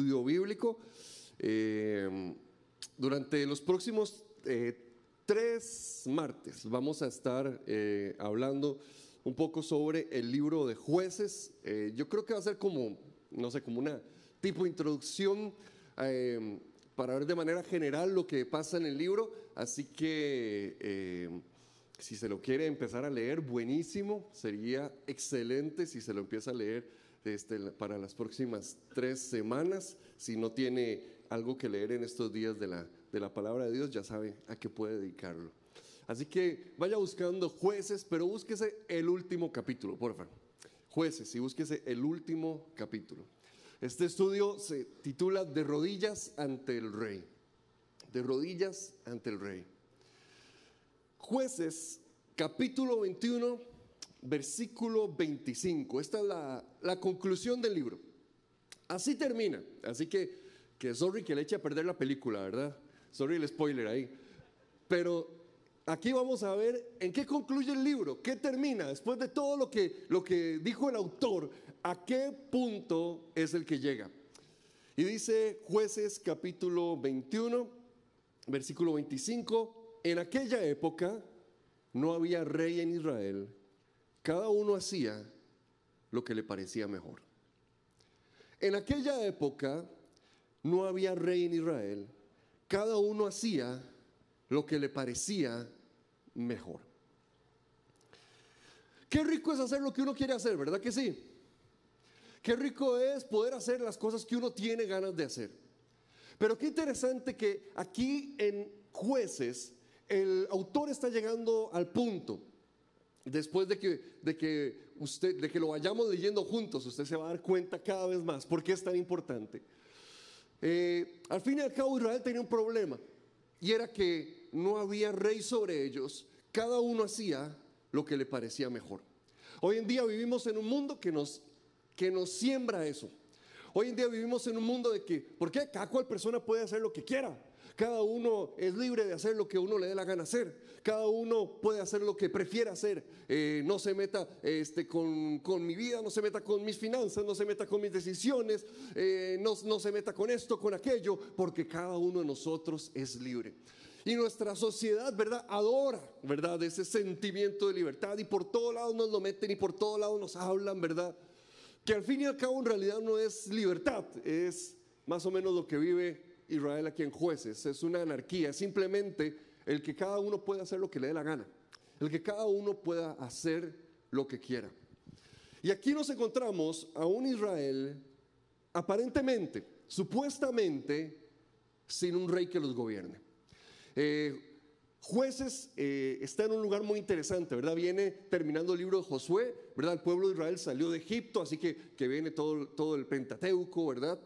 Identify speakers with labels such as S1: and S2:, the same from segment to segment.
S1: estudio bíblico. Eh, durante los próximos eh, tres martes vamos a estar eh, hablando un poco sobre el libro de jueces. yo creo que va a ser como, no sé, como una tipo de introducción para ver de manera general lo que pasa en el libro. Así que si se lo quiere empezar a leer, buenísimo. Sería excelente si se lo empieza a leer este, para las próximas tres semanas. Si no tiene algo que leer en estos días de la, de la palabra de Dios, ya sabe a qué puede dedicarlo. Así que vaya buscando jueces, pero búsquese el último capítulo, por favor. Jueces, y búsquese el último capítulo. Este estudio se titula De rodillas ante el rey. De rodillas ante el rey. Jueces, capítulo 21, versículo 25. Esta es la, conclusión del libro. Así termina. Así que, que sorry que le eche a perder la película, ¿verdad? Sorry el spoiler ahí. Pero aquí vamos a ver en qué concluye el libro, qué termina, después de todo lo que, lo que dijo el autor, a qué punto es el que llega. Y dice jueces capítulo 21, versículo 25, en aquella época no había rey en Israel, cada uno hacía lo que le parecía mejor. En aquella época no había rey en Israel, cada uno hacía lo que le parecía mejor. Qué rico es hacer lo que uno quiere hacer, ¿verdad que sí? Qué rico es poder hacer las cosas que uno tiene ganas de hacer. Pero qué interesante que aquí en jueces el autor está llegando al punto, después de que, de que, usted, de que lo vayamos leyendo juntos, usted se va a dar cuenta cada vez más por qué es tan importante. Eh, al fin y al cabo Israel tenía un problema y era que no había rey sobre ellos, cada uno hacía lo que le parecía mejor. Hoy en día vivimos en un mundo que nos, que nos siembra eso. Hoy en día vivimos en un mundo de que, ¿por qué cada cual persona puede hacer lo que quiera? Cada uno es libre de hacer lo que uno le dé la gana hacer. Cada uno puede hacer lo que prefiera hacer. Eh, no se meta este, con, mi vida, no se meta con mis finanzas, no se meta con mis decisiones, eh, no, no se meta con esto, con aquello, porque cada uno de nosotros es libre. Y nuestra sociedad, ¿verdad? Adora, ¿verdad? Ese sentimiento de libertad y por todos lados nos lo meten y por todos lados nos hablan, ¿verdad? Que al fin y al cabo en realidad no es libertad, es más o menos lo que vive Israel aquí en jueces. Es una anarquía, simplemente el que cada uno pueda hacer lo que le dé la gana, el que cada uno pueda hacer lo que quiera. Y aquí nos encontramos a un Israel aparentemente, supuestamente, sin un rey que los gobierne. Eh, jueces eh, está en un lugar muy interesante, ¿verdad? Viene terminando el libro de Josué, ¿verdad? El pueblo de Israel salió de Egipto, así que, que viene todo, todo el Pentateuco, ¿verdad?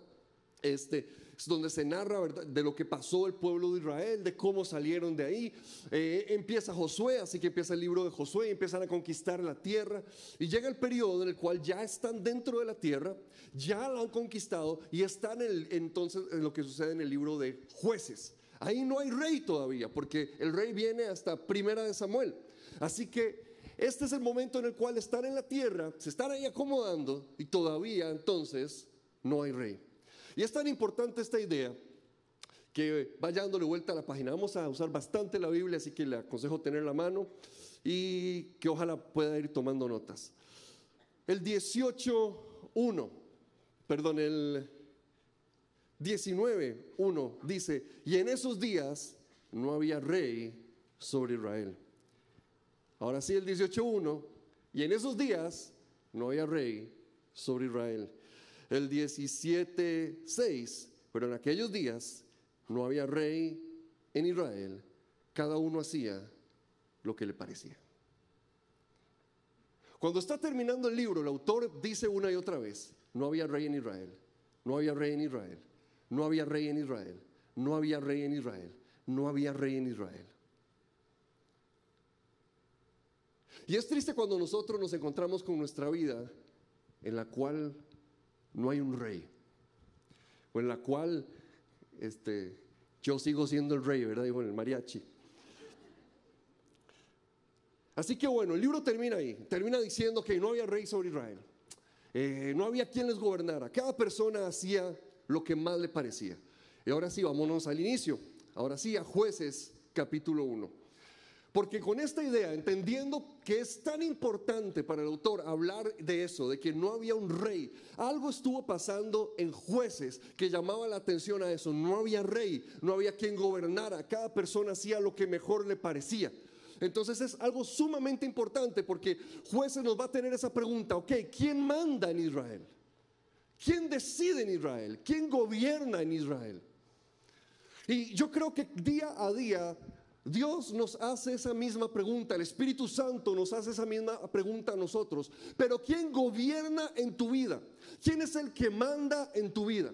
S1: Este, es donde se narra de lo que pasó el pueblo de Israel, de cómo salieron de ahí. Eh, empieza Josué, así que empieza el libro de Josué y empiezan a conquistar la tierra. Y llega el periodo en el cual ya están dentro de la tierra, ya la han conquistado y están en entonces en lo que sucede en el libro de jueces. Ahí no hay rey todavía, porque el rey viene hasta primera de Samuel. Así que este es el momento en el cual están en la tierra, se están ahí acomodando y todavía entonces no hay rey. Y es tan importante esta idea que vaya dándole vuelta a la página. Vamos a usar bastante la Biblia, así que le aconsejo tener la mano y que ojalá pueda ir tomando notas. El 18.1, perdón, el 19.1 dice, y en esos días no había rey sobre Israel. Ahora sí, el 18.1, y en esos días no había rey sobre Israel el 17.6, pero en aquellos días no había rey en Israel, cada uno hacía lo que le parecía. Cuando está terminando el libro, el autor dice una y otra vez, no había rey en Israel, no había rey en Israel, no había rey en Israel, no había rey en Israel, no había rey en Israel. Y es triste cuando nosotros nos encontramos con nuestra vida en la cual no hay un rey, o en la cual este, yo sigo siendo el rey, ¿verdad? Digo, en el mariachi. Así que bueno, el libro termina ahí, termina diciendo que no había rey sobre Israel, eh, no había quien les gobernara, cada persona hacía lo que más le parecía. Y ahora sí, vámonos al inicio. Ahora sí, a jueces capítulo 1. Porque con esta idea, entendiendo que es tan importante para el autor hablar de eso, de que no había un rey, algo estuvo pasando en jueces que llamaba la atención a eso. No había rey, no había quien gobernara, cada persona hacía lo que mejor le parecía. Entonces es algo sumamente importante porque jueces nos va a tener esa pregunta, ok, ¿quién manda en Israel? ¿Quién decide en Israel? ¿Quién gobierna en Israel? Y yo creo que día a día Dios nos hace esa misma pregunta, el Espíritu Santo nos hace esa misma pregunta a nosotros. Pero ¿quién gobierna en tu vida? ¿Quién es el que manda en tu vida?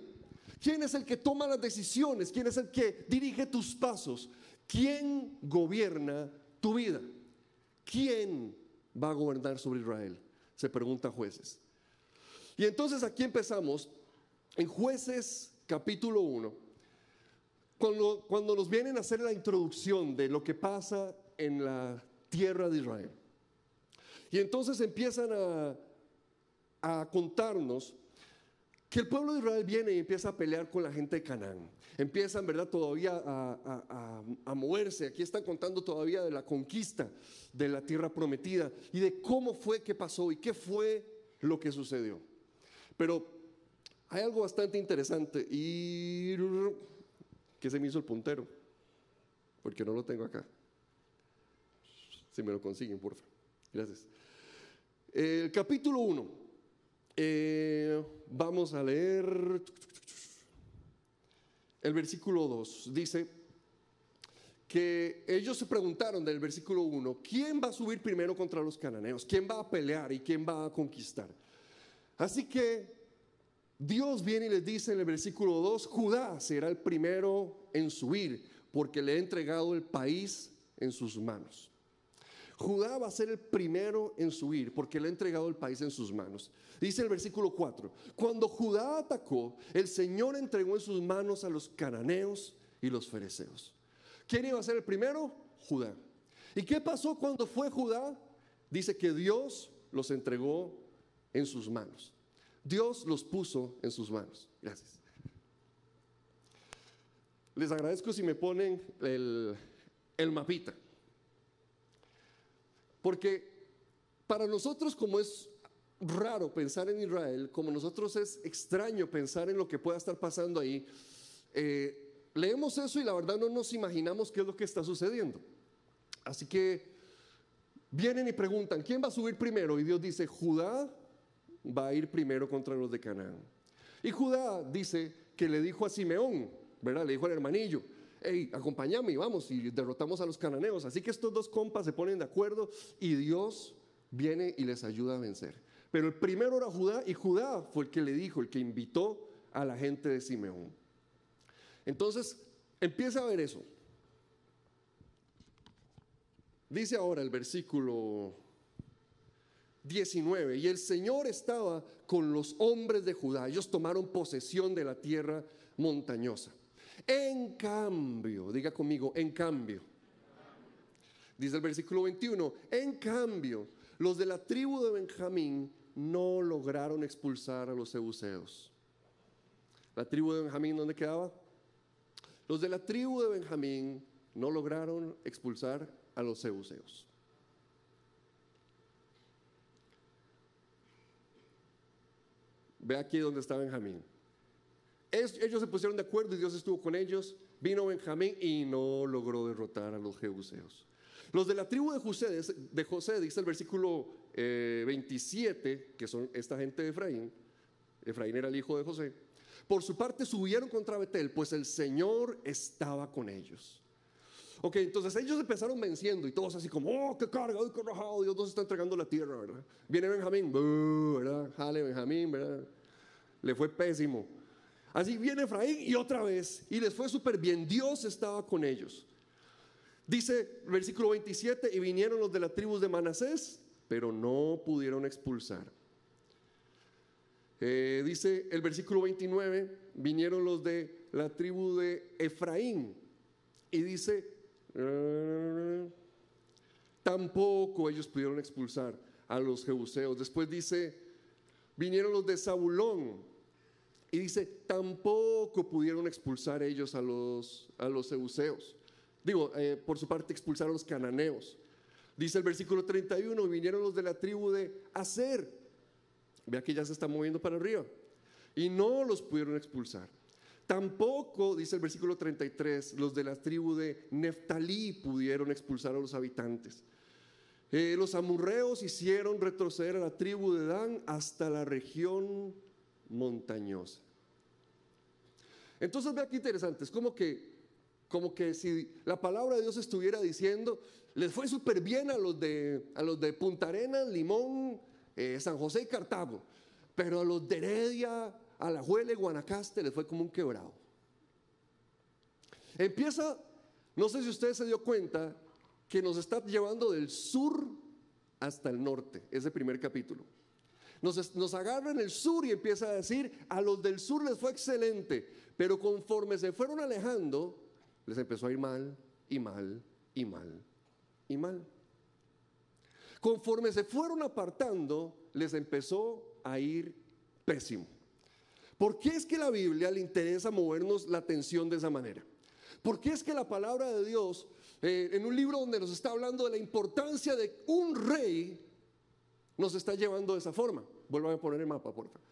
S1: ¿Quién es el que toma las decisiones? ¿Quién es el que dirige tus pasos? ¿Quién gobierna tu vida? ¿Quién va a gobernar sobre Israel? Se pregunta jueces. Y entonces aquí empezamos en jueces capítulo 1 cuando, nos vienen a hacer la introducción de lo que pasa en la tierra de Israel. Y entonces empiezan a, a contarnos que el pueblo de Israel viene y empieza a pelear con la gente de Canaán. Empiezan, ¿verdad?, todavía a, a, a, moverse. Aquí están contando todavía de la conquista de la tierra prometida y de cómo fue que pasó y qué fue lo que sucedió. Pero hay algo bastante interesante y ¿Qué se me hizo el puntero? Porque no lo tengo acá. Si me lo consiguen, por favor. Gracias. El capítulo 1. Eh, vamos a leer el versículo 2. Dice que ellos se preguntaron del versículo 1, ¿quién va a subir primero contra los cananeos? ¿Quién va a pelear y quién va a conquistar? Así que Dios viene y les dice en el versículo 2, Judá será el primero en subir, porque le he entregado el país en sus manos. Judá va a ser el primero en subir, porque le he entregado el país en sus manos. Dice el versículo 4, cuando Judá atacó, el Señor entregó en sus manos a los cananeos y los fereceos. ¿Quién iba a ser el primero? Judá. ¿Y qué pasó cuando fue Judá? Dice que Dios los entregó en sus manos. Dios los puso en sus manos. Gracias. Les agradezco si me ponen el, el mapita. Porque para nosotros como es raro pensar en Israel, como nosotros es extraño pensar en lo que pueda estar pasando ahí, eh, leemos eso y la verdad no nos imaginamos qué es lo que está sucediendo. Así que vienen y preguntan, ¿quién va a subir primero? Y Dios dice, Judá va a ir primero contra los de Canaán. Y Judá dice que le dijo a Simeón, ¿verdad? Le dijo al hermanillo, hey, acompáñame y vamos y derrotamos a los cananeos. Así que estos dos compas se ponen de acuerdo y Dios viene y les ayuda a vencer. Pero el primero era Judá y Judá fue el que le dijo, el que invitó a la gente de Simeón. Entonces, empieza a ver eso. Dice ahora el versículo 19, y el Señor estaba con los hombres de Judá. Ellos tomaron posesión de la tierra montañosa. En cambio, diga conmigo, en cambio, dice el versículo 21, en cambio, los de la tribu de Benjamín no lograron expulsar a los euseos. ¿La tribu de Benjamín dónde quedaba? Los de la tribu de Benjamín no lograron expulsar a los euseos. Ve aquí donde está Benjamín. ellos se pusieron de acuerdo y Dios estuvo con ellos. Vino Benjamín y no logró derrotar a los jebuseos. Los de la tribu de José, dice el versículo 27, eh, que son esta gente de Efraín. Efraín era el hijo de José. Por su parte subieron contra Betel, pues el Señor estaba con ellos. Ok, entonces ellos empezaron venciendo y todos así como, oh, qué carga, qué rajado, Dios nos está entregando la tierra, ¿verdad? Viene Benjamín, ¿verdad? Jale Benjamín, ¿verdad? Le fue pésimo. Así viene Efraín y otra vez, y les fue súper bien, Dios estaba con ellos. Dice versículo 27, y vinieron los de la tribu de Manasés, pero no pudieron expulsar. Eh, dice el versículo 29, vinieron los de la tribu de Efraín, y dice, Tampoco ellos pudieron expulsar a los jebuseos. Después dice, vinieron los de Zabulón Y dice, tampoco pudieron expulsar ellos a los, a los euseos. Digo, eh, por su parte expulsar a los cananeos. Dice el versículo 31, vinieron los de la tribu de Aser. Vea que ya se está moviendo para arriba. Y no los pudieron expulsar. Tampoco, dice el versículo 33, los de la tribu de Neftalí pudieron expulsar a los habitantes. Eh, los amurreos hicieron retroceder a la tribu de Dan hasta la región montañosa. Entonces vea qué interesante, es como que, como que si la palabra de Dios estuviera diciendo, les fue súper bien a los, de, a los de Punta Arenas, Limón, eh, San José y Cartago, pero a los de Heredia, Alajuela y Guanacaste les fue como un quebrado. Empieza, no sé si usted se dio cuenta, que nos está llevando del sur hasta el norte, ese primer capítulo. Nos, nos agarra en el sur y empieza a decir, a los del sur les fue excelente, pero conforme se fueron alejando, les empezó a ir mal y mal y mal y mal. Conforme se fueron apartando, les empezó a ir pésimo. ¿Por qué es que la Biblia le interesa movernos la atención de esa manera? ¿Por qué es que la palabra de Dios, eh, en un libro donde nos está hablando de la importancia de un rey, nos está llevando de esa forma? Vuelvan a poner el mapa, por favor.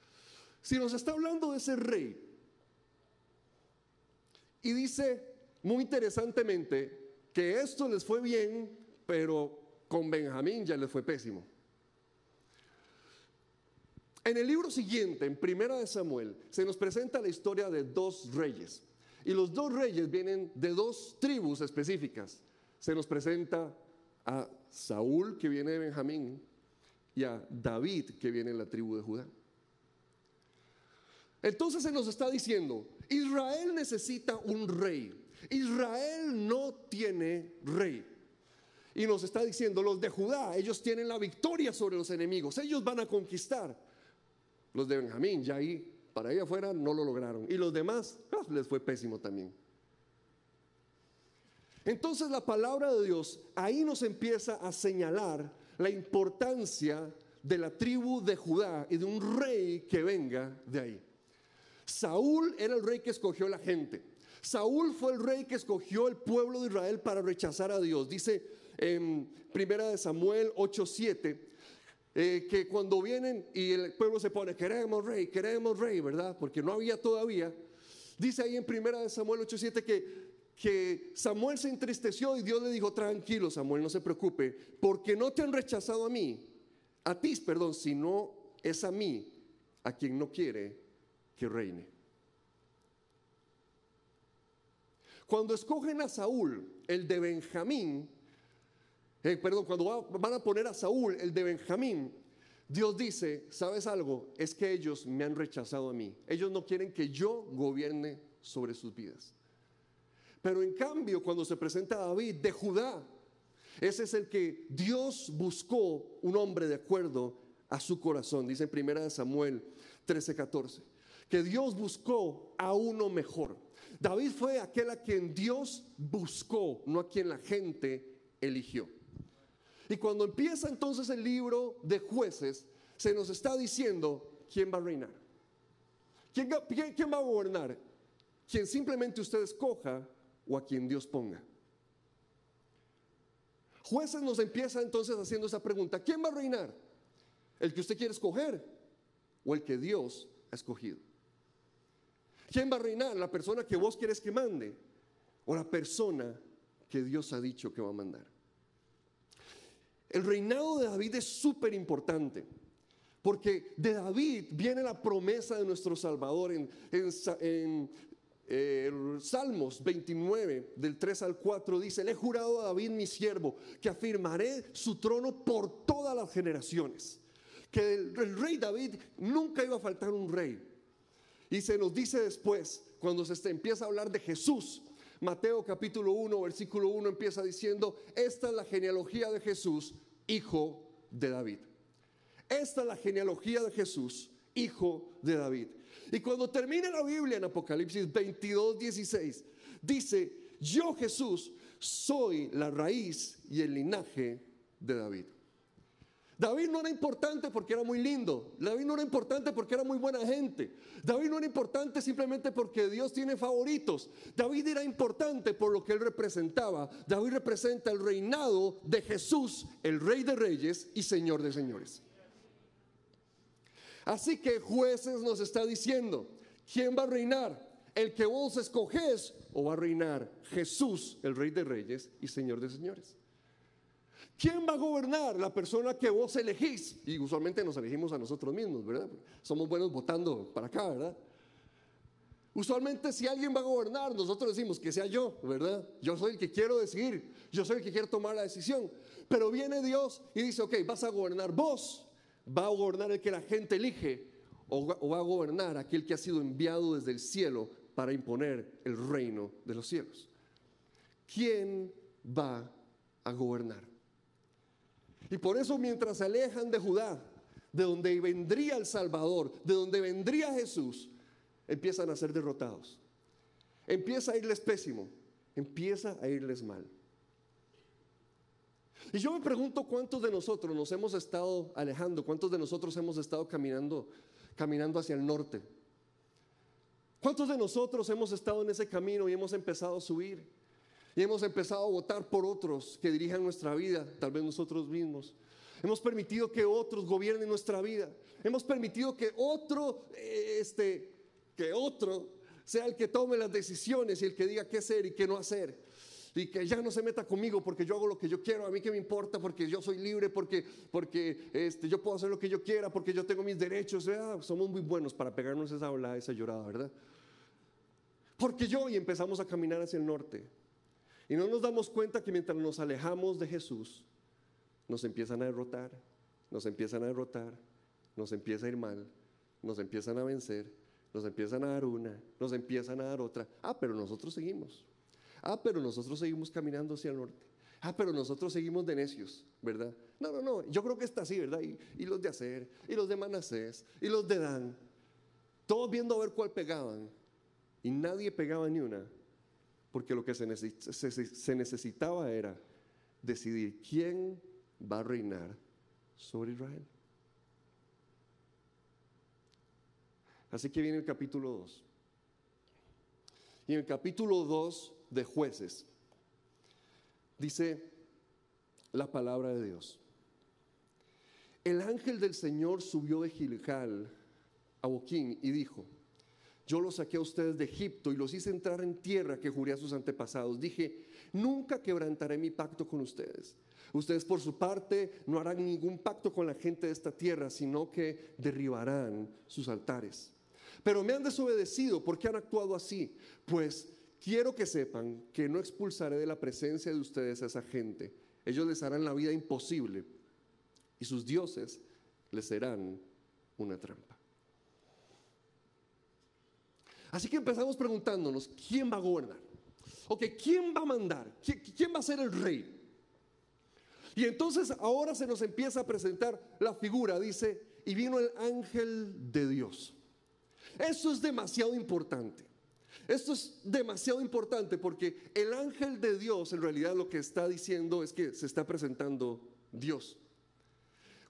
S1: Si nos está hablando de ese rey, y dice muy interesantemente que esto les fue bien, pero con Benjamín ya les fue pésimo. En el libro siguiente, en Primera de Samuel, se nos presenta la historia de dos reyes. Y los dos reyes vienen de dos tribus específicas. Se nos presenta a Saúl, que viene de Benjamín, y a David, que viene de la tribu de Judá. Entonces se nos está diciendo, Israel necesita un rey. Israel no tiene rey. Y nos está diciendo, los de Judá, ellos tienen la victoria sobre los enemigos, ellos van a conquistar. Los de Benjamín, ya ahí, para allá afuera, no lo lograron. Y los demás, ah, les fue pésimo también. Entonces la palabra de Dios ahí nos empieza a señalar la importancia de la tribu de Judá y de un rey que venga de ahí. Saúl era el rey que escogió la gente. Saúl fue el rey que escogió el pueblo de Israel para rechazar a Dios. Dice en Primera de Samuel 8:7 eh, que cuando vienen y el pueblo se pone, queremos rey, queremos rey, ¿verdad? Porque no había todavía. Dice ahí en primera de Samuel 8:7 que, que Samuel se entristeció y Dios le dijo, tranquilo Samuel, no se preocupe, porque no te han rechazado a mí, a ti, perdón, sino es a mí a quien no quiere que reine. Cuando escogen a Saúl, el de Benjamín, eh, perdón, cuando van a poner a Saúl, el de Benjamín, Dios dice, ¿sabes algo? Es que ellos me han rechazado a mí. Ellos no quieren que yo gobierne sobre sus vidas. Pero en cambio, cuando se presenta David de Judá, ese es el que Dios buscó un hombre de acuerdo a su corazón. Dice en 1 Samuel 13:14, que Dios buscó a uno mejor. David fue aquel a quien Dios buscó, no a quien la gente eligió. Y cuando empieza entonces el libro de jueces, se nos está diciendo quién va a reinar. ¿Quién, va a gobernar? Quien simplemente usted escoja o a quien Dios ponga. Jueces nos empieza entonces haciendo esa pregunta, ¿quién va a reinar? ¿El que usted quiere escoger o el que Dios ha escogido? ¿Quién va a reinar? ¿La persona que vos quieres que mande o la persona que Dios ha dicho que va a mandar? El reinado de David es súper importante. Porque de David viene la promesa de nuestro Salvador en, eh, Salmos 29, del 3 al 4, dice, le he jurado a David mi siervo, que afirmaré su trono por todas las generaciones. Que el, el rey David nunca iba a faltar un rey. Y se nos dice después, cuando se empieza a hablar de Jesús, Mateo capítulo 1, versículo 1 empieza diciendo, esta es la genealogía de Jesús, hijo de David. Esta es la genealogía de Jesús, hijo de David. Y cuando termina la Biblia en Apocalipsis 22, 16, dice, yo Jesús soy la raíz y el linaje de David. David no era importante porque era muy lindo. David no era importante porque era muy buena gente. David no era importante simplemente porque Dios tiene favoritos. David era importante por lo que él representaba. David representa el reinado de Jesús, el rey de reyes y señor de señores. Así que jueces nos está diciendo, ¿quién va a reinar? ¿El que vos escoges o va a reinar Jesús, el rey de reyes y señor de señores? ¿Quién va a gobernar? La persona que vos elegís. Y usualmente nos elegimos a nosotros mismos, ¿verdad? Somos buenos votando para acá, ¿verdad? Usualmente si alguien va a gobernar, nosotros decimos que sea yo, ¿verdad? Yo soy el que quiero decidir, yo soy el que quiero tomar la decisión. Pero viene Dios y dice, ok, vas a gobernar vos, va a gobernar el que la gente elige o va a gobernar aquel que ha sido enviado desde el cielo para imponer el reino de los cielos. ¿Quién va a gobernar? Y por eso mientras se alejan de Judá, de donde vendría el Salvador, de donde vendría Jesús, empiezan a ser derrotados. Empieza a irles pésimo, empieza a irles mal. Y yo me pregunto cuántos de nosotros nos hemos estado alejando, cuántos de nosotros hemos estado caminando, caminando hacia el norte. ¿Cuántos de nosotros hemos estado en ese camino y hemos empezado a subir? Y hemos empezado a votar por otros que dirijan nuestra vida, tal vez nosotros mismos. Hemos permitido que otros gobiernen nuestra vida. Hemos permitido que otro, eh, este, que otro sea el que tome las decisiones y el que diga qué hacer y qué no hacer. Y que ya no se meta conmigo porque yo hago lo que yo quiero, a mí que me importa, porque yo soy libre, porque, porque este, yo puedo hacer lo que yo quiera, porque yo tengo mis derechos. somos muy buenos para pegarnos esa ola, esa llorada, ¿verdad? Porque yo y empezamos a caminar hacia el norte. Y no nos damos cuenta que mientras nos alejamos de Jesús, nos empiezan a derrotar, nos empiezan a derrotar, nos empieza a ir mal, nos empiezan a vencer, nos empiezan a dar una, nos empiezan a dar otra. Ah, pero nosotros seguimos. Ah, pero nosotros seguimos caminando hacia el norte. Ah, pero nosotros seguimos de necios, ¿verdad? No, no, no. Yo creo que está así, ¿verdad? Y, los de Hacer, y los de Manasés, y los de Dan. Todos viendo a ver cuál pegaban. Y nadie pegaba ni una porque lo que se, necesitaba era decidir quién va a reinar sobre Israel. Así que viene el capítulo 2. Y en el capítulo 2 de jueces dice la palabra de Dios. El ángel del Señor subió de Gilgal a Boquín y dijo, yo los saqué a ustedes de Egipto y los hice entrar en tierra que juré a sus antepasados. Dije, nunca quebrantaré mi pacto con ustedes. Ustedes por su parte no harán ningún pacto con la gente de esta tierra, sino que derribarán sus altares. Pero me han desobedecido porque han actuado así. Pues quiero que sepan que no expulsaré de la presencia de ustedes a esa gente. Ellos les harán la vida imposible y sus dioses les serán una trampa. Así que empezamos preguntándonos, ¿quién va a gobernar? Ok, ¿quién va a mandar? ¿Quién va a ser el rey? Y entonces ahora se nos empieza a presentar la figura, dice, y vino el ángel de Dios. Eso es demasiado importante. Esto es demasiado importante porque el ángel de Dios en realidad lo que está diciendo es que se está presentando Dios.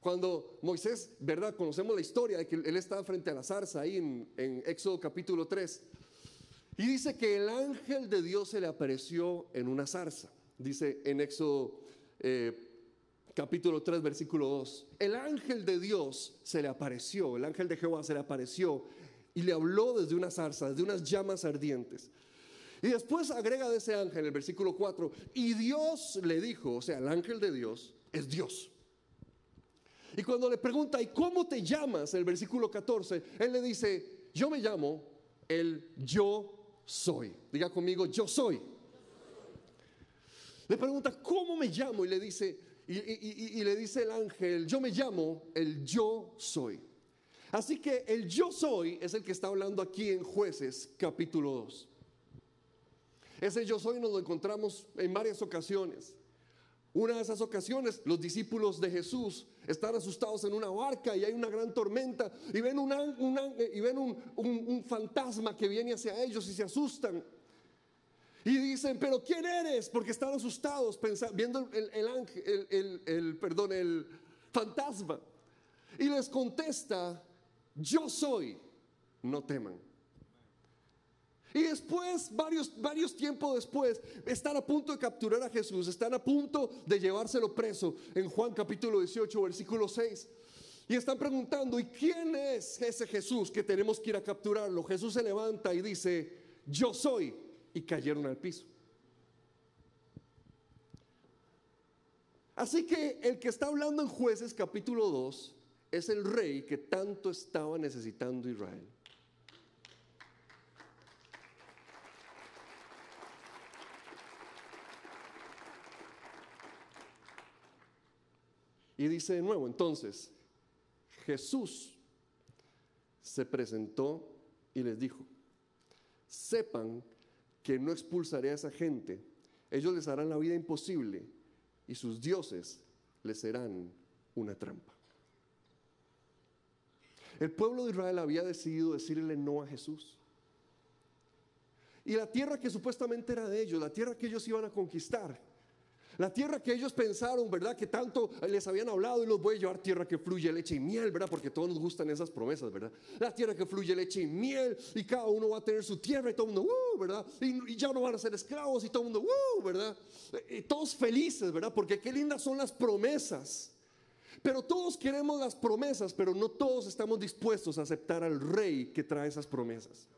S1: Cuando Moisés, ¿verdad? Conocemos la historia de que él estaba frente a la zarza ahí en, Éxodo capítulo 3. Y dice que el ángel de Dios se le apareció en una zarza. Dice en Éxodo eh, capítulo 3, versículo 2. El ángel de Dios se le apareció, el ángel de Jehová se le apareció y le habló desde una zarza, desde unas llamas ardientes. Y después agrega de ese ángel, el versículo 4, y Dios le dijo, o sea, el ángel de Dios es Dios. Y cuando le pregunta, ¿y cómo te llamas? El versículo 14, él le dice, yo me llamo el yo soy. Diga conmigo, yo soy. Le pregunta, ¿cómo me llamo? Y le dice, y, le dice el ángel, yo me llamo el yo soy. Así que el yo soy es el que está hablando aquí en jueces capítulo 2. Ese yo soy nos lo encontramos en varias ocasiones. Una de esas ocasiones, los discípulos de Jesús están asustados en una barca y hay una gran tormenta y ven, un, y ven un, fantasma que viene hacia ellos y se asustan. Y dicen, pero ¿quién eres? Porque están asustados viendo el, ángel, el, perdón, el, fantasma. Y les contesta, yo soy, no teman. Y después, varios, varios tiempos después, están a punto de capturar a Jesús, están a punto de llevárselo preso en Juan capítulo 18, versículo 6. Y están preguntando, ¿y quién es ese Jesús que tenemos que ir a capturarlo? Jesús se levanta y dice, yo soy. Y cayeron al piso. Así que el que está hablando en jueces capítulo 2 es el rey que tanto estaba necesitando Israel. Y dice de nuevo, entonces, Jesús se presentó y les dijo, sepan que no expulsaré a esa gente, ellos les harán la vida imposible y sus dioses les serán una trampa. El pueblo de Israel había decidido decirle no a Jesús. Y la tierra que supuestamente era de ellos, la tierra que ellos iban a conquistar, la tierra que ellos pensaron, ¿verdad? Que tanto les habían hablado y los voy a llevar tierra que fluye leche y miel, ¿verdad? Porque todos nos gustan esas promesas, ¿verdad? La tierra que fluye leche y miel y cada uno va a tener su tierra y todo el mundo, ¡uh! ¿verdad? Y, ya no van a ser esclavos y todo el mundo, ¡uh! ¿verdad? Y todos felices, ¿verdad? Porque qué lindas son las promesas. Pero todos queremos las promesas, pero no todos estamos dispuestos a aceptar al rey que trae esas promesas.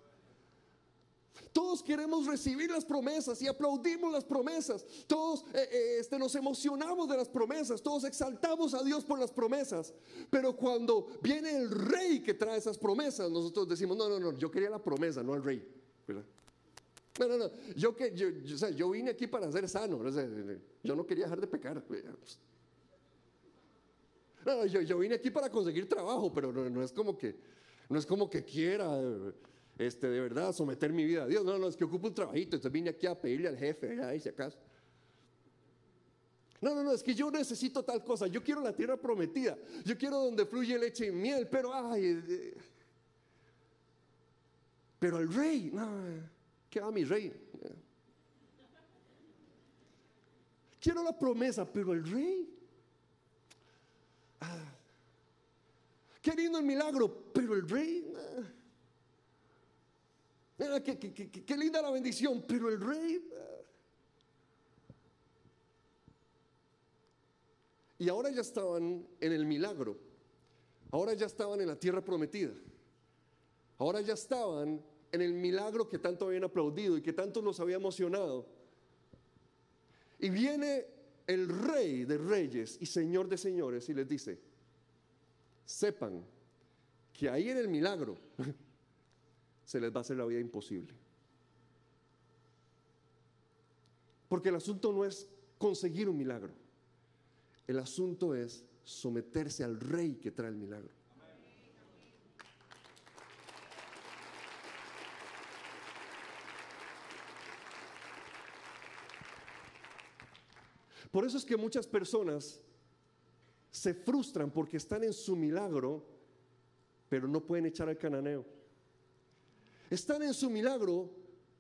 S1: Todos queremos recibir las promesas y aplaudimos las promesas. Todos eh, eh, este, nos emocionamos de las promesas. Todos exaltamos a Dios por las promesas. Pero cuando viene el rey que trae esas promesas, nosotros decimos, no, no, no, yo quería la promesa, no al rey. No, no, no. Yo, que, yo, yo, vine aquí para ser sano. Yo no quería dejar de pecar. No, yo, vine aquí para conseguir trabajo, pero no, no, es como que, no es como que quiera este, de verdad, someter mi vida a Dios. No, no, es que ocupo un trabajito, entonces vine aquí a pedirle al jefe, ahí si acaso. No, no, no, es que yo necesito tal cosa. Yo quiero la tierra prometida. Yo quiero donde fluye leche y miel, pero ay. Eh, eh. Pero el rey, no, ¿qué va mi rey? Quiero la promesa, pero el rey. Ah, qué lindo el milagro, pero el rey. Qué, linda la bendición, pero el rey... Y ahora ya estaban en el milagro. Ahora ya estaban en la tierra prometida. Ahora ya estaban en el milagro que tanto habían aplaudido y que tanto nos había emocionado. Y viene el rey de reyes y señor de señores y les dice, sepan que ahí en el milagro se les va a hacer la vida imposible. Porque el asunto no es conseguir un milagro. El asunto es someterse al rey que trae el milagro. Por eso es que muchas personas se frustran porque están en su milagro, pero no pueden echar al cananeo. Están en su milagro,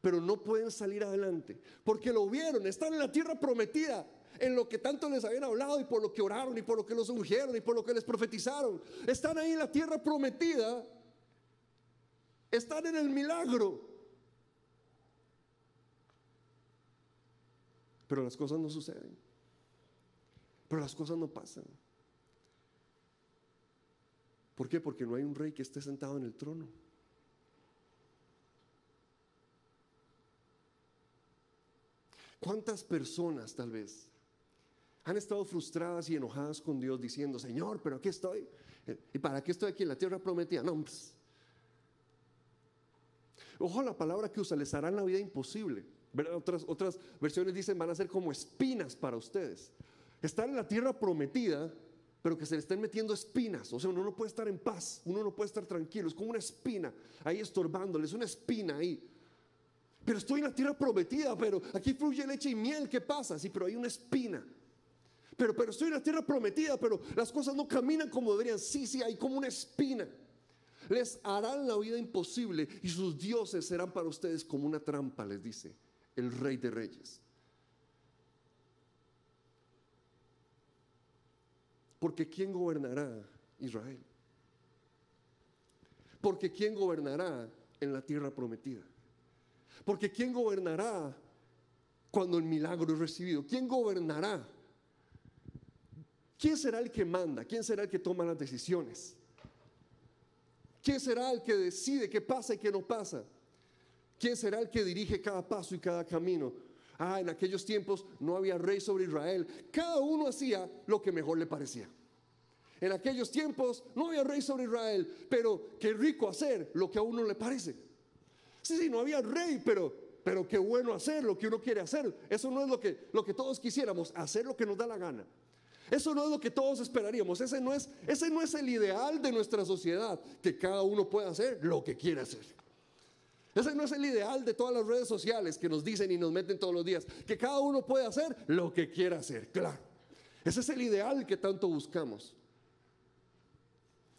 S1: pero no pueden salir adelante. Porque lo vieron, están en la tierra prometida, en lo que tanto les habían hablado y por lo que oraron y por lo que los ungieron y por lo que les profetizaron. Están ahí en la tierra prometida, están en el milagro. Pero las cosas no suceden. Pero las cosas no pasan. ¿Por qué? Porque no hay un rey que esté sentado en el trono. ¿Cuántas personas tal vez han estado frustradas y enojadas con Dios diciendo, Señor, pero aquí estoy? ¿Y para qué estoy aquí en la tierra prometida? No, pues. Ojo la palabra que usa, les harán la vida imposible. Otras, versiones dicen, van a ser como espinas para ustedes. Estar en la tierra prometida, pero que se le estén metiendo espinas. O sea, uno no puede estar en paz, uno no puede estar tranquilo. Es como una espina ahí estorbándoles, una espina ahí. Pero estoy en la tierra prometida, pero aquí fluye leche y miel, ¿qué pasa? Sí, pero hay una espina. Pero, pero estoy en la tierra prometida, pero las cosas no caminan como deberían. Sí, sí, hay como una espina. Les harán la vida imposible y sus dioses serán para ustedes como una trampa, les dice el rey de reyes. Porque ¿quién gobernará Israel? Porque ¿quién gobernará en la tierra prometida? Porque ¿quién gobernará cuando el milagro es recibido? ¿Quién gobernará? ¿Quién será el que manda? ¿Quién será el que toma las decisiones? ¿Quién será el que decide qué pasa y qué no pasa? ¿Quién será el que dirige cada paso y cada camino? Ah, en aquellos tiempos no había rey sobre Israel. Cada uno hacía lo que mejor le parecía. En aquellos tiempos no había rey sobre Israel, pero qué rico hacer lo que a uno le parece. Sí, sí, no había rey, pero, pero qué bueno hacer lo que uno quiere hacer. Eso no es lo que, lo que todos quisiéramos, hacer lo que nos da la gana. Eso no es lo que todos esperaríamos. Ese no, es, ese no es el ideal de nuestra sociedad, que cada uno pueda hacer lo que quiere hacer. Ese no es el ideal de todas las redes sociales que nos dicen y nos meten todos los días, que cada uno puede hacer lo que quiera hacer, claro. Ese es el ideal que tanto buscamos.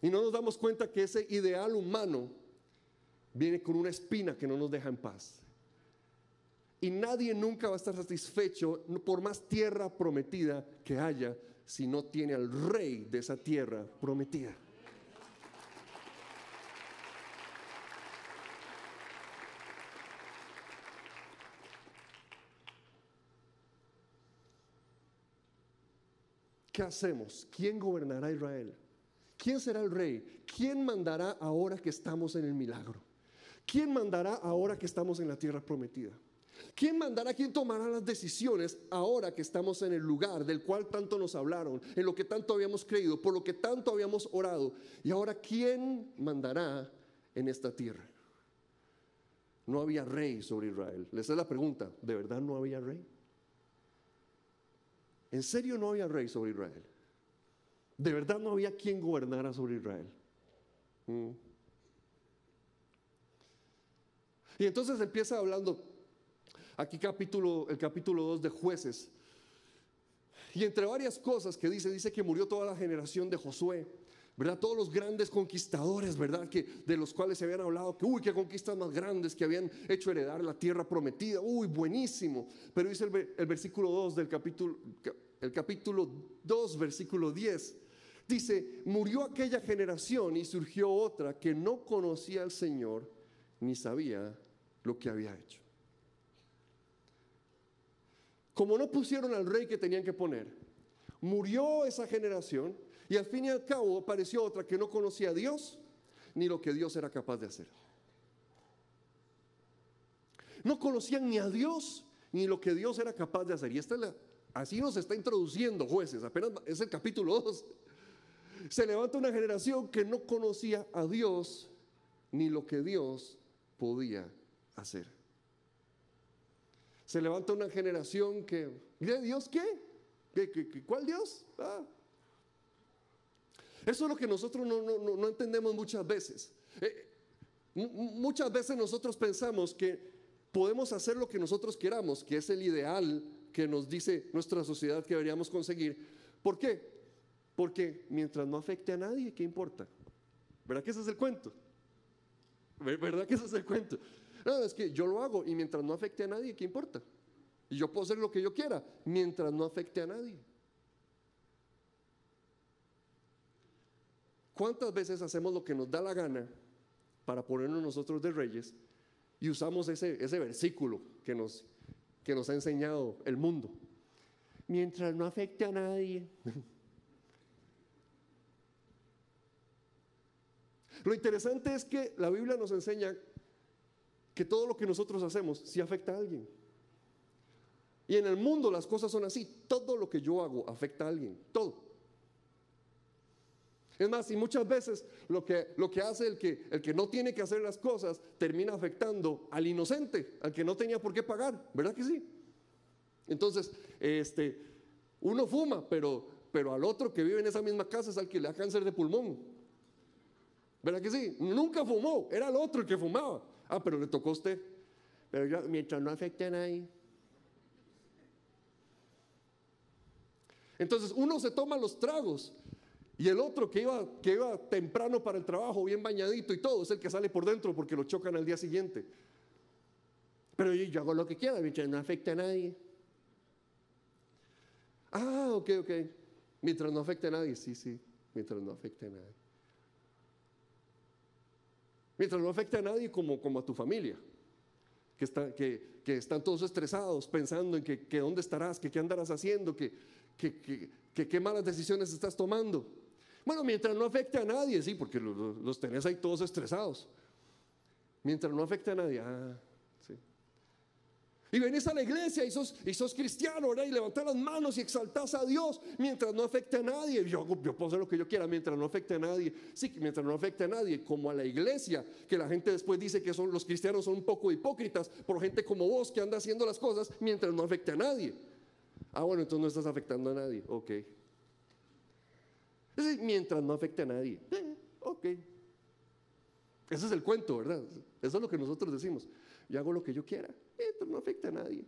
S1: Y no nos damos cuenta que ese ideal humano viene con una espina que no nos deja en paz. Y nadie nunca va a estar satisfecho por más tierra prometida que haya si no tiene al rey de esa tierra prometida. ¿Qué hacemos? ¿Quién gobernará Israel? ¿Quién será el rey? ¿Quién mandará ahora que estamos en el milagro? ¿Quién mandará ahora que estamos en la tierra prometida? ¿Quién mandará, quién tomará las decisiones ahora que estamos en el lugar del cual tanto nos hablaron, en lo que tanto habíamos creído, por lo que tanto habíamos orado? Y ahora, ¿quién mandará en esta tierra? No había rey sobre Israel. Les es la pregunta, ¿de verdad no había rey? ¿En serio no había rey sobre Israel? ¿De verdad no había quien gobernara sobre Israel? Mm. Y entonces empieza hablando aquí capítulo, el capítulo 2 de jueces. Y entre varias cosas que dice, dice que murió toda la generación de Josué, ¿verdad? Todos los grandes conquistadores, ¿verdad? Que, de los cuales se habían hablado, que, uy, qué conquistas más grandes, que habían hecho heredar la tierra prometida, uy, buenísimo. Pero dice el, el versículo 2 del capítulo, el capítulo 2, versículo 10, dice, murió aquella generación y surgió otra que no conocía al Señor ni sabía lo que había hecho. Como no pusieron al rey que tenían que poner, murió esa generación y al fin y al cabo apareció otra que no conocía a Dios ni lo que Dios era capaz de hacer. No conocían ni a Dios ni lo que Dios era capaz de hacer. Y esta así nos está introduciendo jueces, apenas es el capítulo 2. Se levanta una generación que no conocía a Dios ni lo que Dios podía hacer. Se levanta una generación que, ¿Dios qué? ¿Qué, cuál Dios? Ah. Eso es lo que nosotros no, entendemos muchas veces. Eh, muchas veces nosotros pensamos que podemos hacer lo que nosotros queramos, que es el ideal que nos dice nuestra sociedad que deberíamos conseguir. ¿Por qué? Porque mientras no afecte a nadie, ¿qué importa? ¿Verdad que ese es el cuento? ¿Verdad que ese es el cuento? No, es que yo lo hago y mientras no afecte a nadie, ¿qué importa? Y yo puedo hacer lo que yo quiera mientras no afecte a nadie. ¿Cuántas veces hacemos lo que nos da la gana para ponernos nosotros de reyes y usamos ese, ese versículo que nos, que nos ha enseñado el mundo? Mientras no afecte a nadie. Lo interesante es que la Biblia nos enseña que todo lo que nosotros hacemos sí afecta a alguien. Y en el mundo las cosas son así. Todo lo que yo hago afecta a alguien. Todo. Es más, y muchas veces lo que, lo que hace el que, el que no tiene que hacer las cosas termina afectando al inocente, al que no tenía por qué pagar. ¿Verdad que sí? Entonces, este, uno fuma, pero, pero al otro que vive en esa misma casa es al que le da cáncer de pulmón. ¿Verdad que sí? Nunca fumó, era el otro el que fumaba. Ah, pero le tocó a usted. Pero yo, mientras no afecte a nadie. Entonces uno se toma los tragos y el otro que iba, que iba temprano para el trabajo, bien bañadito y todo, es el que sale por dentro porque lo chocan al día siguiente. Pero yo, hago lo que quiera mientras no afecte a nadie. Ah, ok, ok. Mientras no afecte a nadie, sí, sí, mientras no afecte a nadie. Mientras no afecte a nadie como, como a tu familia, que, que, están todos estresados pensando en que, que dónde estarás, que qué andarás haciendo, que, que, qué malas decisiones estás tomando. Bueno, mientras no afecte a nadie, sí, porque los, los tenés ahí todos estresados. Mientras no afecte a nadie, ah, y venís a la iglesia y sos, y sos cristiano, ¿verdad? Y levantás las manos y exaltás a Dios mientras no afecte a nadie. Yo, yo puedo hacer lo que yo quiera mientras no afecte a nadie. Sí, mientras no afecte a nadie, como a la iglesia, que la gente después dice que son, los cristianos son un poco hipócritas por gente como vos que anda haciendo las cosas mientras no afecte a nadie. Ah, bueno, entonces no estás afectando a nadie. Ok. Es mientras no afecte a nadie. Eh, ok. Ese es el cuento, ¿verdad? Eso es lo que nosotros decimos. Yo hago lo que yo quiera esto no afecta a nadie.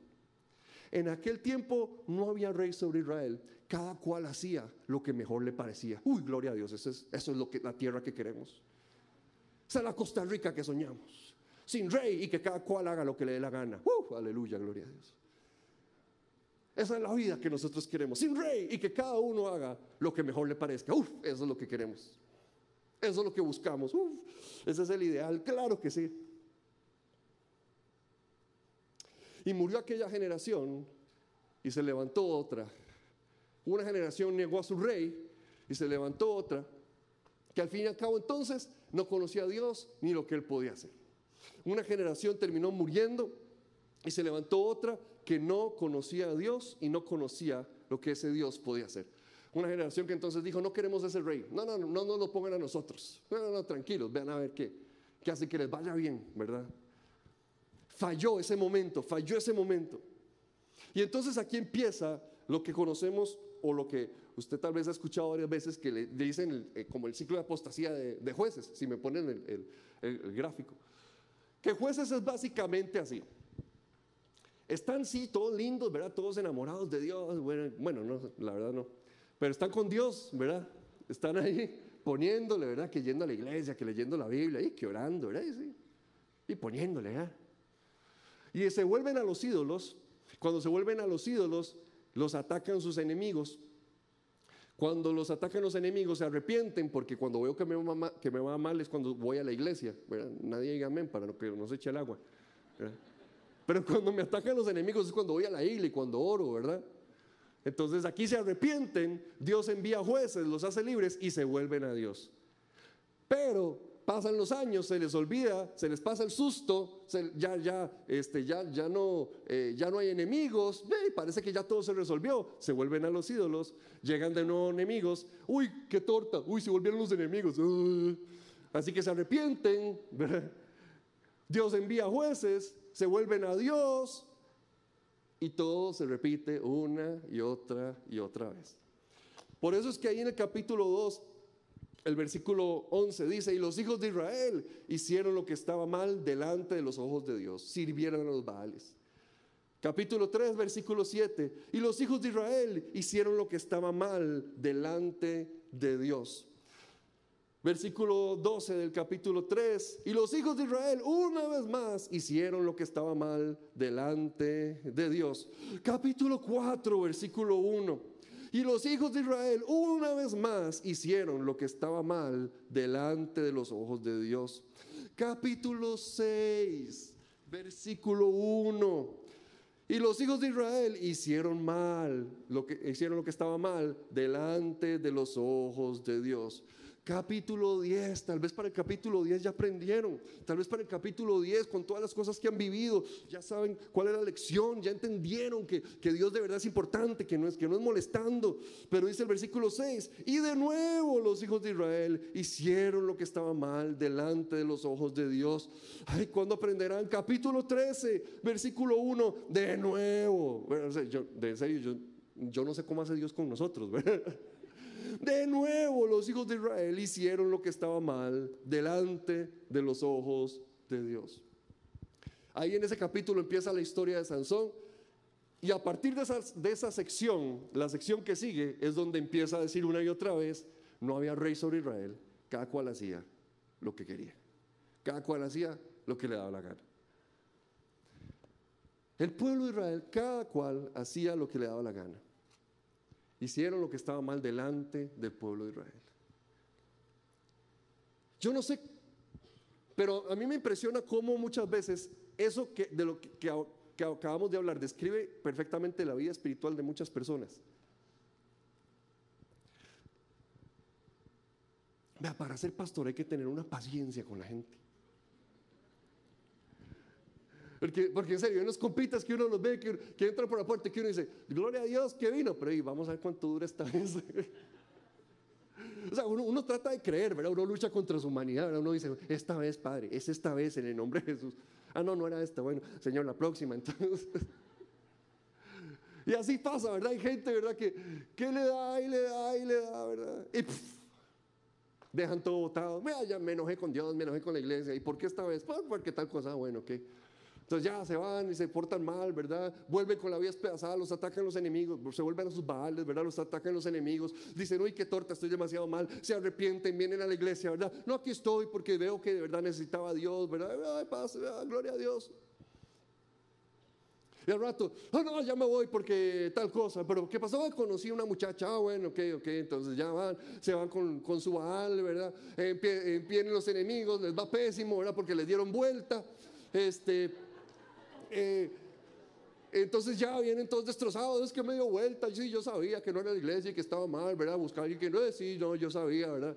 S1: En aquel tiempo no había rey sobre Israel. Cada cual hacía lo que mejor le parecía. Uy, gloria a Dios. Eso es, eso es lo que, la tierra que queremos. Esa es la Costa Rica que soñamos. Sin rey y que cada cual haga lo que le dé la gana. Uh, aleluya, gloria a Dios. Esa es la vida que nosotros queremos. Sin rey y que cada uno haga lo que mejor le parezca. Uf, eso es lo que queremos. Eso es lo que buscamos. Uf, ese es el ideal. Claro que sí. Y murió aquella generación y se levantó otra. Una generación negó a su rey y se levantó otra que al fin y al cabo entonces no conocía a Dios ni lo que él podía hacer. Una generación terminó muriendo y se levantó otra que no conocía a Dios y no conocía lo que ese Dios podía hacer. Una generación que entonces dijo, no queremos ese rey, no, no, no, no nos lo pongan a nosotros, no, no, no, tranquilos, vean a ver qué, qué hace que les vaya bien, ¿verdad? Falló ese momento, falló ese momento. Y entonces aquí empieza lo que conocemos o lo que usted tal vez ha escuchado varias veces que le, dicen eh, como el ciclo de apostasía de, jueces, si me ponen el, gráfico. Que jueces es básicamente así. Están sí, todos lindos, ¿verdad? Todos enamorados de Dios. Bueno, no, la verdad no. Pero están con Dios, ¿verdad? Están ahí poniéndole, ¿verdad? Que yendo a la iglesia, que leyendo la Biblia, y que orando, ¿verdad? Y, y poniéndole, ¿verdad? Y se vuelven a los ídolos. Cuando se vuelven a los ídolos, los atacan sus enemigos. Cuando los atacan los enemigos se arrepienten porque cuando veo que me va, que me va mal es cuando voy a la iglesia. Nadie diga amén para que no se eche el agua. Pero cuando me atacan los enemigos es cuando voy a la iglesia y cuando oro, ¿verdad? Entonces aquí se arrepienten, Dios envía jueces, los hace libres y se vuelven a Dios. Pero pasan los años, se les olvida, se les pasa el susto, ya, ya, este, ya, ya, no, eh, ya no hay enemigos, parece que ya todo se resolvió, se vuelven a los ídolos, llegan de nuevo enemigos, uy, qué torta, uy, se volvieron los enemigos, así que se arrepienten, Dios envía jueces, se vuelven a Dios y todo se repite una y otra y otra vez. Por eso es que ahí en el capítulo 2 el versículo 11 dice, y los hijos de Israel hicieron lo que estaba mal delante de los ojos de Dios, sirvieron a los Baales. Capítulo 3, versículo 7, y los hijos de Israel hicieron lo que estaba mal delante de Dios. Versículo 12 del capítulo 3, y los hijos de Israel una vez más hicieron lo que estaba mal delante de Dios. Capítulo 4, versículo 1. Y los hijos de Israel una vez más hicieron lo que estaba mal delante de los ojos de Dios. Capítulo 6, versículo 1. Y los hijos de Israel hicieron mal, lo que hicieron lo que estaba mal delante de los ojos de Dios. Capítulo 10, tal vez para el capítulo 10 ya aprendieron, tal vez para el capítulo 10 con todas las cosas que han vivido, ya saben cuál es la lección, ya entendieron que, que Dios de verdad es importante, que no, es, que no es molestando. Pero dice el versículo 6, y de nuevo los hijos de Israel hicieron lo que estaba mal delante de los ojos de Dios. Ay, ¿cuándo aprenderán? Capítulo 13, versículo 1, de nuevo. De serio, yo, yo no sé cómo hace Dios con nosotros, ¿verdad? De nuevo los hijos de Israel hicieron lo que estaba mal delante de los ojos de Dios. Ahí en ese capítulo empieza la historia de Sansón. Y a partir de esa, de esa sección, la sección que sigue, es donde empieza a decir una y otra vez, no había rey sobre Israel, cada cual hacía lo que quería. Cada cual hacía lo que le daba la gana. El pueblo de Israel, cada cual hacía lo que le daba la gana. Hicieron lo que estaba mal delante del pueblo de Israel. Yo no sé, pero a mí me impresiona cómo muchas veces eso que, de lo que, que acabamos de hablar describe perfectamente la vida espiritual de muchas personas. Vea, para ser pastor hay que tener una paciencia con la gente. Porque, porque en serio, hay unos compitas que uno los ve, que, que entran por la puerta y que uno dice, gloria a Dios que vino, pero ahí vamos a ver cuánto dura esta vez. o sea, uno, trata de creer, ¿verdad? Uno lucha contra su humanidad, ¿verdad? Uno dice, esta vez, Padre, es esta vez en el nombre de Jesús. Ah, no, no era esta, bueno, Señor, la próxima. Entonces, y así pasa, ¿verdad? Hay gente, ¿verdad? Que, que le da y le da y le da, ¿verdad? Y dejan todo botado. Mira, me enojé con Dios, me enojé con la iglesia. ¿Y por qué esta vez? Pues porque tal cosa, bueno, ¿qué? Entonces ya se van y se portan mal, ¿verdad? Vuelven con la vida despedazada, los atacan los enemigos, se vuelven a sus baales, ¿verdad? Los atacan los enemigos. Dicen, uy, qué torta, estoy demasiado mal. Se arrepienten, vienen a la iglesia, ¿verdad? No, aquí estoy porque veo que de verdad necesitaba a Dios, ¿verdad? Ay, paz, gloria a Dios. Y al rato, oh no, ya me voy porque tal cosa. Pero ¿qué pasó? Conocí a una muchacha, ah, bueno, ok, ok. Entonces ya van, se van con, con su baal, ¿verdad? vienen los enemigos, les va pésimo, ¿verdad? Porque les dieron vuelta. Este, eh, entonces ya vienen todos destrozados, es que me dio vuelta, sí, yo sabía que no era la iglesia y que estaba mal, ¿verdad? Buscar y que no es, sí, no, yo sabía, ¿verdad?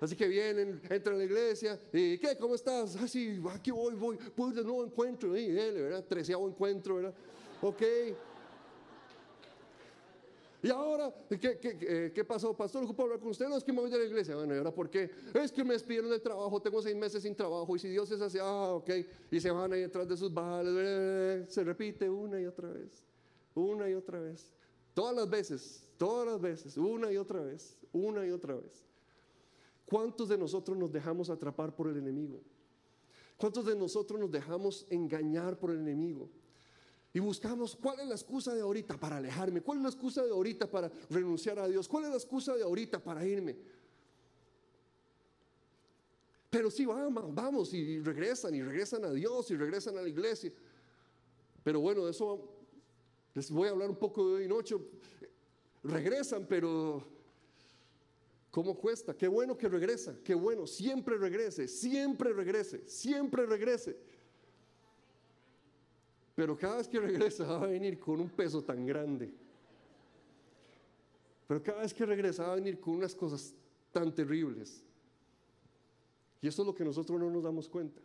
S1: Así que vienen, entran a la iglesia, y ¿qué? ¿Cómo estás? Ah, sí, aquí voy, voy, voy de nuevo encuentro, y él, ¿verdad? Treceavo encuentro, ¿verdad? Ok. Y ahora, ¿qué, qué, eh, qué pasó? Pastor, ¿ocupo hablar con usted? No, es que me voy de la iglesia. Bueno, ¿y ahora por qué? Es que me despidieron del trabajo, tengo seis meses sin trabajo. Y si Dios es así, ah, ok. Y se van ahí detrás de sus bajales. Se repite una y otra vez. Una y otra vez. Todas las veces, todas las veces. Una y otra vez. Una y otra vez. ¿Cuántos de nosotros nos dejamos atrapar por el enemigo? ¿Cuántos de nosotros nos dejamos engañar por el enemigo? Y buscamos cuál es la excusa de ahorita para alejarme, cuál es la excusa de ahorita para renunciar a Dios, cuál es la excusa de ahorita para irme. Pero sí, vamos, vamos y regresan y regresan a Dios y regresan a la iglesia. Pero bueno, de eso les voy a hablar un poco de hoy noche. Regresan, pero ¿cómo cuesta? Qué bueno que regresa, qué bueno, siempre regrese, siempre regrese, siempre regrese. Pero cada vez que regresa va a venir con un peso tan grande. Pero cada vez que regresa va a venir con unas cosas tan terribles. Y eso es lo que nosotros no nos damos cuenta.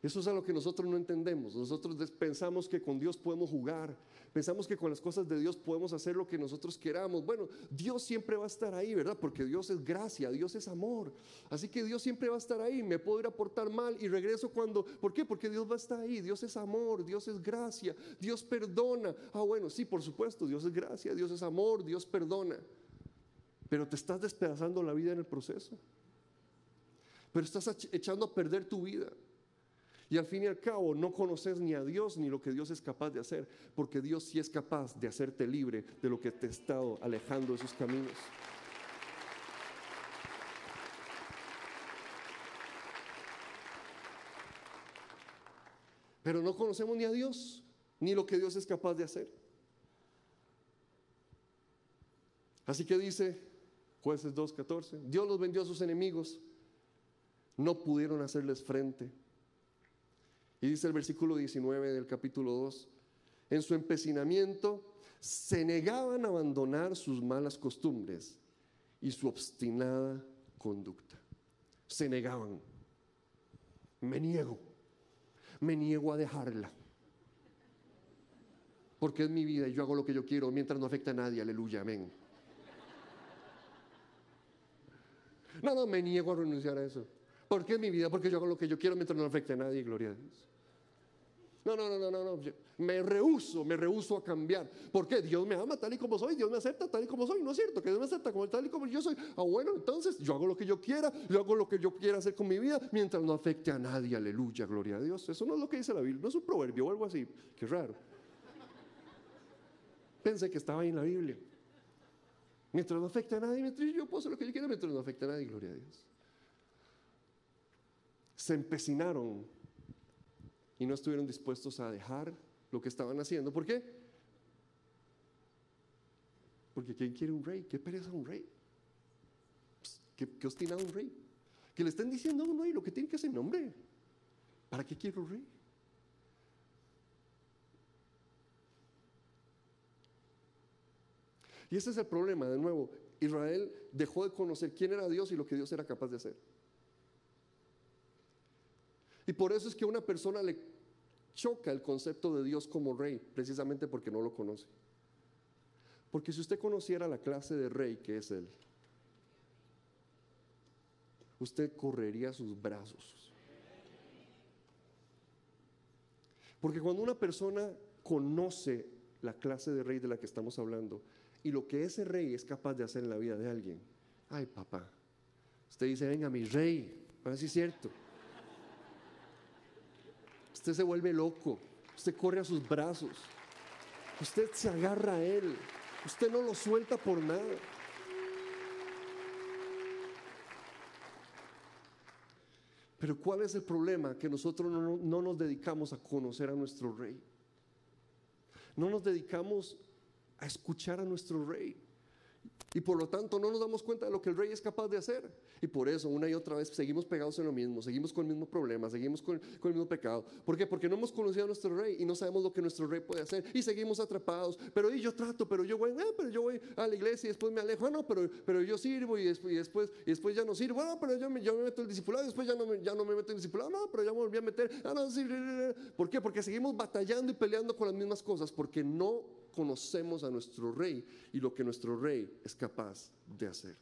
S1: Eso es a lo que nosotros no entendemos. Nosotros pensamos que con Dios podemos jugar, pensamos que con las cosas de Dios podemos hacer lo que nosotros queramos. Bueno, Dios siempre va a estar ahí, ¿verdad? Porque Dios es gracia, Dios es amor. Así que Dios siempre va a estar ahí. Me puedo ir a portar mal y regreso cuando... ¿Por qué? Porque Dios va a estar ahí. Dios es amor, Dios es gracia, Dios perdona. Ah, bueno, sí, por supuesto, Dios es gracia, Dios es amor, Dios perdona. Pero te estás despedazando la vida en el proceso. Pero estás echando a perder tu vida. Y al fin y al cabo no conoces ni a Dios ni lo que Dios es capaz de hacer, porque Dios sí es capaz de hacerte libre de lo que te ha estado alejando de sus caminos. Pero no conocemos ni a Dios ni lo que Dios es capaz de hacer. Así que dice jueces 2.14, Dios los vendió a sus enemigos, no pudieron hacerles frente y dice el versículo 19 del capítulo 2, en su empecinamiento se negaban a abandonar sus malas costumbres y su obstinada conducta. Se negaban. Me niego, me niego a dejarla. Porque es mi vida y yo hago lo que yo quiero mientras no afecta a nadie. Aleluya, amén. No, no, me niego a renunciar a eso. Porque es mi vida, porque yo hago lo que yo quiero mientras no afecte a nadie, gloria a Dios. No, no, no, no, no, no. Me rehuso, me rehuso a cambiar. ¿Por qué? Dios me ama tal y como soy, Dios me acepta tal y como soy. No es cierto que Dios me acepta como tal y como yo soy. Ah, bueno, entonces yo hago lo que yo quiera, yo hago lo que yo quiera hacer con mi vida mientras no afecte a nadie. Aleluya, gloria a Dios. Eso no es lo que dice la Biblia, no es un proverbio o algo así. Qué raro. Pensé que estaba ahí en la Biblia. Mientras no afecte a nadie, mientras yo puedo hacer lo que yo quiera, mientras no afecte a nadie, gloria a Dios. Se empecinaron y no estuvieron dispuestos a dejar lo que estaban haciendo. ¿Por qué? Porque ¿quién quiere un rey? ¿Qué pereza un rey? Pues, ¿Qué, qué un rey? Que le estén diciendo a un rey lo que tiene que hacer, nombre. ¿Para qué quiere un rey? Y ese es el problema, de nuevo. Israel dejó de conocer quién era Dios y lo que Dios era capaz de hacer. Y por eso es que a una persona le choca el concepto de Dios como rey, precisamente porque no lo conoce. Porque si usted conociera la clase de rey que es Él, usted correría sus brazos. Porque cuando una persona conoce la clase de rey de la que estamos hablando y lo que ese rey es capaz de hacer en la vida de alguien, ay papá, usted dice, venga mi rey, a ver si es cierto. Usted se vuelve loco, usted corre a sus brazos, usted se agarra a él, usted no lo suelta por nada. Pero ¿cuál es el problema? Que nosotros no, no, nos dedicamos a conocer a nuestro rey. No nos dedicamos a escuchar a nuestro rey. Y por lo tanto no nos damos cuenta de lo que el rey es capaz de hacer. Y por eso una y otra vez seguimos pegados en lo mismo, seguimos con el mismo problema, seguimos con, el mismo pecado. ¿Por qué? Porque no hemos conocido a nuestro rey y no sabemos lo que nuestro rey puede hacer. Y seguimos atrapados. Pero y yo trato, pero yo voy, ah, pero yo voy a la iglesia y después me alejo. Ah, no, pero, pero yo sirvo y después, y después, y después ya no sirvo. Ah, pero yo me, yo me meto el discipulado después ya no, me, ya no me meto el discipulado. No, pero ya me volví a meter. Ah, no, sí. ¿Por qué? Porque seguimos batallando y peleando con las mismas cosas porque no conocemos a nuestro rey y lo que nuestro rey es capaz de hacer.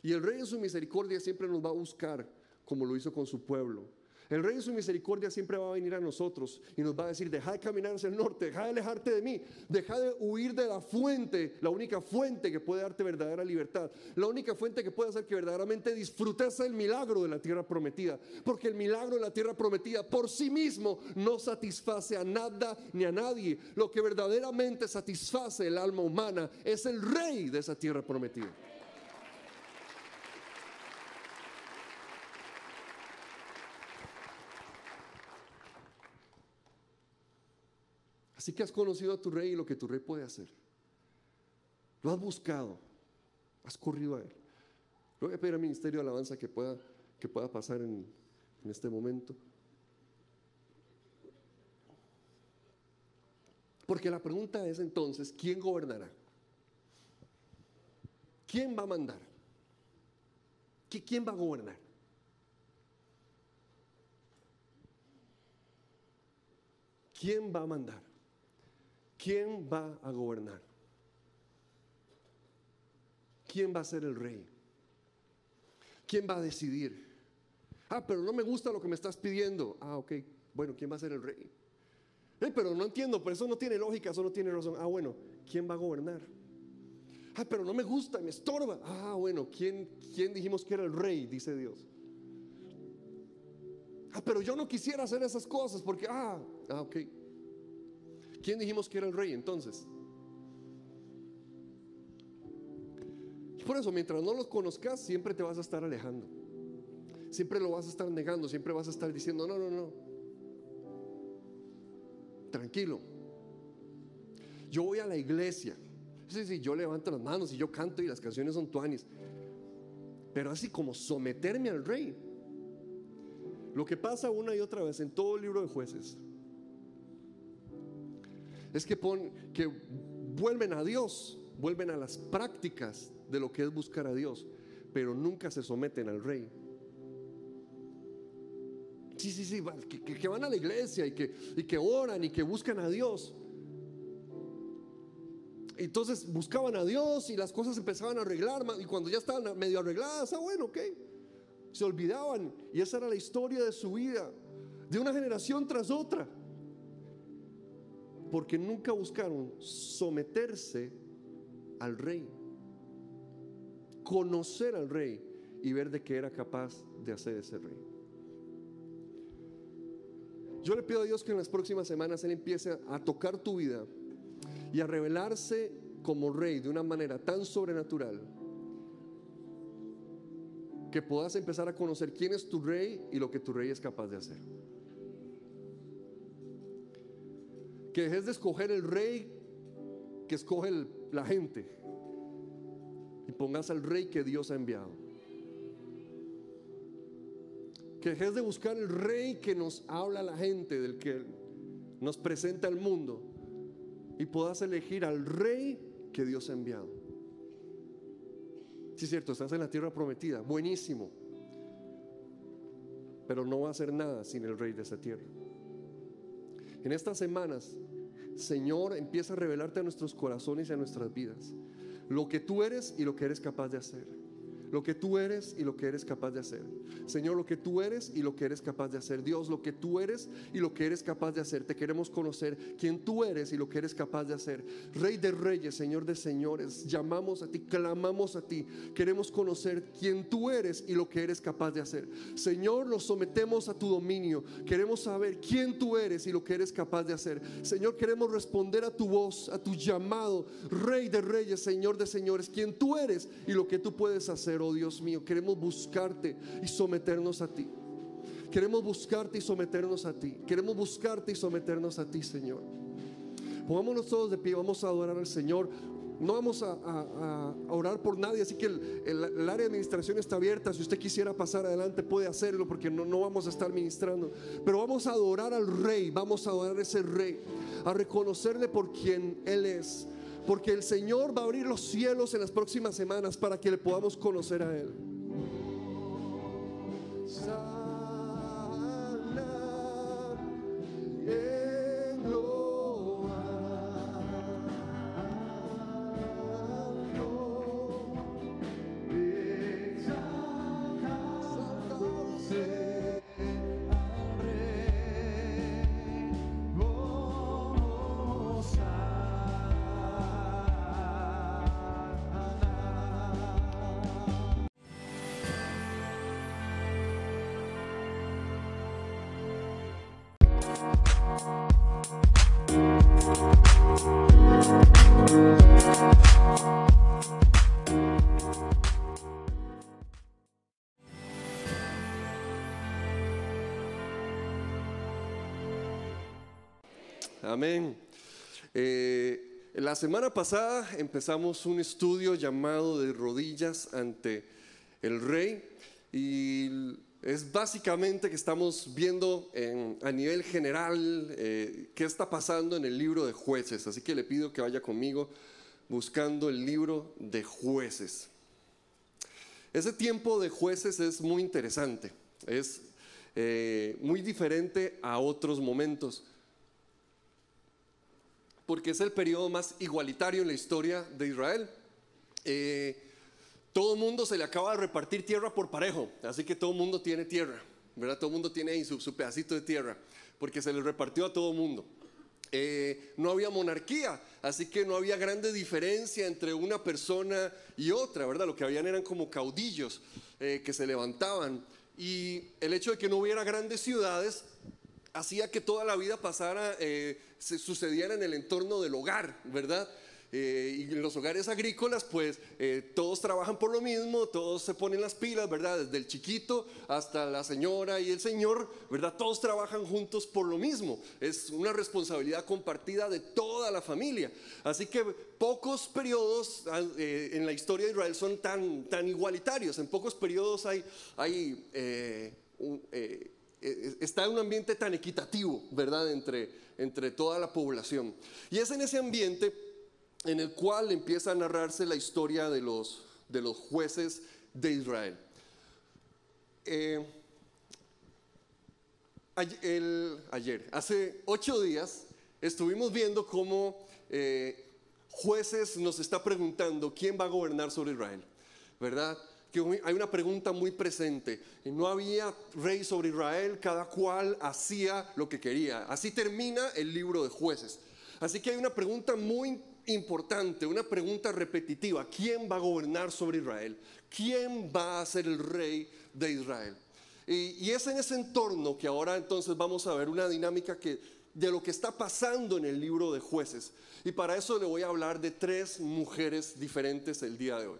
S1: Y el rey en su misericordia siempre nos va a buscar como lo hizo con su pueblo. El rey en su misericordia siempre va a venir a nosotros y nos va a decir, deja de caminar hacia el norte, deja de alejarte de mí, deja de huir de la fuente, la única fuente que puede darte verdadera libertad, la única fuente que puede hacer que verdaderamente disfrutes el milagro de la tierra prometida, porque el milagro de la tierra prometida por sí mismo no satisface a nada ni a nadie. Lo que verdaderamente satisface el alma humana es el rey de esa tierra prometida. Así que has conocido a tu rey y lo que tu rey puede hacer. Lo has buscado, has corrido a él. Le voy a pedir al Ministerio de Alabanza que pueda, que pueda pasar en, en este momento. Porque la pregunta es entonces, ¿quién gobernará? ¿Quién va a mandar? ¿Quién va a gobernar? ¿Quién va a mandar? ¿Quién va a gobernar? ¿Quién va a ser el rey? ¿Quién va a decidir? Ah, pero no me gusta lo que me estás pidiendo. Ah, ok. Bueno, ¿quién va a ser el rey? Eh, pero no entiendo, pero eso no tiene lógica, eso no tiene razón. Ah, bueno, ¿quién va a gobernar? Ah, pero no me gusta, me estorba. Ah, bueno, ¿quién, quién dijimos que era el rey? Dice Dios. Ah, pero yo no quisiera hacer esas cosas porque, ah, ah, ok. ¿Quién dijimos que era el rey entonces? Por eso, mientras no los conozcas, siempre te vas a estar alejando. Siempre lo vas a estar negando, siempre vas a estar diciendo, no, no, no. Tranquilo. Yo voy a la iglesia. Sí, sí, yo levanto las manos y yo canto y las canciones son tuanis. Pero así como someterme al rey. Lo que pasa una y otra vez en todo el libro de jueces es que, que vuelven a Dios, vuelven a las prácticas de lo que es buscar a Dios, pero nunca se someten al rey. Sí, sí, sí, que, van a la iglesia y que, y que oran y que buscan a Dios. Entonces buscaban a Dios y las cosas empezaban a arreglar y cuando ya estaban medio arregladas, ah, bueno, ok. Se olvidaban y esa era la historia de su vida, de una generación tras otra porque nunca buscaron someterse al rey, conocer al rey y ver de qué era capaz de hacer ese rey. Yo le pido a Dios que en las próximas semanas Él empiece a tocar tu vida y a revelarse como rey de una manera tan sobrenatural que puedas empezar a conocer quién es tu rey y lo que tu rey es capaz de hacer. Que dejes de escoger el rey que escoge la gente y pongas al rey que Dios ha enviado. Que dejes de buscar el rey que nos habla la gente, del que nos presenta el mundo, y puedas elegir al rey que Dios ha enviado. Sí, es cierto, estás en la tierra prometida, buenísimo, pero no va a hacer nada sin el rey de esa tierra. En estas semanas, Señor, empieza a revelarte a nuestros corazones y a nuestras vidas lo que tú eres y lo que eres capaz de hacer. Lo que tú eres y lo que eres capaz de hacer. Señor, lo que tú eres y lo que eres capaz de hacer. Dios, lo que tú eres y lo que eres capaz de hacer. Te queremos conocer quién tú eres y lo que eres capaz de hacer. Rey de reyes, Señor de señores, llamamos a ti, clamamos a ti. Queremos conocer quién tú eres y lo que eres capaz de hacer. Señor, nos sometemos a tu dominio. Queremos saber quién tú eres y lo que eres capaz de hacer. Señor, queremos responder a tu voz, a tu llamado. Rey de reyes, Señor de señores, quién tú eres y lo que tú puedes hacer, oh Dios mío. Queremos buscarte y someternos a ti. Queremos buscarte y someternos a ti. Queremos buscarte y someternos a ti, Señor. Pongámonos todos de pie, vamos a adorar al Señor. No vamos a, a- orar por nadie, así que el área de administración está abierta. Si usted quisiera pasar adelante, puede hacerlo, porque no, no vamos a estar ministrando. Pero vamos a adorar al Rey, vamos a adorar a ese Rey, a reconocerle por quien Él es. Porque el Señor va a abrir los cielos en las próximas semanas para que le podamos conocer a Él. La semana pasada empezamos un estudio llamado de rodillas ante el rey y es básicamente que estamos viendo en- a nivel general eh, qué está pasando en el libro de jueces. Así que le pido que vaya conmigo buscando el libro de jueces. Ese tiempo de jueces es muy interesante, es eh, muy diferente a otros momentos porque es el periodo más igualitario en la historia de Israel. Eh, todo mundo se le acaba de repartir tierra por parejo, así que todo mundo tiene tierra, ¿verdad? Todo mundo tiene su, su pedacito de tierra, porque se le repartió a todo mundo. Eh, no había monarquía, así que no había grande diferencia entre una persona y otra, ¿verdad? Lo que habían eran como caudillos eh, que se levantaban. Y el hecho de que no hubiera grandes ciudades hacía que toda la vida pasara, eh, se sucediera en el entorno del hogar, ¿verdad? Eh, y en los hogares agrícolas, pues eh, todos trabajan por lo mismo, todos se ponen las pilas, ¿verdad? Desde el chiquito hasta la señora y el señor, ¿verdad? Todos trabajan juntos por lo mismo. Es una responsabilidad compartida de toda la familia. Así que pocos periodos en la historia de Israel son tan, tan igualitarios. En pocos periodos hay, hay está en un ambiente tan equitativo, ¿verdad? Entre, entre toda la población. Y es en ese ambiente en el cual empieza a narrarse la historia de los, de los jueces de Israel. Eh, el- ayer, hace ocho días, estuvimos viendo cómo eh, jueces nos está preguntando quién va a gobernar sobre Israel, ¿verdad? Que hay una pregunta muy presente. No había rey sobre Israel, cada cual hacía lo que quería. Así termina el libro de jueces. Así que hay una pregunta muy importante, una pregunta repetitiva. ¿Quién va a gobernar sobre Israel? ¿Quién va a ser el rey de Israel? Y, y es en ese entorno que ahora entonces vamos a ver una dinámica que, de lo que está pasando en el libro de jueces. Y para eso le voy a hablar de tres mujeres diferentes el día de hoy.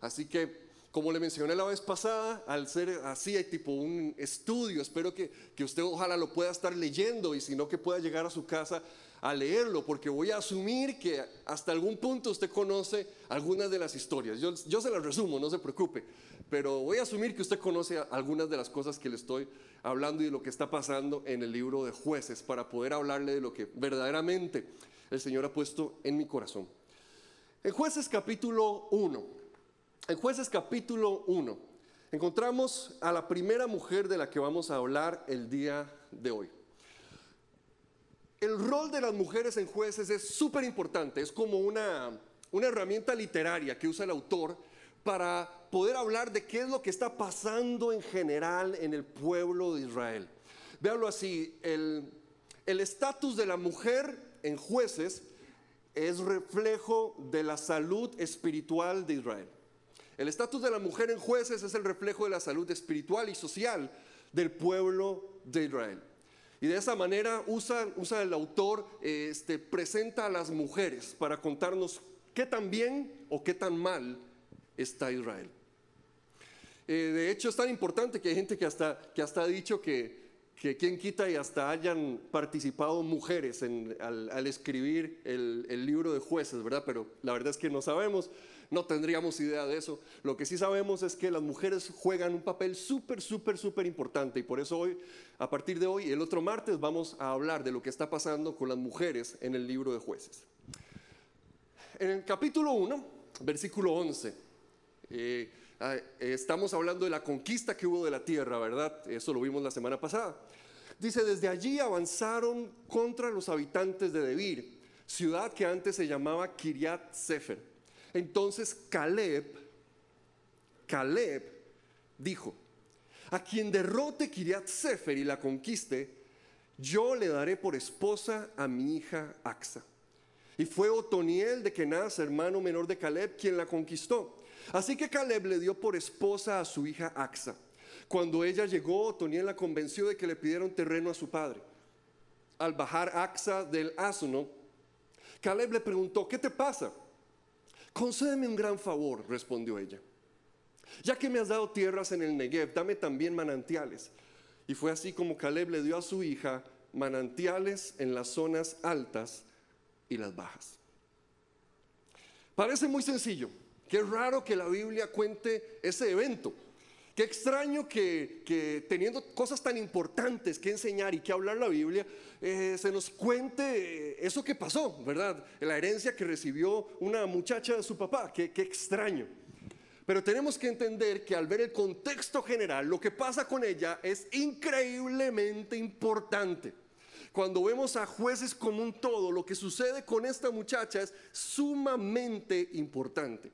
S1: Así que, como le mencioné la vez pasada, al ser así, hay tipo un estudio, espero que, que usted ojalá lo pueda estar leyendo y si no que pueda llegar a su casa a leerlo porque voy a asumir que hasta algún punto usted conoce algunas de las historias. Yo, yo se las resumo, no se preocupe, pero voy a asumir que usted conoce algunas de las cosas que le estoy hablando y de lo que está pasando en el libro de jueces para poder hablarle de lo que verdaderamente el Señor ha puesto en mi corazón. En jueces capítulo 1, en jueces capítulo 1, encontramos a la primera mujer de la que vamos a hablar el día de hoy. El rol de las mujeres en jueces es súper importante, es como una, una herramienta literaria que usa el autor para poder hablar de qué es lo que está pasando en general en el pueblo de Israel. Véalo así, el estatus de la mujer en jueces es reflejo de la salud espiritual de Israel. El estatus de la mujer en jueces es el reflejo de la salud espiritual y social del pueblo de Israel. Y de esa manera usa, el autor, este, presenta a las mujeres para contarnos qué tan bien o qué tan mal está Israel. Eh, de hecho es tan importante que hay gente que hasta, que hasta ha dicho que, que quien quita y hasta hayan participado mujeres al, escribir el, libro de jueces, ¿verdad? Pero la verdad es que no sabemos, no tendríamos idea de eso. Lo que sí sabemos es que las mujeres juegan un papel súper, súper, súper importante y por eso hoy, a partir de hoy, el otro martes, vamos a hablar de lo que está pasando con las mujeres en el libro de jueces. En el capítulo 1, versículo 11, eh, ah, estamos hablando de la conquista que hubo de la tierra, ¿verdad? Eso lo vimos la semana pasada. Dice, desde allí avanzaron contra los habitantes de Debir, ciudad que antes se llamaba Kiriat Sefer. Entonces Caleb, Caleb dijo, a quien derrote Kiriat Sefer y la conquiste, yo le daré por esposa a mi hija Axa. Y fue Otoniel de Kenaz, hermano menor de Caleb, quien la conquistó. Así que Caleb le dio por esposa a su hija Axa. Cuando ella llegó, Otoniel la convenció de que le pidieron terreno a su padre. Al bajar Axa del asno, Caleb le preguntó, ¿qué te pasa? Concédeme un gran favor, respondió ella. Ya que me has dado tierras en el Negev, dame también manantiales. Y fue así como Caleb le dio a su hija manantiales en las zonas altas y las bajas. Parece muy sencillo. Qué raro que la Biblia cuente ese evento. Qué extraño que, teniendo cosas tan importantes que enseñar y que hablar la Biblia, eh, se nos cuente eso que pasó, ¿verdad? La herencia que recibió una muchacha de su papá. Qué, qué extraño. Pero tenemos que entender que al ver el contexto general, lo que pasa con ella es increíblemente importante. Cuando vemos a jueces como un todo, lo que sucede con esta muchacha es sumamente importante.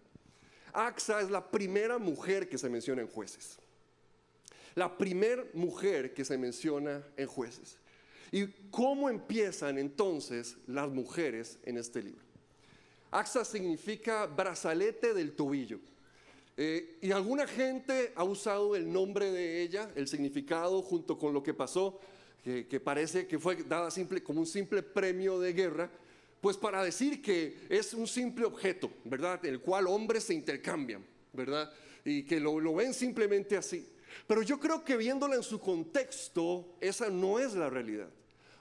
S1: Axa es la primera mujer que se menciona en jueces. La primera mujer que se menciona en jueces. ¿Y cómo empiezan entonces las mujeres en este libro? Axa significa brazalete del tobillo. Eh, y alguna gente ha usado el nombre de ella, el significado, junto con lo que pasó, que, parece que fue dada simple, como un simple premio de guerra, pues para decir que es un simple objeto, ¿verdad? El cual hombres se intercambian, ¿verdad? Y que lo, lo ven simplemente así. Pero yo creo que viéndola en su contexto, esa no es la realidad.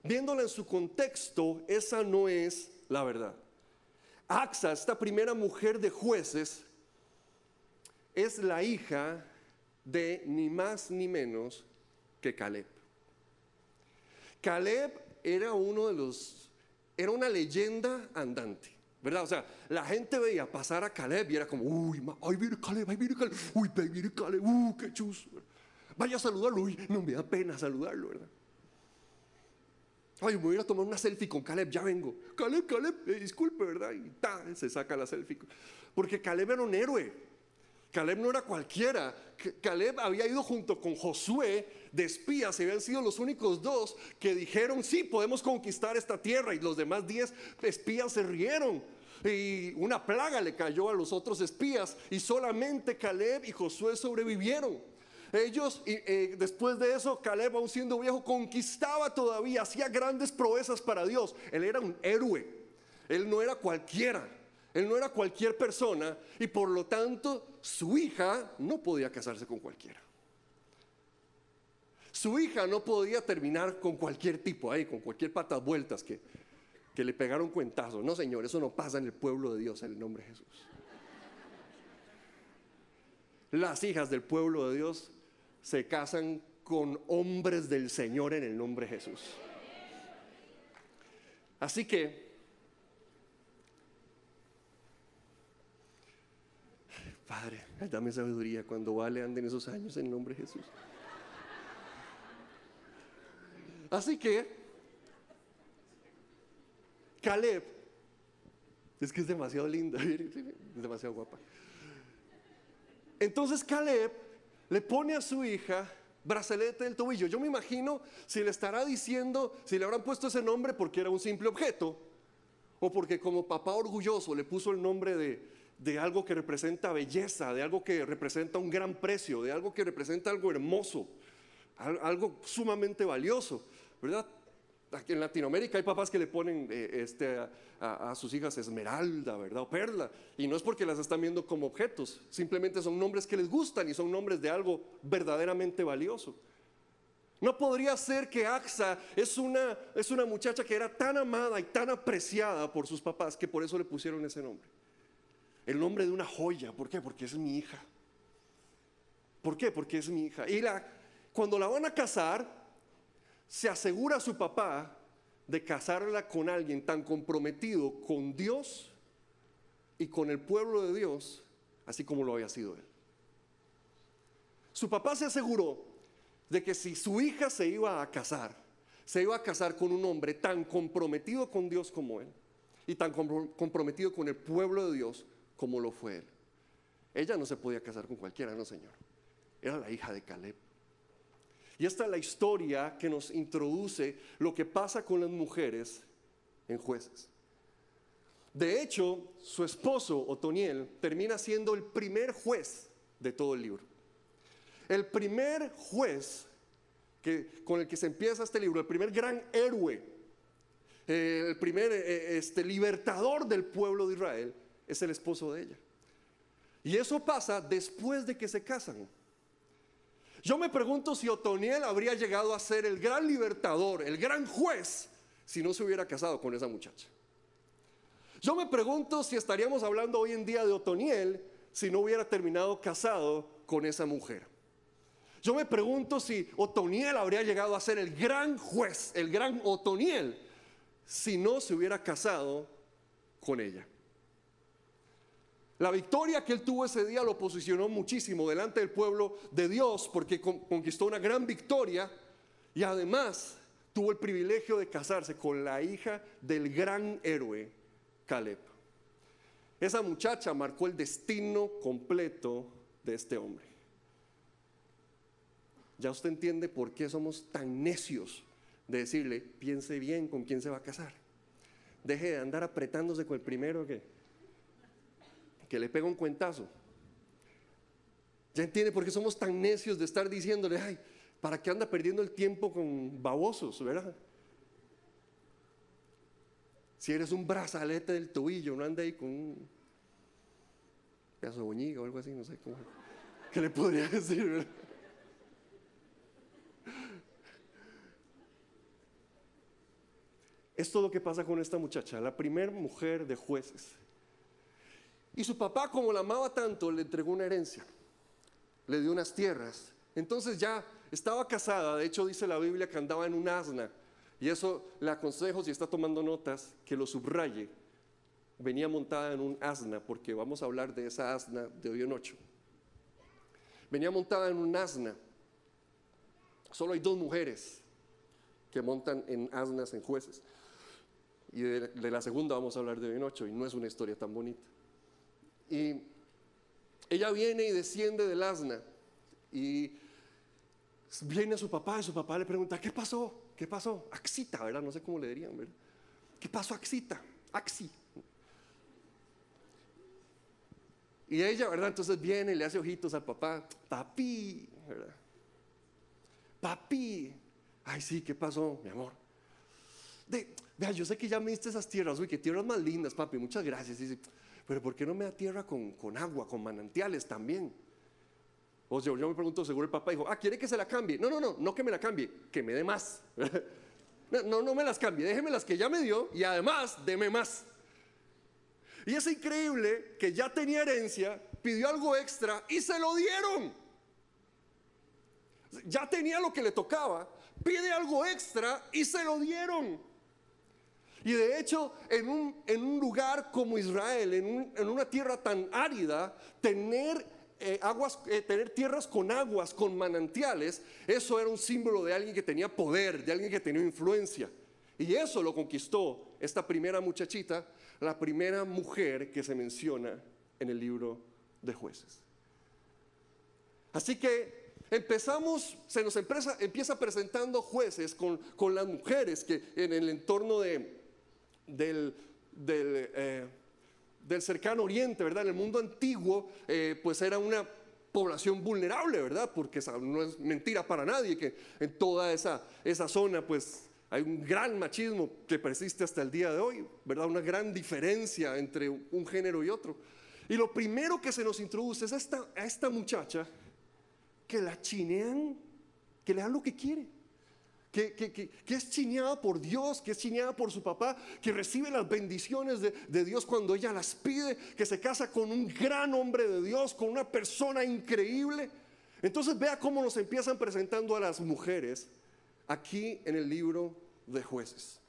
S1: Viéndola en su contexto, esa no es la verdad. Axa, esta primera mujer de jueces, es la hija de ni más ni menos que Caleb. Caleb era uno de los era una leyenda andante. ¿Verdad? O sea, la gente veía pasar a Caleb y era como, uy, ahí viene Caleb, ahí viene Caleb, uy, viene Caleb, uy, qué chus. Vaya a saludarlo, uy, no me da pena saludarlo, ¿verdad? Ay, me voy a tomar una selfie con Caleb, ya vengo. Caleb, Caleb, eh, disculpe, ¿verdad? Y ta, se saca la selfie. Porque Caleb era un héroe. Caleb no era cualquiera. Caleb había ido junto con Josué de espías habían sido los únicos dos que dijeron, sí, podemos conquistar esta tierra. Y los demás diez espías se rieron. Y una plaga le cayó a los otros espías y solamente Caleb y Josué sobrevivieron. Ellos, eh, después de eso, Caleb, aún siendo viejo, conquistaba todavía, hacía grandes proezas para Dios. Él era un héroe. Él no era cualquiera. Él no era cualquier persona y por lo tanto su hija no podía casarse con cualquiera. Su hija no podía terminar con cualquier tipo ahí, con cualquier patas vueltas que, que le pegaron cuentazo. No, Señor, eso no pasa en el pueblo de Dios en el nombre de Jesús. Las hijas del pueblo de Dios se casan con hombres del Señor en el nombre de Jesús. Así que, Padre, dame sabiduría cuando vale anden esos años en el nombre de Jesús. Así que, Caleb, es que es demasiado linda, es demasiado guapa. Entonces Caleb le pone a su hija brazalete del tobillo. Yo me imagino si le estará diciendo, si le habrán puesto ese nombre porque era un simple objeto, o porque como papá orgulloso le puso el nombre de, de algo que representa belleza, de algo que representa un gran precio, de algo que representa algo hermoso, algo sumamente valioso, ¿verdad? En Latinoamérica hay papás que le ponen eh, este, a, sus hijas esmeralda, ¿verdad? O perla. Y no es porque las están viendo como objetos, simplemente son nombres que les gustan y son nombres de algo verdaderamente valioso. No podría ser que Axa es una, es una muchacha que era tan amada y tan apreciada por sus papás que por eso le pusieron ese nombre. El nombre de una joya. ¿Por qué? Porque es mi hija. ¿Por qué? Porque es mi hija. Y la, cuando la van a casar, se asegura a su papá de casarla con alguien tan comprometido con Dios y con el pueblo de Dios, así como lo había sido él. Su papá se aseguró de que si su hija se iba a casar, se iba a casar con un hombre tan comprometido con Dios como él y tan comprometido con el pueblo de Dios como lo fue él. Ella no se podía casar con cualquiera, no señor. Era la hija de Caleb. Y esta es la historia que nos introduce lo que pasa con las mujeres en jueces. De hecho, su esposo, Otoniel, termina siendo el primer juez de todo el libro. El primer juez que, con el que se empieza este libro, el primer gran héroe, eh, el primer eh, eh, este, libertador del pueblo de Israel, es el esposo de ella. Y eso pasa después de que se casan. Yo me pregunto si Otoniel habría llegado a ser el gran libertador, el gran juez, si no se hubiera casado con esa muchacha. Yo me pregunto si estaríamos hablando hoy en día de Otoniel si no hubiera terminado casado con esa mujer. Yo me pregunto si Otoniel habría llegado a ser el gran juez, el gran Otoniel, si no se hubiera casado con ella. La victoria que él tuvo ese día lo posicionó muchísimo delante del pueblo de Dios porque conquistó una gran victoria y además tuvo el privilegio de casarse con la hija del gran héroe Caleb. Esa muchacha marcó el destino completo de este hombre. Ya usted entiende por qué somos tan necios de decirle, piense bien con quién se va a casar. Deje de andar apretándose con el primero que que le pega un cuentazo. Ya entiende por qué somos tan necios de estar diciéndole, ay, ¿para qué anda perdiendo el tiempo con babosos, verdad? Si eres un brazalete del tobillo, no anda ahí con un pedazo de o algo así, no sé cómo. ¿Qué le podría decir, verdad? Esto es lo que pasa con esta muchacha, la primera mujer de jueces. Y su papá, como la amaba tanto, le entregó una herencia, le dio unas tierras. Entonces ya estaba casada, de hecho dice la Biblia que andaba en un asna. Y eso le aconsejo, si está tomando notas, que lo subraye. Venía montada en un asna, porque vamos a hablar de esa asna de hoy en ocho. Venía montada en un asna. Solo hay dos mujeres que montan en asnas en jueces. Y de, la segunda vamos a hablar de hoy en ocho, y no es una historia tan bonita. Y ella viene y desciende del asna y viene a su papá y su papá le pregunta, ¿qué pasó? ¿Qué pasó? Axita, ¿verdad? No sé cómo le dirían, ¿verdad? ¿Qué pasó, Axita? Axi. Y ella, ¿verdad? Entonces viene y le hace ojitos al papá, papi, ¿verdad? Papi. Ay, sí, ¿qué pasó, mi amor? De, vea, yo sé que ya me diste esas tierras, uy, qué tierras más lindas, papi, muchas gracias. Dice, pero ¿por qué no me da tierra con, agua, con manantiales también? O sea, yo me pregunto, seguro el papá dijo, ah, ¿quiere que se la cambie? No, no, no, no que me la cambie, que me dé más. No, no me las cambie, déjeme las que ya me dio y además deme más. Y es increíble que ya tenía herencia, pidió algo extra y se lo dieron. Ya tenía lo que le tocaba, pide algo extra y se lo dieron. Y de hecho, en un, en un lugar como Israel, en, en, una tierra tan árida, tener, eh, aguas, eh, tener tierras con aguas, con manantiales, eso era un símbolo de alguien que tenía poder, de alguien que tenía influencia. Y eso lo conquistó esta primera muchachita, la primera mujer que se menciona en el libro de jueces. Así que Empezamos, se nos empieza, empieza presentando jueces con, con, las mujeres que en el entorno de, del, del, eh, del, cercano oriente, ¿verdad? En el mundo antiguo, eh, pues era una población vulnerable, ¿verdad? Porque no es mentira para nadie que en toda esa, esa zona, pues hay un gran machismo que persiste hasta el día de hoy, ¿verdad? Una gran diferencia entre un género y otro. Y lo primero que se nos introduce es esta, a esta muchacha que la chinean, que le dan lo que quiere. Que, es chineada por Dios, que es chineada por su papá, que recibe las bendiciones de, de, Dios cuando ella las pide, que se casa con un gran hombre de Dios, con una persona increíble. Entonces vea cómo nos empiezan presentando a las mujeres aquí en el libro de jueces.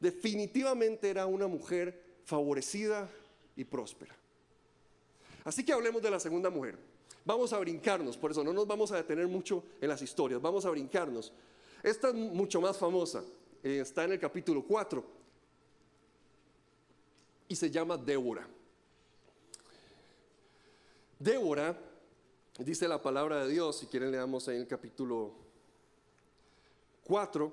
S1: Definitivamente era una mujer favorecida y próspera. Así que hablemos de la segunda mujer. Vamos a brincarnos, por eso no nos vamos a detener mucho en las historias, vamos a brincarnos. Esta es mucho más famosa, eh, está en el capítulo 4 y se llama Débora. Débora, dice la palabra de Dios, si quieren leamos en el capítulo 4.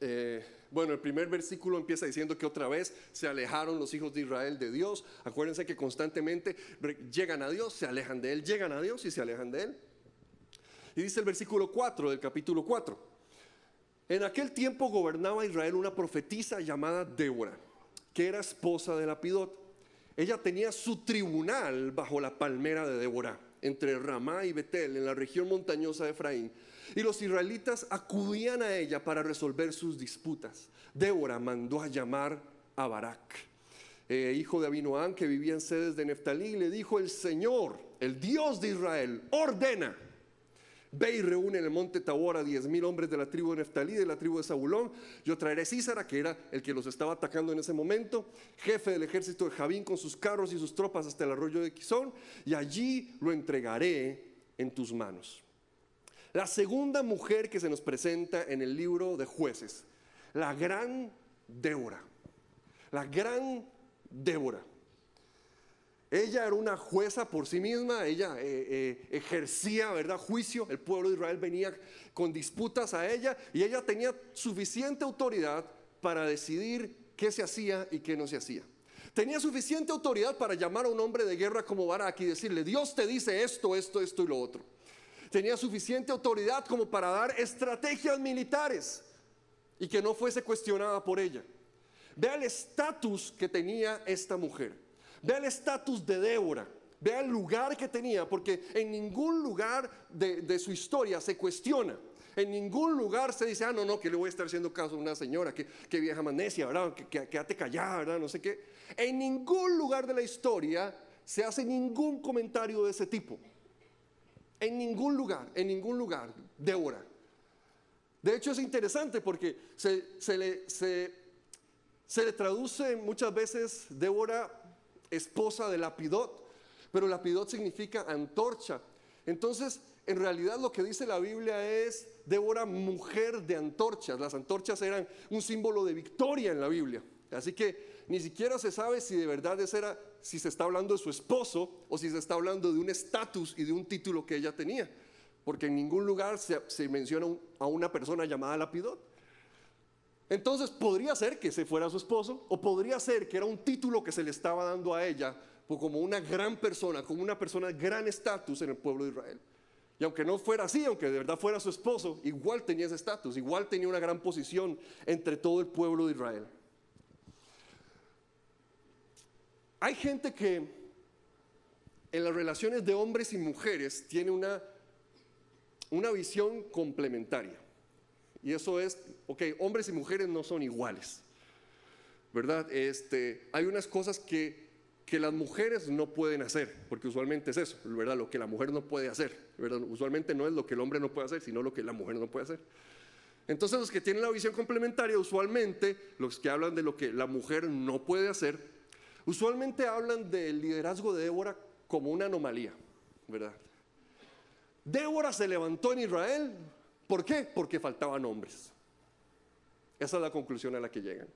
S1: Eh, bueno, el primer versículo empieza diciendo que otra vez se alejaron los hijos de Israel de Dios. Acuérdense que constantemente llegan a Dios, se alejan de Él, llegan a Dios y se alejan de Él. Y dice el versículo 4 del capítulo 4. En aquel tiempo gobernaba Israel una profetisa llamada Débora, que era esposa de Lapidot. Ella tenía su tribunal bajo la palmera de Débora, entre Ramá y Betel, en la región montañosa de Efraín y los israelitas acudían a ella para resolver sus disputas. Débora mandó a llamar a Barak, eh, hijo de Abinoam, que vivía en sedes de Neftalí, y le dijo: El Señor, el Dios de Israel, ordena. Ve y reúne en el monte Tabor a diez mil hombres de la tribu de Neftalí, de la tribu de Zabulón. Yo traeré Císara, que era el que los estaba atacando en ese momento, jefe del ejército de Javín con sus carros y sus tropas hasta el arroyo de Quizón, y allí lo entregaré en tus manos. La segunda mujer que se nos presenta en el libro de jueces, la gran Débora. La gran Débora. Ella era una jueza por sí misma, ella eh, eh, ejercía, ¿verdad?, juicio. El pueblo de Israel venía con disputas a ella y ella tenía suficiente autoridad para decidir qué se hacía y qué no se hacía. Tenía suficiente autoridad para llamar a un hombre de guerra como Barak y decirle, Dios te dice esto, esto, esto y lo otro tenía suficiente autoridad como para dar estrategias militares y que no fuese cuestionada por ella. Vea el estatus que tenía esta mujer. Vea el estatus de Débora. Vea el lugar que tenía, porque en ningún lugar de, su historia se cuestiona. En ningún lugar se dice, ah, no, no, que le voy a estar haciendo caso a una señora, que, que vieja manecia, ¿verdad? Que, que, quédate callada, ¿verdad? No sé qué. En ningún lugar de la historia se hace ningún comentario de ese tipo. En ningún lugar, en ningún lugar, Débora. De hecho es interesante porque se, le, se, le, traduce muchas veces Débora esposa de Lapidot, pero Lapidot significa antorcha. Entonces, en realidad lo que dice la Biblia es Débora mujer de antorchas. Las antorchas eran un símbolo de victoria en la Biblia. Así que ni siquiera se sabe si de verdad era si se está hablando de su esposo o si se está hablando de un estatus y de un título que ella tenía. Porque en ningún lugar se, menciona a una persona llamada Lapidot. Entonces podría ser que se fuera su esposo o podría ser que era un título que se le estaba dando a ella como una gran persona, como una persona de gran estatus en el pueblo de Israel. Y aunque no fuera así, aunque de verdad fuera su esposo, igual tenía ese estatus, igual tenía una gran posición entre todo el pueblo de Israel. Hay gente que en las relaciones de hombres y mujeres tiene una, una visión complementaria. Y eso es, ok, hombres y mujeres no son iguales. ¿Verdad? Este, hay unas cosas que, que las mujeres no pueden hacer, porque usualmente es eso, ¿verdad? Lo que la mujer no puede hacer, ¿verdad? Usualmente no es lo que el hombre no puede hacer, sino lo que la mujer no puede hacer. Entonces los que tienen la visión complementaria, usualmente los que hablan de lo que la mujer no puede hacer, usualmente hablan del liderazgo de Débora como una anomalía, ¿verdad? Débora se levantó en Israel, ¿por qué? Porque faltaban hombres. Esa es la conclusión a la que llegan.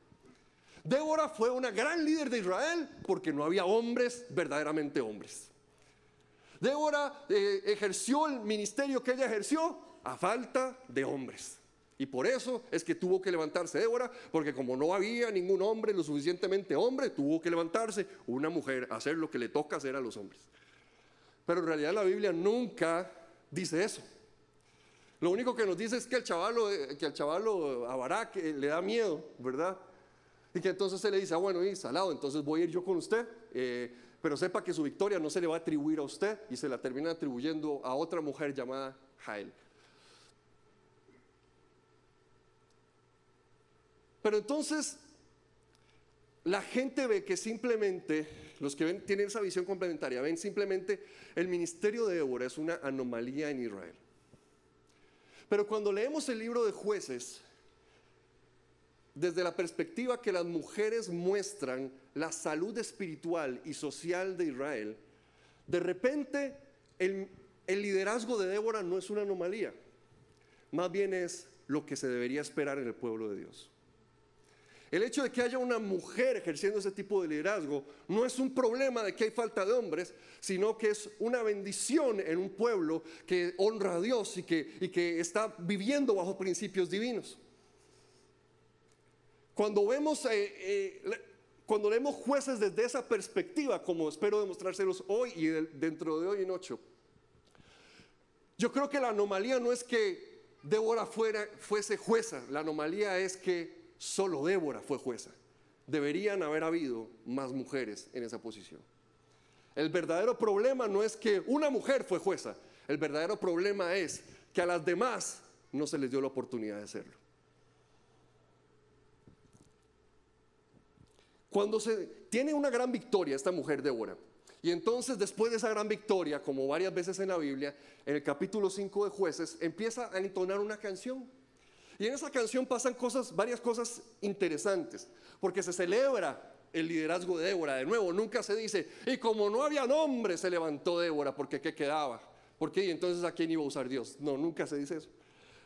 S1: Débora fue una gran líder de Israel porque no había hombres, verdaderamente hombres. Débora eh, ejerció el ministerio que ella ejerció a falta de hombres. Y por eso es que tuvo que levantarse Débora, porque como no había ningún hombre lo suficientemente hombre, tuvo que levantarse una mujer a hacer lo que le toca hacer a los hombres. Pero en realidad la Biblia nunca dice eso. Lo único que nos dice es que el chavalo, eh, que el Barak eh, le da miedo, ¿verdad? Y que entonces se le dice, ah, bueno, y salado, entonces voy a ir yo con usted, eh, pero sepa que su victoria no se le va a atribuir a usted y se la termina atribuyendo a otra mujer llamada Jael. Pero entonces la gente ve que simplemente, los que ven, tienen esa visión complementaria, ven simplemente el ministerio de Débora es una anomalía en Israel. Pero cuando leemos el libro de jueces, desde la perspectiva que las mujeres muestran la salud espiritual y social de Israel, de repente el, liderazgo de Débora no es una anomalía, más bien es lo que se debería esperar en el pueblo de Dios. El hecho de que haya una mujer ejerciendo ese tipo de liderazgo no es un problema de que hay falta de hombres, sino que es una bendición en un pueblo que honra a Dios y que, y que está viviendo bajo principios divinos. Cuando vemos, eh, eh, cuando leemos jueces desde esa perspectiva, como espero demostrárselos hoy y dentro de hoy en ocho, yo creo que la anomalía no es que Débora fuera, fuese jueza, la anomalía es que solo Débora fue jueza. Deberían haber habido más mujeres en esa posición. El verdadero problema no es que una mujer fue jueza, el verdadero problema es que a las demás no se les dio la oportunidad de hacerlo. Cuando se tiene una gran victoria esta mujer Débora, y entonces después de esa gran victoria, como varias veces en la Biblia, en el capítulo 5 de jueces, empieza a entonar una canción. Y en esa canción pasan cosas, varias cosas interesantes, porque se celebra el liderazgo de Débora. De nuevo, nunca se dice, y como no había nombre, se levantó Débora, porque ¿qué quedaba? ¿Por qué? ¿Y entonces a quién iba a usar Dios? No, nunca se dice eso.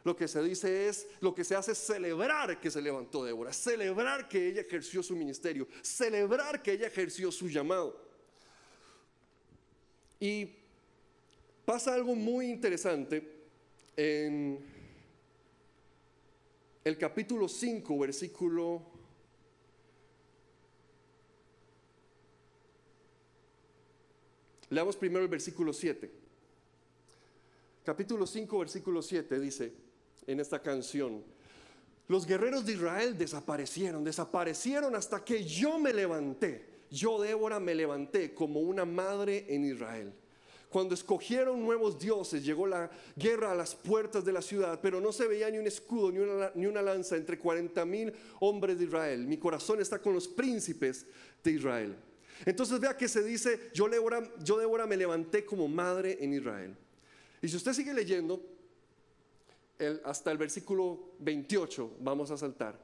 S1: Lo que se dice es, lo que se hace es celebrar que se levantó Débora, celebrar que ella ejerció su ministerio, celebrar que ella ejerció su llamado. Y pasa algo muy interesante en el capítulo 5, versículo... Leamos primero el versículo 7. Capítulo 5, versículo 7 dice en esta canción, los guerreros de Israel desaparecieron, desaparecieron hasta que yo me levanté. Yo, Débora, me levanté como una madre en Israel. Cuando escogieron nuevos dioses, llegó la guerra a las puertas de la ciudad, pero no se veía ni un escudo ni una, lanza entre 40 mil hombres de Israel. Mi corazón está con los príncipes de Israel. Entonces vea que se dice, yo Débora, yo me levanté como madre en Israel. Y si usted sigue leyendo, hasta el versículo 28, vamos a saltar.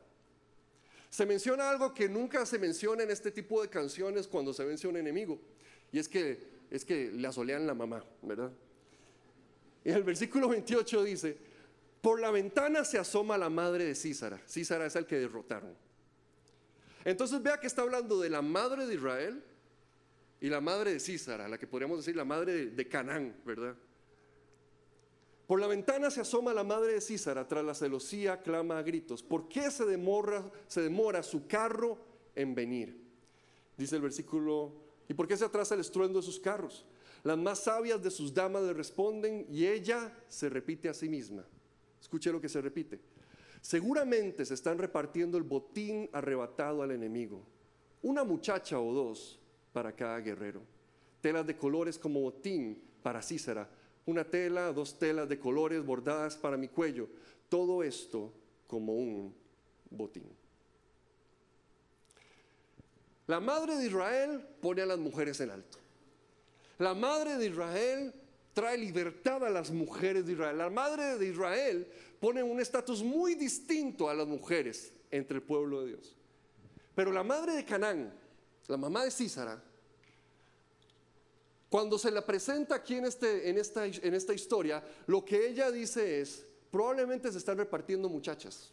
S1: Se menciona algo que nunca se menciona en este tipo de canciones cuando se vence un enemigo. Y es que es que le asolean la mamá, ¿verdad? Y el versículo 28 dice, por la ventana se asoma la madre de Císara. Císara es el que derrotaron. Entonces vea que está hablando de la madre de Israel y la madre de Císara, la que podríamos decir la madre de, Canaán, ¿verdad? Por la ventana se asoma la madre de Císara, tras la celosía clama a gritos. ¿Por qué se demora, se demora su carro en venir? Dice el versículo ¿Y por qué se atrasa el estruendo de sus carros? Las más sabias de sus damas le responden y ella se repite a sí misma. Escuche lo que se repite. Seguramente se están repartiendo el botín arrebatado al enemigo. Una muchacha o dos para cada guerrero. Telas de colores como botín para Císara. Una tela, dos telas de colores bordadas para mi cuello. Todo esto como un botín. La madre de Israel pone a las mujeres en alto. La madre de Israel trae libertad a las mujeres de Israel. La madre de Israel pone un estatus muy distinto a las mujeres entre el pueblo de Dios. Pero la madre de Canaán, la mamá de Císara, cuando se la presenta aquí en, este, en, esta, en esta historia, lo que ella dice es, probablemente se están repartiendo muchachas.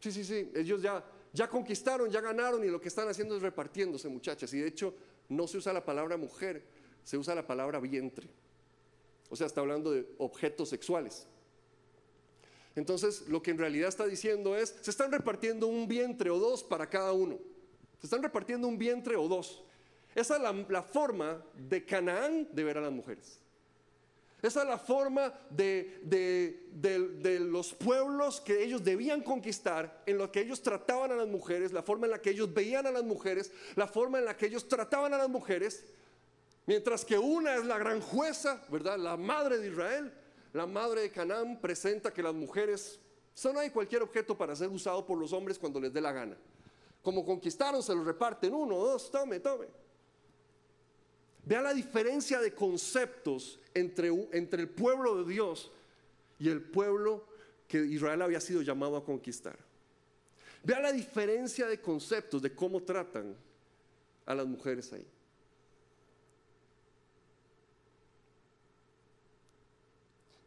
S1: Sí, sí, sí, ellos ya, ya conquistaron, ya ganaron y lo que están haciendo es repartiéndose muchachas. Y de hecho no se usa la palabra mujer, se usa la palabra vientre. O sea, está hablando de objetos sexuales. Entonces, lo que en realidad está diciendo es, se están repartiendo un vientre o dos para cada uno. Se están repartiendo un vientre o dos. Esa es la, forma de Canaán de ver a las mujeres. Esa es la forma de, de, los pueblos que ellos debían conquistar, en lo que ellos trataban a las mujeres, la forma en la que ellos veían a las mujeres, la forma en la que ellos trataban a las mujeres, mientras que una es la gran jueza, ¿verdad? La madre de Israel, la madre de Canaán presenta que las mujeres son ahí cualquier objeto para ser usado por los hombres cuando les dé la gana. Como conquistaron, se los reparten uno, dos, tome, tome. Vea la diferencia de conceptos entre, entre el pueblo de Dios y el pueblo que Israel había sido llamado a conquistar. Vea la diferencia de conceptos de cómo tratan a las mujeres ahí.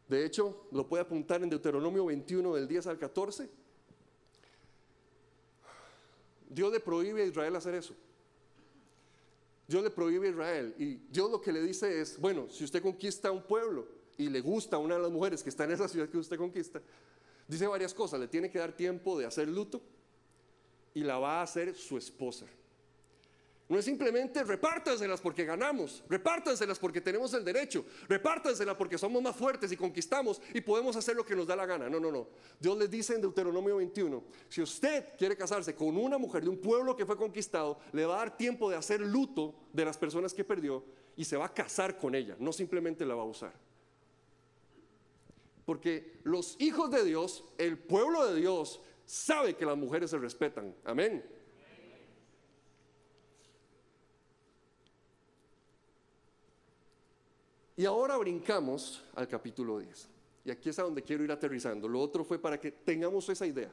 S1: De hecho, lo puede apuntar en Deuteronomio 21 del 10 al 14. Dios le prohíbe a Israel hacer eso. Dios le prohíbe a Israel. Y Dios lo que le dice es, bueno, si usted conquista un pueblo y le gusta a una de las mujeres que está en esa ciudad que usted conquista, dice varias cosas. Le tiene que dar tiempo de hacer luto y la va a hacer su esposa. No es simplemente repártanselas porque ganamos, repártanselas porque tenemos el derecho, repártanselas porque somos más fuertes y conquistamos y podemos hacer lo que nos da la gana. No, no, no. Dios les dice en Deuteronomio 21, si usted quiere casarse con una mujer de un pueblo que fue conquistado, le va a dar tiempo de hacer luto de las personas que perdió y se va a casar con ella, no simplemente la va a usar. Porque los hijos de Dios, el pueblo de Dios, sabe que las mujeres se respetan. Amén. Y ahora brincamos al capítulo 10. Y aquí es a donde quiero ir aterrizando. Lo otro fue para que tengamos esa idea.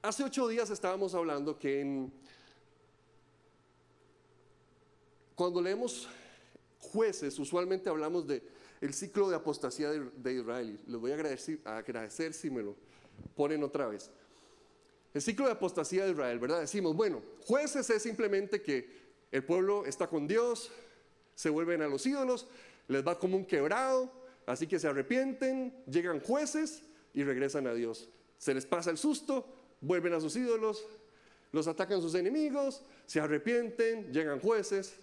S1: Hace ocho días estábamos hablando que cuando leemos jueces, usualmente hablamos de el ciclo de apostasía de, de Israel. Les voy a agradecer, a agradecer si me lo ponen otra vez. El ciclo de apostasía de Israel, ¿verdad? Decimos, bueno, jueces es simplemente que el pueblo está con Dios, se vuelven a los ídolos, les va como un quebrado, así que se arrepienten, llegan jueces y regresan a Dios. Se les pasa el susto, vuelven a sus ídolos, los atacan sus enemigos, se arrepienten, llegan jueces,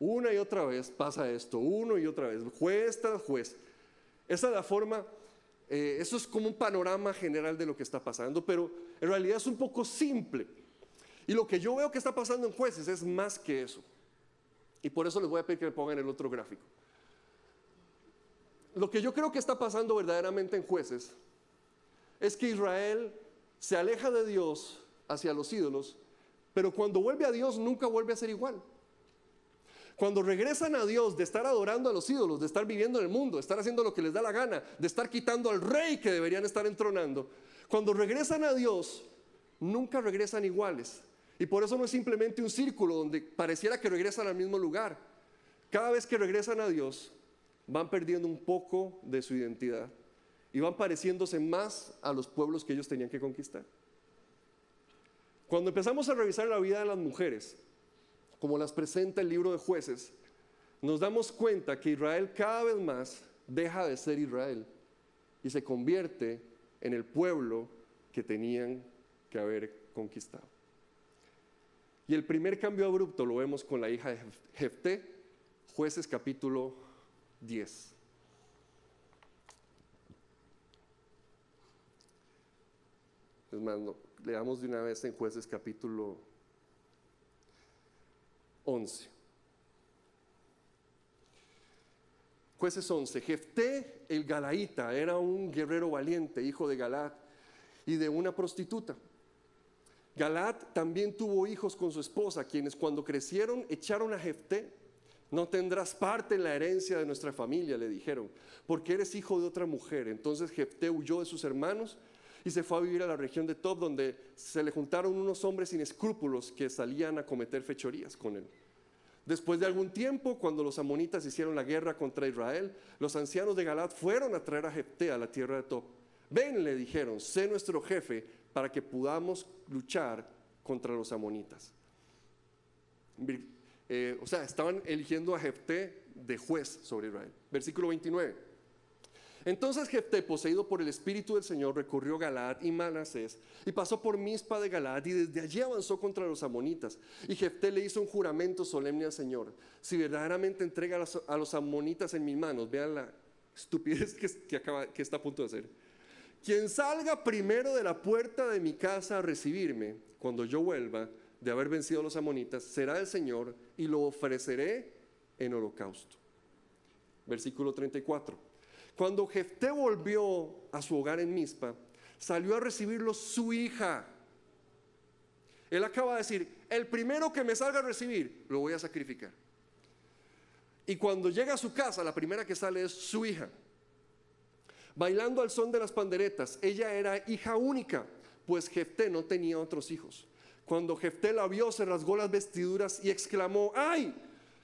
S1: una y otra vez pasa esto, uno y otra vez, juez tras juez. Esa es la forma eh, eso es como un panorama general de lo que está pasando, pero en realidad es un poco simple. Y lo que yo veo que está pasando en jueces es más que eso. Y por eso les voy a pedir que me pongan el otro gráfico. Lo que yo creo que está pasando verdaderamente en jueces es que Israel se aleja de Dios hacia los ídolos, pero cuando vuelve a Dios nunca vuelve a ser igual. Cuando regresan a Dios de estar adorando a los ídolos, de estar viviendo en el mundo, de estar haciendo lo que les da la gana, de estar quitando al rey que deberían estar entronando, cuando regresan a Dios, nunca regresan iguales. Y por eso no es simplemente un círculo donde pareciera que regresan al mismo lugar. Cada vez que regresan a Dios, van perdiendo un poco de su identidad y van pareciéndose más a los pueblos que ellos tenían que conquistar. Cuando empezamos a revisar la vida de las mujeres, como las presenta el libro de jueces, nos damos cuenta que Israel cada vez más deja de ser Israel y se convierte en el pueblo que tenían que haber conquistado. Y el primer cambio abrupto lo vemos con la hija de Jefté, jueces capítulo 10. Es más, leamos de una vez en jueces capítulo 11. Jueces 11. Jefté el Galaíta era un guerrero valiente, hijo de Galat y de una prostituta. Galat también tuvo hijos con su esposa, quienes cuando crecieron echaron a Jefté. No tendrás parte en la herencia de nuestra familia, le dijeron, porque eres hijo de otra mujer. Entonces Jefté huyó de sus hermanos y se fue a vivir a la región de Tob, donde se le juntaron unos hombres sin escrúpulos que salían a cometer fechorías con él. Después de algún tiempo, cuando los amonitas hicieron la guerra contra Israel, los ancianos de Galat fueron a traer a Jefté a la tierra de Tob. Ven, le dijeron, sé nuestro jefe para que podamos luchar contra los amonitas. Eh, o sea, estaban eligiendo a Jefté de juez sobre Israel. Versículo 29. Entonces Jefté, poseído por el Espíritu del Señor, recorrió Galaad y Manasés y pasó por Mispa de Galaad y desde allí avanzó contra los amonitas. Y Jefté le hizo un juramento solemne al Señor. Si verdaderamente entrega a los, amonitas en mis manos, vean la estupidez que está a punto de hacer. Quien salga primero de la puerta de mi casa a recibirme, cuando yo vuelva de haber vencido a los amonitas, será el Señor y lo ofreceré en holocausto. Versículo 34. Cuando Jefté volvió a su hogar en Mizpa, salió a recibirlo su hija. Él acaba de decir, el primero que me salga a recibir, lo voy a sacrificar. Y cuando llega a su casa, la primera que sale es su hija. Bailando al son de las panderetas, ella era hija única, pues Jefté no tenía otros hijos. Cuando Jefté la vio, se rasgó las vestiduras y exclamó, ¡ay!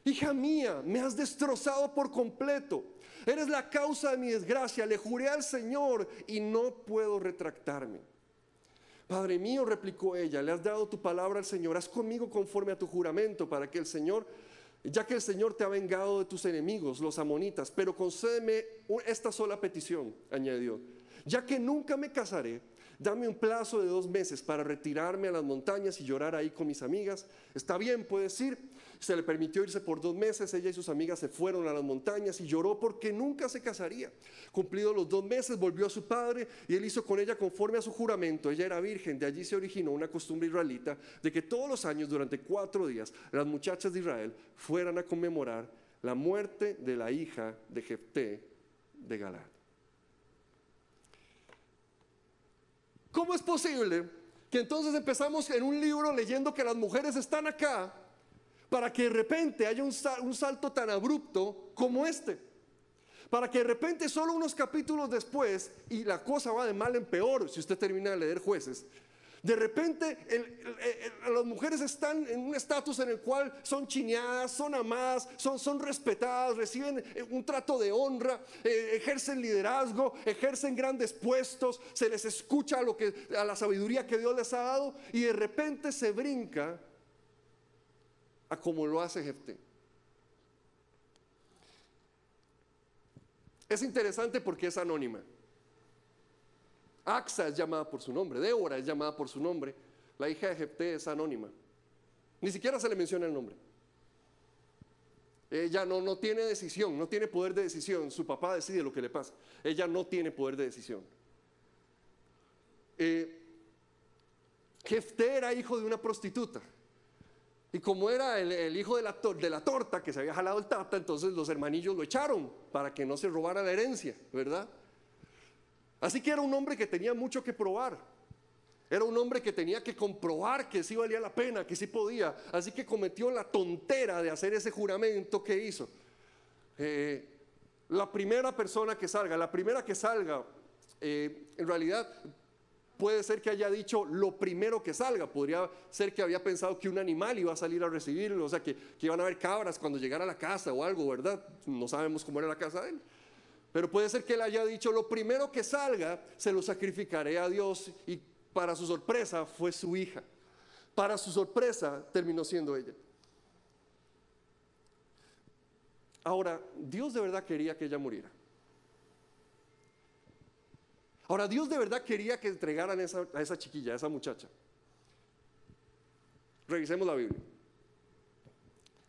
S1: Hija mía, me has destrozado por completo. Eres la causa de mi desgracia. Le juré al Señor y no puedo retractarme. Padre mío, replicó ella, le has dado tu palabra al Señor. Haz conmigo conforme a tu juramento para que el Señor, ya que el Señor te ha vengado de tus enemigos, los amonitas, pero concédeme esta sola petición, añadió. Ya que nunca me casaré, dame un plazo de dos meses para retirarme a las montañas y llorar ahí con mis amigas. Está bien, puedes ir. Se le permitió irse por dos meses, ella y sus amigas se fueron a las montañas y lloró porque nunca se casaría. Cumplidos los dos meses volvió a su padre y él hizo con ella conforme a su juramento. Ella era virgen, de allí se originó una costumbre israelita de que todos los años, durante cuatro días, las muchachas de Israel fueran a conmemorar la muerte de la hija de Jefté de Galad. ¿Cómo es posible que entonces empezamos en un libro leyendo que las mujeres están acá para que de repente haya un, salto tan abrupto como este? Para que de repente solo unos capítulos después, y la cosa va de mal en peor si usted termina de leer jueces, de repente las mujeres están en un estatus en el cual son chineadas, son amadas, son, respetadas, reciben eh, un trato de honra, eh, ejercen liderazgo, ejercen grandes puestos, se les escucha lo que, a la sabiduría que Dios les ha dado y de repente se brinca a como lo hace Jefté. Es interesante porque es anónima. Axa es llamada por su nombre, Débora es llamada por su nombre, la hija de Jepté es anónima. Ni siquiera se le menciona el nombre. Ella no, no tiene decisión, no tiene poder de decisión. Su papá decide lo que le pasa. Ella no tiene poder de decisión. Eh, Jefté era hijo de una prostituta. Y como era el, hijo de la, de la, torta que se había jalado el tata, entonces los hermanillos lo echaron para que no se robara la herencia, ¿verdad? Así que era un hombre que tenía mucho que probar. Era un hombre que tenía que comprobar que sí valía la pena, que sí podía. Así que cometió la tontera de hacer ese juramento que hizo. Eh, la primera persona que salga, la primera que salga, eh, en realidad puede ser que haya dicho lo primero que salga. Podría ser que había pensado que un animal iba a salir a recibirlo, o sea, que, iban a haber cabras cuando llegara a la casa o algo, ¿verdad? No sabemos cómo era la casa de él. Pero puede ser que él haya dicho, lo primero que salga, se lo sacrificaré a Dios. Y para su sorpresa fue su hija. Para su sorpresa terminó siendo ella. Ahora, Dios de verdad quería que ella muriera. Ahora, Dios de verdad quería que entregaran a esa chiquilla, a esa muchacha. Revisemos la Biblia.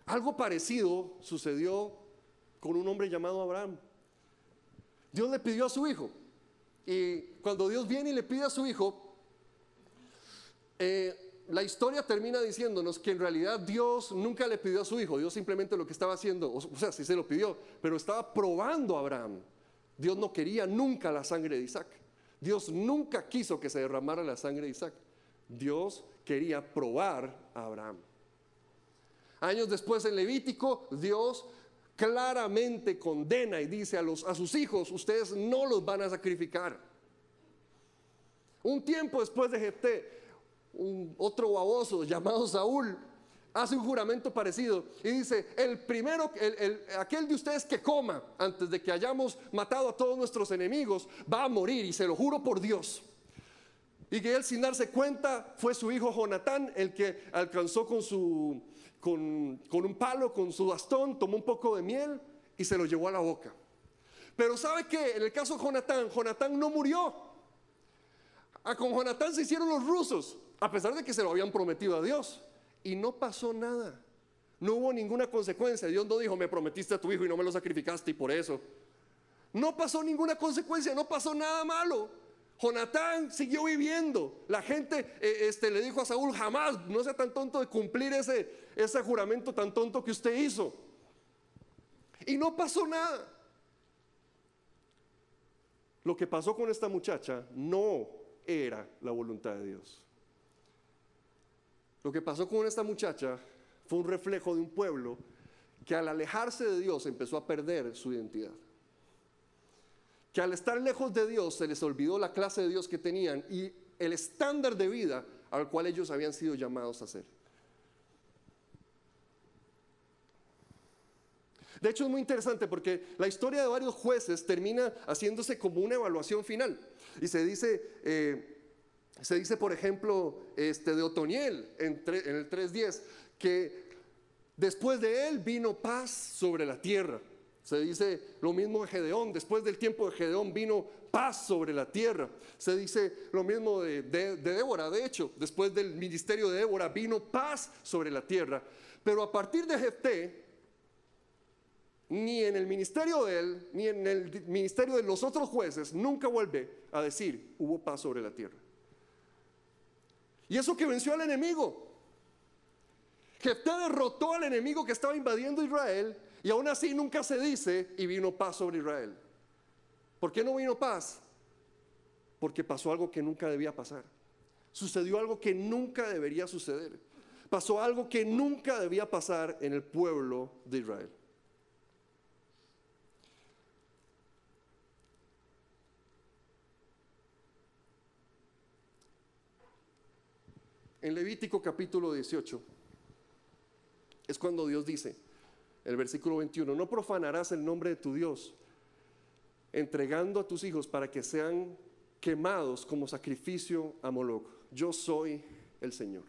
S1: Algo parecido sucedió con un hombre llamado Abraham. Dios le pidió a su hijo. Y cuando Dios viene y le pide a su hijo, eh, la historia termina diciéndonos que en realidad Dios nunca le pidió a su hijo, Dios simplemente lo que estaba haciendo, o sea, sí se lo pidió, pero estaba probando a Abraham. Dios no quería nunca la sangre de Isaac. Dios nunca quiso que se derramara la sangre de Isaac. Dios quería probar a Abraham. Años después en Levítico, Dios claramente condena y dice a, los, a sus hijos, ustedes no los van a sacrificar. Un tiempo después de Jefté, un otro baboso llamado Saúl hace un juramento parecido y dice, el primero, aquel de ustedes que coma antes de que hayamos matado a todos nuestros enemigos, va a morir y se lo juro por Dios. Y que él sin darse cuenta fue su hijo Jonatán el que alcanzó con, su, con, con un palo, con su bastón, tomó un poco de miel y se lo llevó a la boca. Pero ¿sabe que En el caso de Jonatán, Jonatán no murió. A con Jonatán se hicieron los rusos, a pesar de que se lo habían prometido a Dios. Y no pasó nada. No hubo ninguna consecuencia. Dios no dijo, me prometiste a tu hijo y no me lo sacrificaste y por eso. No pasó ninguna consecuencia, no pasó nada malo. Jonatán siguió viviendo. La gente eh, este, le dijo a Saúl, jamás, no sea tan tonto de cumplir ese, ese juramento tan tonto que usted hizo. Y no pasó nada. Lo que pasó con esta muchacha no era la voluntad de Dios. Lo que pasó con esta muchacha fue un reflejo de un pueblo que al alejarse de Dios empezó a perder su identidad. Que al estar lejos de Dios se les olvidó la clase de Dios que tenían y el estándar de vida al cual ellos habían sido llamados a ser. De hecho es muy interesante porque la historia de varios jueces termina haciéndose como una evaluación final. Y se dice, eh, se dice, por ejemplo, este, de Otoniel en, en el 3.10, que después de él vino paz sobre la tierra. Se dice lo mismo de Gedeón, después del tiempo de Gedeón vino paz sobre la tierra. Se dice lo mismo de, de, Débora, de hecho, después del ministerio de Débora vino paz sobre la tierra. Pero a partir de Jefté, ni en el ministerio de él, ni en el ministerio de los otros jueces, nunca vuelve a decir hubo paz sobre la tierra. Y eso que venció al enemigo. Jefté derrotó al enemigo que estaba invadiendo Israel y aún así nunca se dice y vino paz sobre Israel. ¿Por qué no vino paz? Porque pasó algo que nunca debía pasar. Sucedió algo que nunca debería suceder. Pasó algo que nunca debía pasar en el pueblo de Israel. En Levítico capítulo 18 es cuando Dios dice, el versículo 21, no profanarás el nombre de tu Dios, entregando a tus hijos para que sean quemados como sacrificio a Moloch. Yo soy el Señor.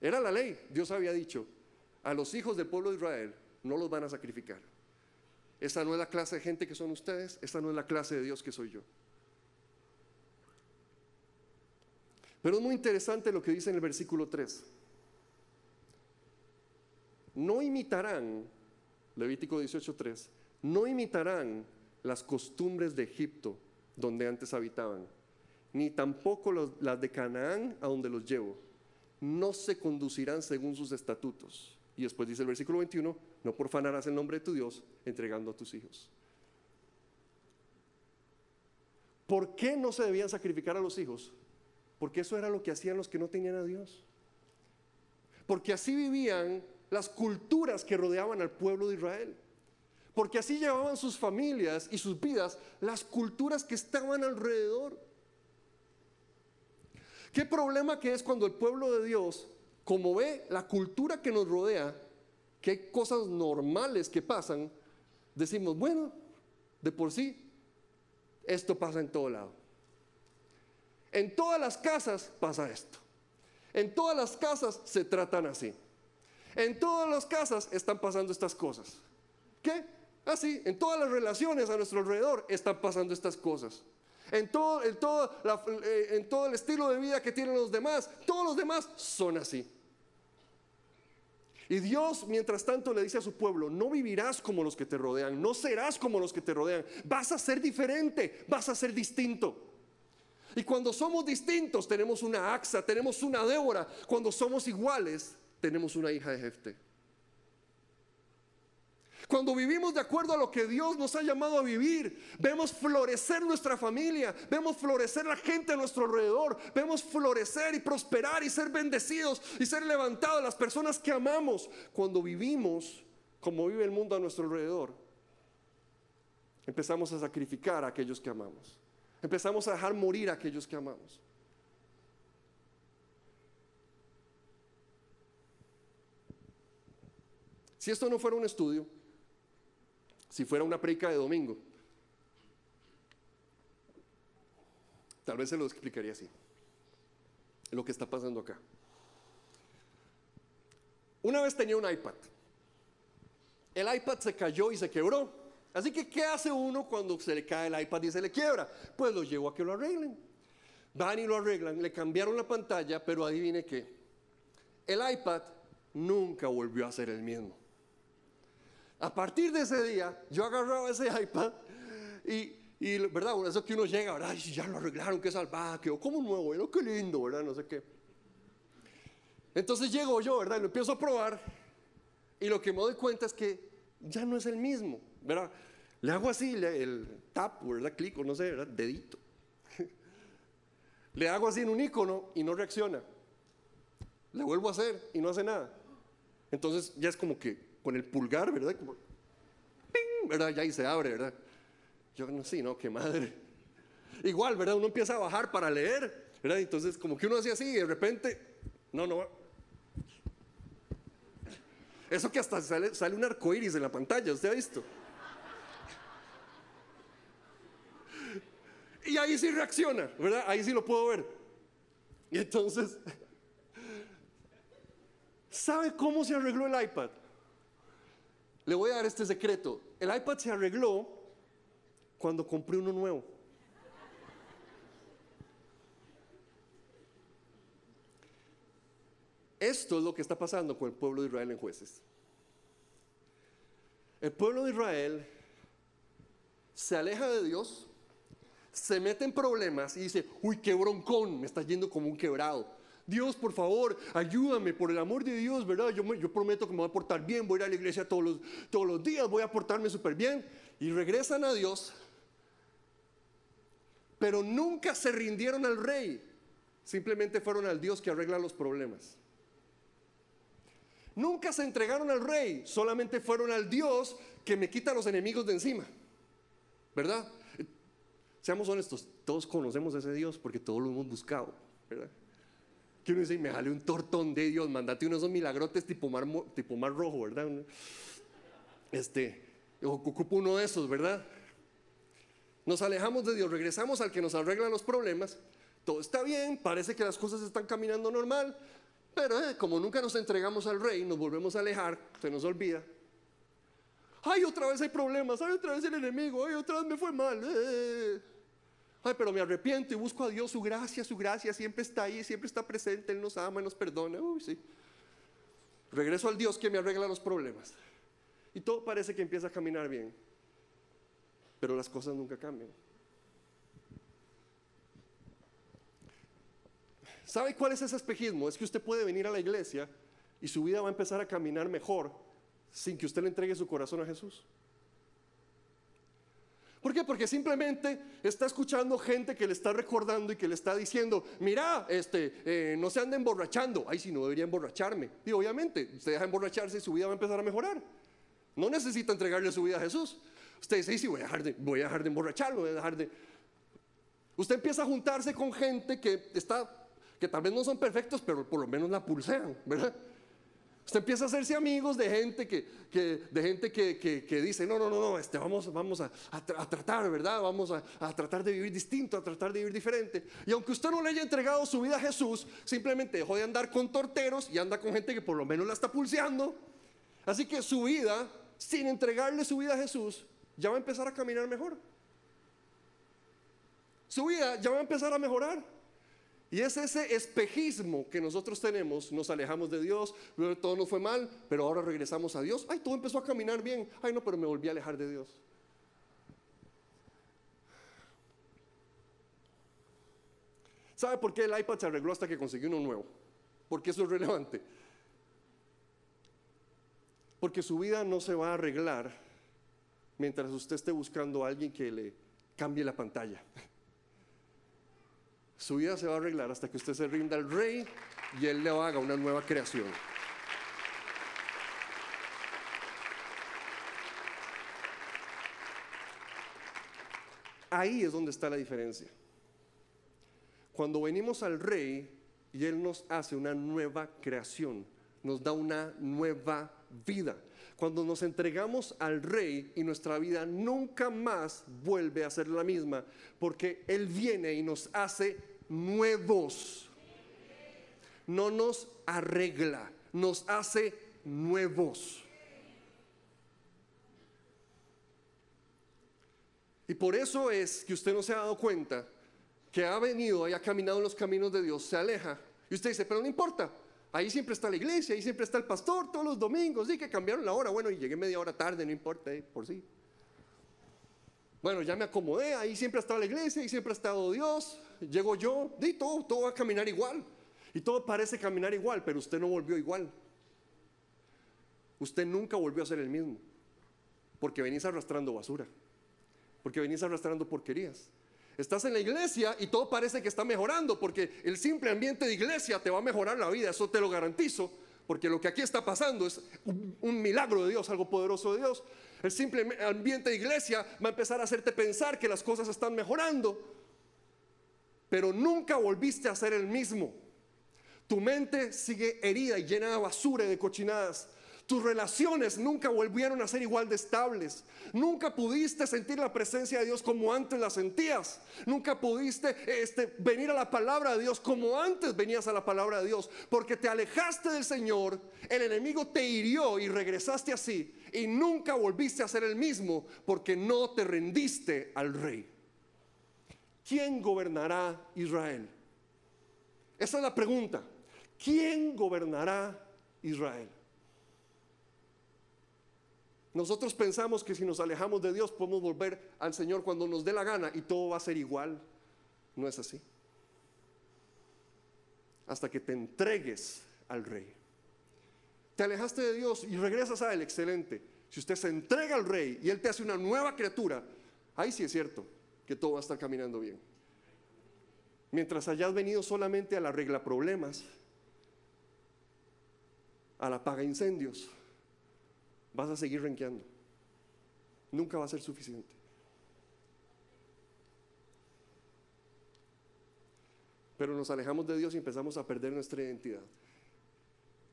S1: Era la ley, Dios había dicho, a los hijos del pueblo de Israel no los van a sacrificar. Esa no es la clase de gente que son ustedes, esa no es la clase de Dios que soy yo. Pero es muy interesante lo que dice en el versículo 3. No imitarán, Levítico 18:3, no imitarán las costumbres de Egipto donde antes habitaban, ni tampoco las de Canaán a donde los llevo. No se conducirán según sus estatutos. Y después dice el versículo 21, no profanarás el nombre de tu Dios entregando a tus hijos. ¿Por qué no se debían sacrificar a los hijos? Porque eso era lo que hacían los que no tenían a Dios. Porque así vivían las culturas que rodeaban al pueblo de Israel. Porque así llevaban sus familias y sus vidas las culturas que estaban alrededor. ¿Qué problema que es cuando el pueblo de Dios, como ve la cultura que nos rodea, que hay cosas normales que pasan, decimos, bueno, de por sí, esto pasa en todo lado. En todas las casas pasa esto. En todas las casas se tratan así. En todas las casas están pasando estas cosas. ¿Qué? Así, en todas las relaciones a nuestro alrededor están pasando estas cosas. En todo, todo eh, en todo el estilo de vida que tienen los demás, todos los demás son así. Y Dios, mientras tanto, le dice a su pueblo, no vivirás como los que te rodean, no serás como los que te rodean, vas a ser diferente, vas a ser distinto. Y cuando somos distintos tenemos una Axa, tenemos una Débora. Cuando somos iguales tenemos una hija de Jefte. Cuando vivimos de acuerdo a lo que Dios nos ha llamado a vivir, vemos florecer nuestra familia, vemos florecer la gente a nuestro alrededor, vemos florecer y prosperar y ser bendecidos y ser levantados las personas que amamos. Cuando vivimos como vive el mundo a nuestro alrededor, empezamos a sacrificar a aquellos que amamos. Empezamos a dejar morir a aquellos que amamos. Si esto no fuera un estudio, si fuera una predica de domingo, tal vez se lo explicaría así. Lo que está pasando acá. Una vez tenía un iPad. El iPad se cayó y se quebró. Así que, ¿qué hace uno cuando se le cae el iPad y se le quiebra? Pues lo llevo a que lo arreglen. Van y lo arreglan, le cambiaron la pantalla, pero adivine qué. El iPad nunca volvió a ser el mismo. A partir de ese día, yo agarraba ese iPad y, ¿verdad? Eso que uno llega, ¿verdad? Ay, ya lo arreglaron, qué salvaje, quedó como nuevo, ¿no? qué lindo, ¿verdad? No sé qué. Entonces llego yo, ¿verdad? Y lo empiezo a probar y lo que me doy cuenta es que ya no es el mismo, ¿verdad? Le hago así, el tap, ¿verdad? Clic o no sé, ¿verdad? Dedito. Le hago así en un icono y no reacciona. Le vuelvo a hacer y no hace nada. Entonces ya es como que con el pulgar, ¿verdad? Como, ¡ping! ¿verdad? Ya ahí se abre, ¿verdad? Yo no sé, no, qué madre. Igual, ¿verdad? Uno empieza a bajar para leer, ¿verdad? Entonces, como que uno hace así y de repente, no, no. Eso que hasta sale, sale un arco iris en la pantalla, ¿usted ha visto? Y ahí sí reacciona, ¿verdad? Ahí sí lo puedo ver. Y entonces, ¿sabe cómo se arregló el iPad? Le voy a dar este secreto. El iPad se arregló cuando compré uno nuevo. Esto es lo que está pasando con el pueblo de Israel en jueces. El pueblo de Israel se aleja de Dios, se mete en problemas y dice, uy, qué broncón, me está yendo como un quebrado. Dios, por favor, ayúdame, por el amor de Dios, ¿verdad? Yo, prometo que me voy a portar bien, voy a ir a la iglesia todos los, todos los días, voy a portarme súper bien. Y regresan a Dios, pero nunca se rindieron al rey, simplemente fueron al Dios que arregla los problemas. Nunca se entregaron al rey, solamente fueron al Dios que me quita los enemigos de encima. ¿Verdad? Seamos honestos, todos conocemos a ese Dios porque todos lo hemos buscado. ¿verdad? Que uno dice, me jale un tortón de Dios, mandate uno de esos milagrotes tipo mar, tipo mar rojo, ¿verdad? Este, ocupo uno de esos, ¿verdad? Nos alejamos de Dios, regresamos al que nos arregla los problemas. Todo está bien, parece que las cosas están caminando normal, pero eh, como nunca nos entregamos al rey, nos volvemos a alejar, se nos olvida. Ay, otra vez hay problemas, ay, otra vez el enemigo, ay, otra vez me fue mal. Eh. Ay, pero me arrepiento y busco a Dios, su gracia, su gracia siempre está ahí, siempre está presente, Él nos ama, nos perdona. Uy, sí. Regreso al Dios que me arregla los problemas. Y todo parece que empieza a caminar bien. Pero las cosas nunca cambian. ¿Sabe cuál es ese espejismo? Es que usted puede venir a la iglesia y su vida va a empezar a caminar mejor sin que usted le entregue su corazón a Jesús. ¿Por qué? Porque simplemente está escuchando gente que le está recordando y que le está diciendo, mira, este, eh, no se anda emborrachando. Ay, si no debería emborracharme. Y obviamente, usted deja emborracharse y su vida va a empezar a mejorar. No necesita entregarle su vida a Jesús. Usted dice, sí, voy a dejar de, voy a dejar de emborracharme, voy a dejar de... Usted empieza a juntarse con gente que está, que tal vez no son perfectos, pero por lo menos la pulsean, ¿verdad? Usted empieza a hacerse amigos de gente que, de gente que, dice, no, no, no, no, este, vamos, vamos a, tratar, ¿verdad? Vamos a, tratar de vivir distinto, a tratar de vivir diferente. Y aunque usted no le haya entregado su vida a Jesús, simplemente dejó de andar con torteros y anda con gente que por lo menos la está pulseando. Así que su vida, sin entregarle su vida a Jesús, ya va a empezar a caminar mejor. Su vida ya va a empezar a mejorar. Y es ese espejismo que nosotros tenemos, nos alejamos de Dios, todo nos fue mal, pero ahora regresamos a Dios. Ay, todo empezó a caminar bien. Ay, no, pero me volví a alejar de Dios. ¿Sabe por qué el iPad se arregló hasta que consiguió uno nuevo? Porque eso es relevante. Porque su vida no se va a arreglar mientras usted esté buscando a alguien que le cambie la pantalla. Su vida se va a arreglar hasta que usted se rinda al rey y él le haga una nueva creación. Ahí es donde está la diferencia. Cuando venimos al rey y él nos hace una nueva creación, nos da una nueva vida. Cuando nos entregamos al rey y nuestra vida nunca más vuelve a ser la misma, porque él viene y nos hace nuevos. No nos arregla, nos hace nuevos. Y por eso es que usted no se ha dado cuenta que ha venido y ha caminado en los caminos de Dios, se aleja. Y usted dice, pero no importa, ahí siempre está la iglesia, ahí siempre está el pastor todos los domingos, sí que cambiaron la hora, bueno, y llegué media hora tarde, no importa, eh, por sí. Bueno, ya me acomodé, ahí siempre está la iglesia, ahí siempre ha estado Dios, llego yo, y todo, todo va a caminar igual. Y todo parece caminar igual, pero usted no volvió igual. Usted nunca volvió a ser el mismo, porque venís arrastrando basura porque venís arrastrando porquerías. Estás en la iglesia y todo parece que está mejorando, porque el simple ambiente de iglesia te va a mejorar la vida, eso te lo garantizo, porque lo que aquí está pasando es un, milagro de Dios, algo poderoso de Dios. El simple ambiente de iglesia va a empezar a hacerte pensar que las cosas están mejorando, pero nunca volviste a ser el mismo. Tu mente sigue herida y llena de basura y de cochinadas. Tus relaciones nunca volvieron a ser igual de estables. Nunca pudiste sentir la presencia de Dios como antes la sentías. Nunca pudiste este, venir a la palabra de Dios como antes venías a la palabra de Dios. Porque te alejaste del Señor, el enemigo te hirió y regresaste así. Y nunca volviste a ser el mismo porque no te rendiste al rey. ¿Quién gobernará Israel? Esa es la pregunta. ¿Quién gobernará Israel? Nosotros pensamos que si nos alejamos de Dios podemos volver al Señor cuando nos dé la gana y todo va a ser igual. No es así. Hasta que te entregues al Rey. Te alejaste de Dios y regresas a Él, excelente. Si usted se entrega al Rey y Él te hace una nueva criatura, ahí sí es cierto que todo va a estar caminando bien. Mientras hayas venido solamente a la regla problemas, a la paga incendios, vas a seguir renqueando. Nunca va a ser suficiente. Pero nos alejamos de Dios y empezamos a perder nuestra identidad.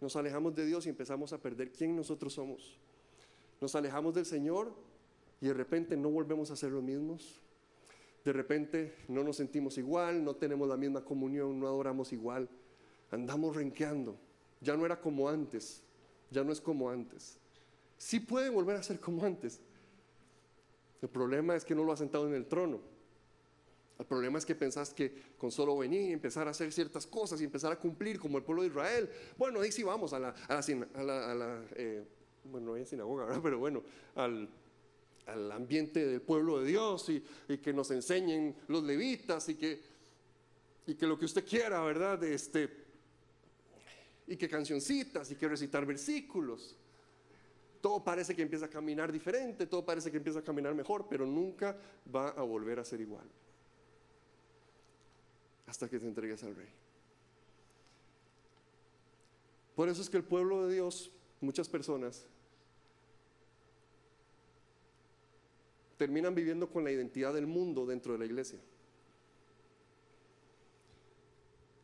S1: Nos alejamos de Dios y empezamos a perder quién nosotros somos. Nos alejamos del Señor y de repente no volvemos a ser los mismos. De repente no nos sentimos igual, no tenemos la misma comunión, no adoramos igual. Andamos renqueando. Ya no era como antes. Ya no es como antes. Sí puede volver a ser como antes. El problema es que no lo ha sentado en el trono. El problema es que pensás que con solo venir y empezar a hacer ciertas cosas y empezar a cumplir como el pueblo de Israel, bueno, ahí sí vamos a la, a la, eh, bueno, no hay sinagoga, ¿verdad? pero bueno, al, ambiente del pueblo de Dios y, y, que nos enseñen los levitas y que, y que lo que usted quiera, ¿verdad? Este, y que cancioncitas y que recitar versículos todo parece que empieza a caminar diferente, todo parece que empieza a caminar mejor, pero nunca va a volver a ser igual. Hasta que te entregues al rey. Por eso es que el pueblo de Dios, muchas personas, terminan viviendo con la identidad del mundo dentro de la iglesia.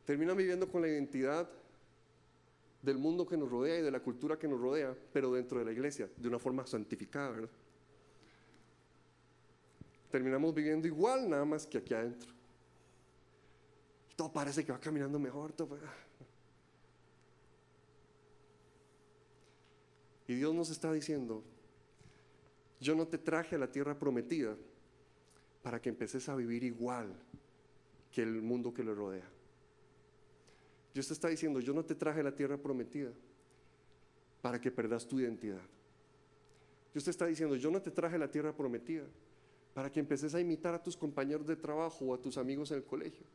S1: Terminan viviendo con la identidad del mundo que nos rodea y de la cultura que nos rodea, pero dentro de la iglesia, de una forma santificada, ¿verdad? Terminamos viviendo igual, nada más que aquí adentro. todo parece que va caminando mejor. Todo... Y Dios nos está diciendo, yo no te traje a la tierra prometida para que empeces a vivir igual que el mundo que le rodea. Dios te está diciendo, yo no te traje la tierra prometida para que perdas tu identidad. Dios te está diciendo, yo no te traje la tierra prometida para que empeces a imitar a tus compañeros de trabajo o a tus amigos en el colegio.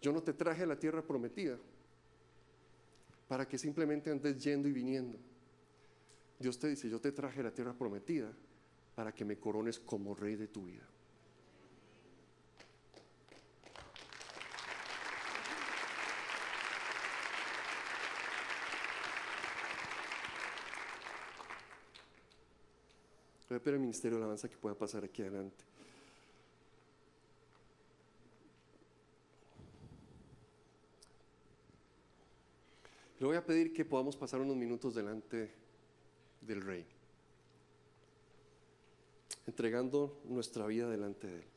S1: Yo no te traje la tierra prometida para que simplemente andes yendo y viniendo. Dios te dice, yo te traje la tierra prometida para que me corones como rey de tu vida. Voy a pedir al Ministerio de Alabanza que pueda pasar aquí adelante. Le voy a pedir que podamos pasar unos minutos delante del Rey, entregando nuestra vida delante de Él.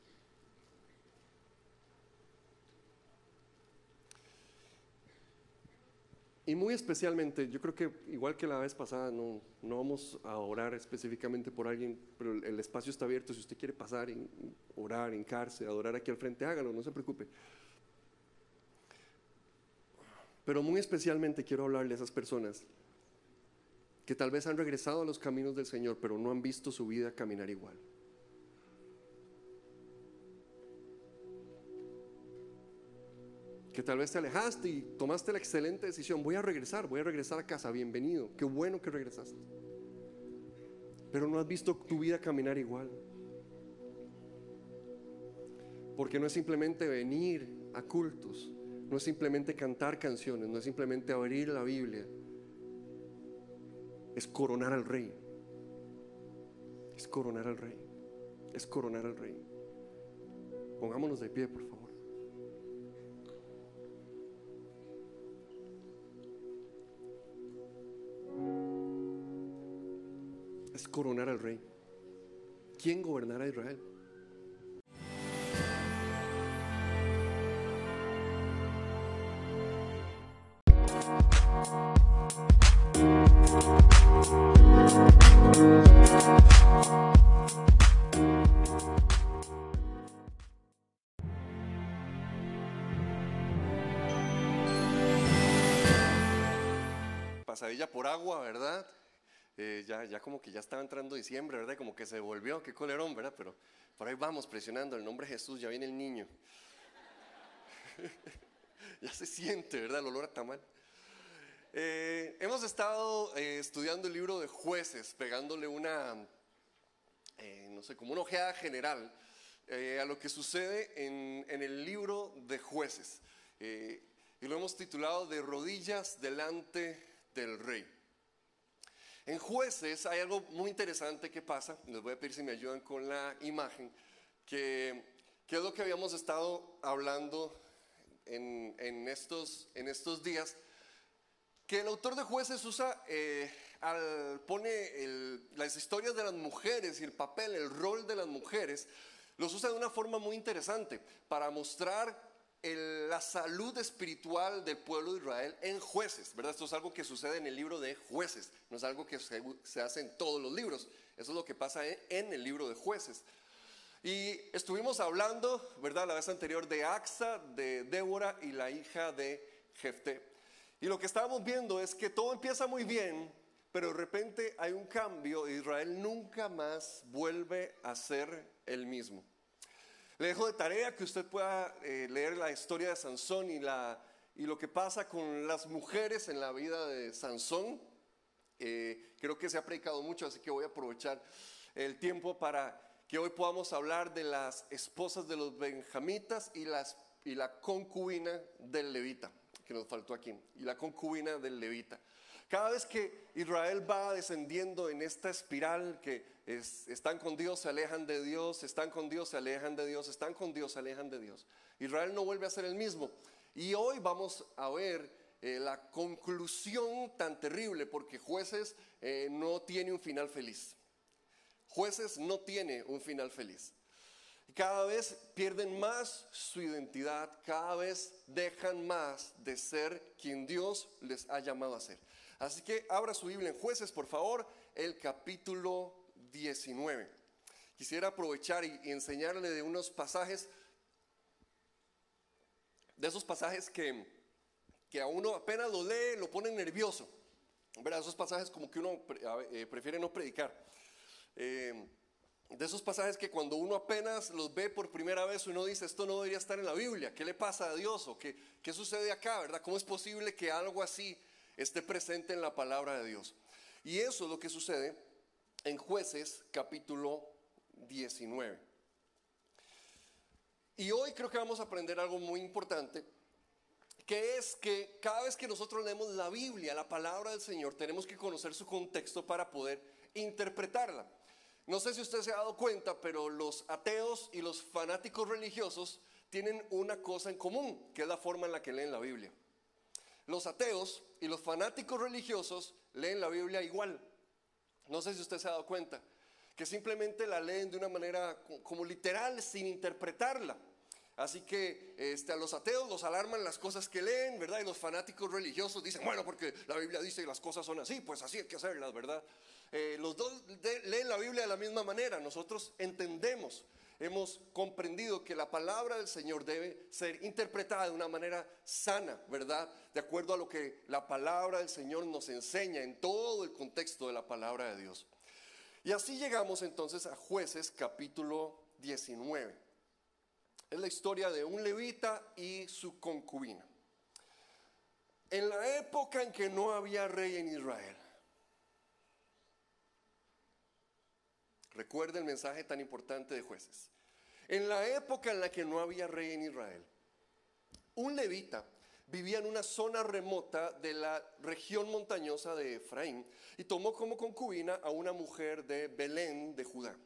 S1: Y muy especialmente, yo creo que igual que la vez pasada, no, no vamos a orar específicamente por alguien, pero el, espacio está abierto. Si usted quiere pasar, y orar, hincarse, adorar aquí al frente, hágalo, no se preocupe. Pero muy especialmente quiero hablarle a esas personas que tal vez han regresado a los caminos del Señor, pero no han visto su vida caminar igual. Que tal vez te alejaste y tomaste la excelente decisión, voy a regresar, voy a regresar a casa, bienvenido, qué bueno que regresaste. Pero no has visto tu vida caminar igual. Porque no es simplemente venir a cultos, no es simplemente cantar canciones, no es simplemente abrir la Biblia, es coronar al rey. Es coronar al rey. Es coronar al rey. Pongámonos de pie, por favor. Es coronar al rey. ¿Quién gobernará Israel? Pasadilla por agua, ¿verdad? Ya, como que ya estaba entrando diciembre, ¿verdad? Como que se volvió, qué colerón, ¿verdad? Pero por ahí vamos presionando el nombre de Jesús, ya viene el niño. ya se siente, ¿verdad? El olor a tamal. Eh, hemos estado eh, estudiando el libro de jueces, pegándole una, eh, no sé, como una ojeada general eh, a lo que sucede en, en el libro de jueces. Y lo hemos titulado De rodillas delante del rey. En jueces hay algo muy interesante que pasa, les voy a pedir si me ayudan con la imagen, que, que es lo que habíamos estado hablando en, estos, días, que el autor de jueces usa, eh, pone las historias de las mujeres y el papel, el rol de las mujeres, los usa de una forma muy interesante para mostrar el- la salud espiritual del pueblo de Israel en jueces, ¿verdad? Esto es algo que sucede en el libro de jueces, no es algo que se, hace en todos los libros, eso es lo que pasa en, el libro de jueces. Y estuvimos hablando, ¿verdad? La vez anterior de Axa, de Débora y la hija de Jefté. Y lo que estábamos viendo es que todo empieza muy bien, pero de repente hay un cambio Israel nunca más vuelve a ser el mismo. Le dejo de tarea que usted pueda eh, leer la historia de Sansón y, la, y lo que pasa con las mujeres en la vida de Sansón. Eh, creo que se ha predicado mucho, así que voy a aprovechar el tiempo para que hoy podamos hablar de las esposas de los benjamitas y, las, y la concubina del levita, que nos faltó aquí, y la concubina del levita. Cada vez que Israel va descendiendo en esta espiral que es- están con Dios, se alejan de Dios, están con Dios, se alejan de Dios, están con Dios, se alejan de Dios. Israel no vuelve a ser el mismo. Y hoy vamos a ver eh, la conclusión tan terrible, porque jueces eh, no tiene un final feliz. Jueces no tiene un final feliz. Cada vez pierden más su identidad, cada vez dejan más de ser quien Dios les ha llamado a ser. Así que abra su Biblia en jueces, por favor, el capítulo 19. Quisiera aprovechar y, enseñarle de unos pasajes, de esos pasajes que, que a uno apenas lo lee, lo ponen nervioso. ¿Verdad? Esos pasajes como que uno eh, prefiere no predicar. Eh, de esos pasajes que cuando uno apenas los ve por primera vez uno dice, esto no debería estar en la Biblia, ¿qué le pasa a Dios? ¿O qué, qué sucede acá, verdad? ¿Cómo es posible que algo así esté presente en la palabra de Dios? Y eso es lo que sucede en jueces capítulo 19. Y hoy creo que vamos a aprender algo muy importante, que es que cada vez que nosotros leemos la Biblia, la palabra del Señor, tenemos que conocer su contexto para poder interpretarla. No sé si usted se ha dado cuenta, pero los ateos y los fanáticos religiosos tienen una cosa en común, que es la forma en la que leen la Biblia. Los ateos y los fanáticos religiosos leen la Biblia igual. No sé si usted se ha dado cuenta, que simplemente la leen de una manera como literal, sin interpretarla. Así que este, a los ateos los alarman las cosas que leen, ¿verdad? Y los fanáticos religiosos dicen, bueno, porque la Biblia dice que las cosas son así, pues así hay que hacerlas, ¿verdad? Eh, los dos leen la Biblia de la misma manera. Nosotros entendemos, hemos comprendido que la palabra del Señor debe ser interpretada de una manera sana, ¿verdad? De acuerdo a lo que la palabra del Señor nos enseña en todo el contexto de la palabra de Dios. Y así llegamos entonces a jueces capítulo 19. Es la historia de un levita y su concubina. En la época en que no había rey en Israel. Recuerda el mensaje tan importante de jueces. En la época en la que no había rey en Israel, un levita vivía en una zona remota de la región montañosa de Efraín y tomó como concubina a una mujer de Belén de Judá.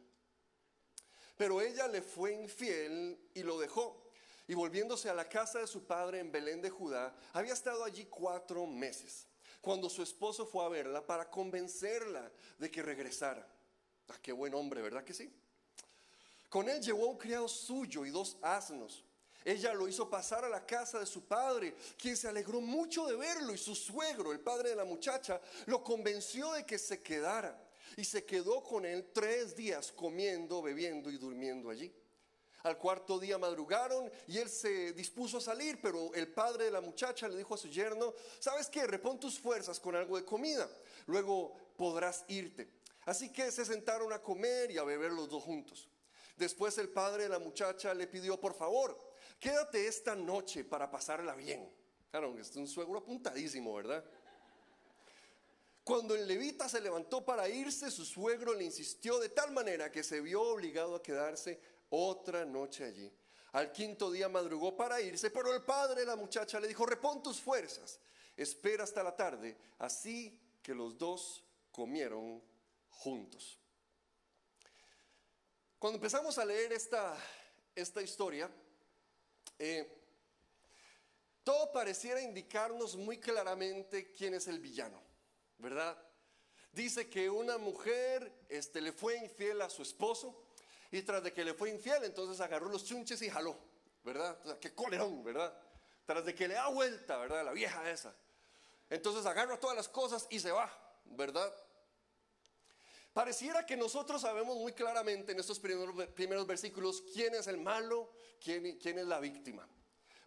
S1: Pero ella le fue infiel y lo dejó. Y volviéndose a la casa de su padre en Belén de Judá, había estado allí cuatro meses, cuando su esposo fue a verla para convencerla de que regresara. Ah, qué buen hombre, ¿verdad que sí? Con él llevó un criado suyo y dos asnos. Ella lo hizo pasar a la casa de su padre, quien se alegró mucho de verlo, y su suegro, el padre de la muchacha, lo convenció de que se quedara y se quedó con él tres días comiendo, bebiendo y durmiendo allí. Al cuarto día madrugaron y él se dispuso a salir, pero el padre de la muchacha le dijo a su yerno, ¿sabes qué? Repon tus fuerzas con algo de comida, luego podrás irte. Así que se sentaron a comer y a beber los dos juntos. Después el padre de la muchacha le pidió, por favor, quédate esta noche para pasarla bien. Claro, es un suegro apuntadísimo, ¿verdad? Cuando el levita se levantó para irse, su suegro le insistió de tal manera que se vio obligado a quedarse otra noche allí. Al quinto día madrugó para irse, pero el padre de la muchacha le dijo, repon tus fuerzas, espera hasta la tarde. Así que los dos comieron juntos. Cuando empezamos a leer esta, esta historia, eh, todo pareciera indicarnos muy claramente quién es el villano. ¿verdad? Dice que una mujer este, le fue infiel a su esposo y tras de que le fue infiel, entonces agarró los chunches y jaló, ¿verdad? O sea, qué colerón, ¿verdad? Tras de que le da vuelta, ¿verdad? La vieja esa. Entonces agarra todas las cosas y se va, ¿verdad? Pareciera que nosotros sabemos muy claramente en estos primeros, primeros versículos quién es el malo, quién, quién es la víctima.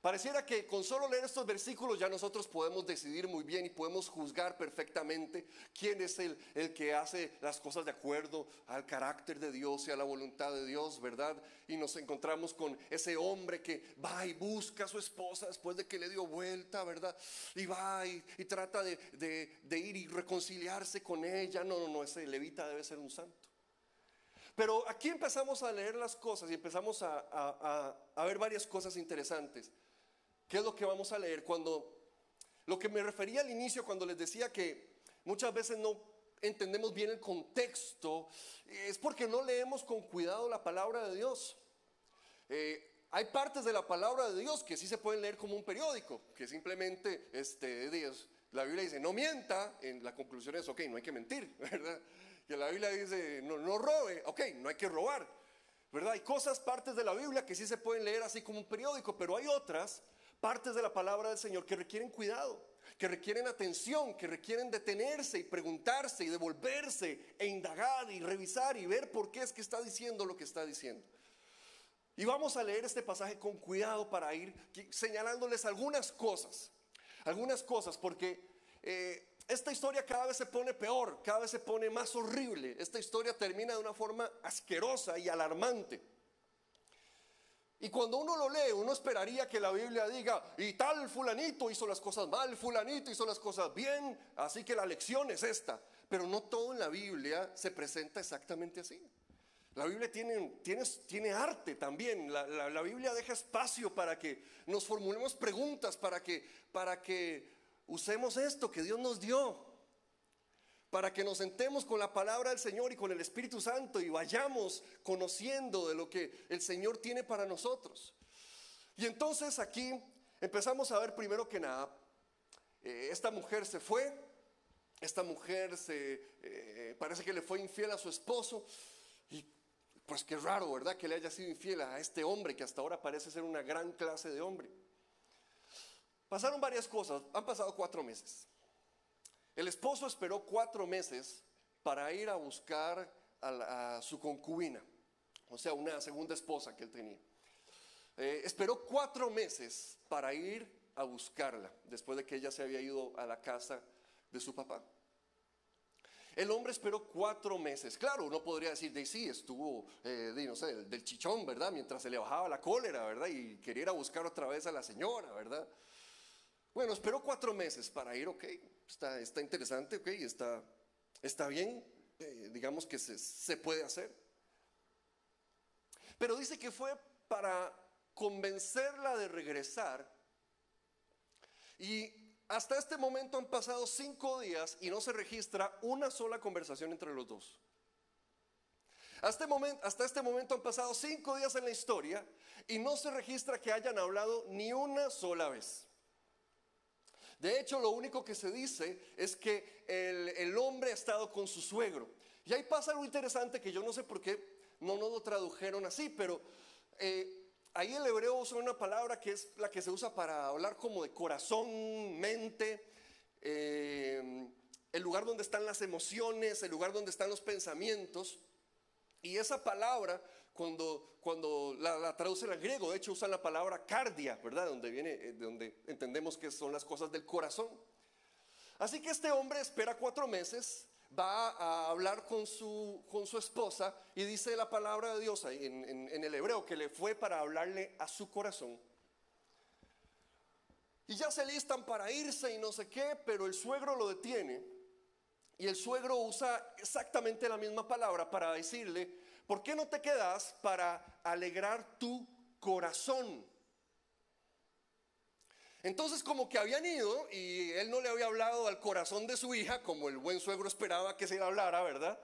S1: Pareciera que con solo leer estos versículos ya nosotros podemos decidir muy bien y podemos juzgar perfectamente quién es el, el que hace las cosas de acuerdo al carácter de Dios y a la voluntad de Dios, ¿verdad? Y nos encontramos con ese hombre que va y busca a su esposa después de que le dio vuelta, ¿verdad? Y va y, trata de, de, ir y reconciliarse con ella. No, no, no, ese levita debe ser un santo. Pero aquí empezamos a leer las cosas y empezamos a, a, a ver varias cosas interesantes. ¿Qué es lo que vamos a leer? Cuando lo que me refería al inicio cuando les decía que muchas veces no entendemos bien el contexto, es porque no leemos con cuidado la palabra de Dios. Eh, hay partes de la palabra de Dios que sí se pueden leer como un periódico, que simplemente este, Dios, la Biblia dice no mienta, en la conclusión es, ok, no hay que mentir, ¿verdad? Que la Biblia dice no, no robe, ok, no hay que robar, ¿verdad? Hay cosas, partes de la Biblia que sí se pueden leer así como un periódico, pero hay otras partes de la palabra del Señor que requieren cuidado, que requieren atención, que requieren detenerse y preguntarse y devolverse e indagar y revisar y ver por qué es que está diciendo lo que está diciendo. Y vamos a leer este pasaje con cuidado para ir señalándoles algunas cosas, algunas cosas, porque eh, esta historia cada vez se pone peor, cada vez se pone más horrible. Esta historia termina de una forma asquerosa y alarmante. Y cuando uno lo lee, uno esperaría que la Biblia diga, y tal fulanito hizo las cosas mal, fulanito hizo las cosas bien, así que la lección es esta. Pero no todo en la Biblia se presenta exactamente así. La Biblia tiene, tiene, tiene arte también. La, la, Biblia deja espacio para que nos formulemos preguntas, para que, para que usemos esto que Dios nos dio para que nos sentemos con la palabra del Señor y con el Espíritu Santo y vayamos conociendo de lo que el Señor tiene para nosotros. Y entonces aquí empezamos a ver primero que nada, eh, esta mujer se fue, esta mujer se eh, parece que le fue infiel a su esposo y pues qué raro, ¿verdad? Que le haya sido infiel a este hombre que hasta ahora parece ser una gran clase de hombre. Pasaron varias cosas, han pasado cuatro meses. El esposo esperó cuatro meses para ir a buscar a, su concubina, o sea, una segunda esposa que él tenía. Eh, esperó cuatro meses para ir a buscarla, después de que ella se había ido a la casa de su papá. El hombre esperó cuatro meses. Claro, uno podría decir, de sí, estuvo, eh, no sé, del, del, chichón, ¿verdad? Mientras se le bajaba la cólera, ¿verdad? Y quería ir a buscar otra vez a la señora, ¿verdad? Bueno, esperó cuatro meses para ir, ok, está, interesante, ok, está, bien, eh, digamos que se, puede hacer. Pero dice que fue para convencerla de regresar y hasta este momento han pasado cinco días y no se registra una sola conversación entre los dos. Hasta este momento han pasado cinco días en la historia y no se registra que hayan hablado ni una sola vez. De hecho, lo único que se dice es que el, hombre ha estado con su suegro. Y ahí pasa algo interesante que yo no sé por qué no nos lo tradujeron así, pero eh, ahí el hebreo usa una palabra que es la que se usa para hablar como de corazón, mente, eh, el lugar donde están las emociones, el lugar donde están los pensamientos. Y esa palabra cuando, cuando la, traducen al griego, de hecho usan la palabra cardia, ¿verdad? Donde viene, eh, de donde entendemos que son las cosas del corazón. Así que este hombre espera cuatro meses, va a hablar con su, con su esposa y dice la palabra de Dios en, en el hebreo que le fue para hablarle a su corazón. Y ya se listan para irse y no sé qué, pero el suegro lo detiene. Y el suegro usa exactamente la misma palabra para decirle, ¿por qué no te quedas para alegrar tu corazón? Entonces como que habían ido y él no le había hablado al corazón de su hija como el buen suegro esperaba que se le hablara, ¿verdad?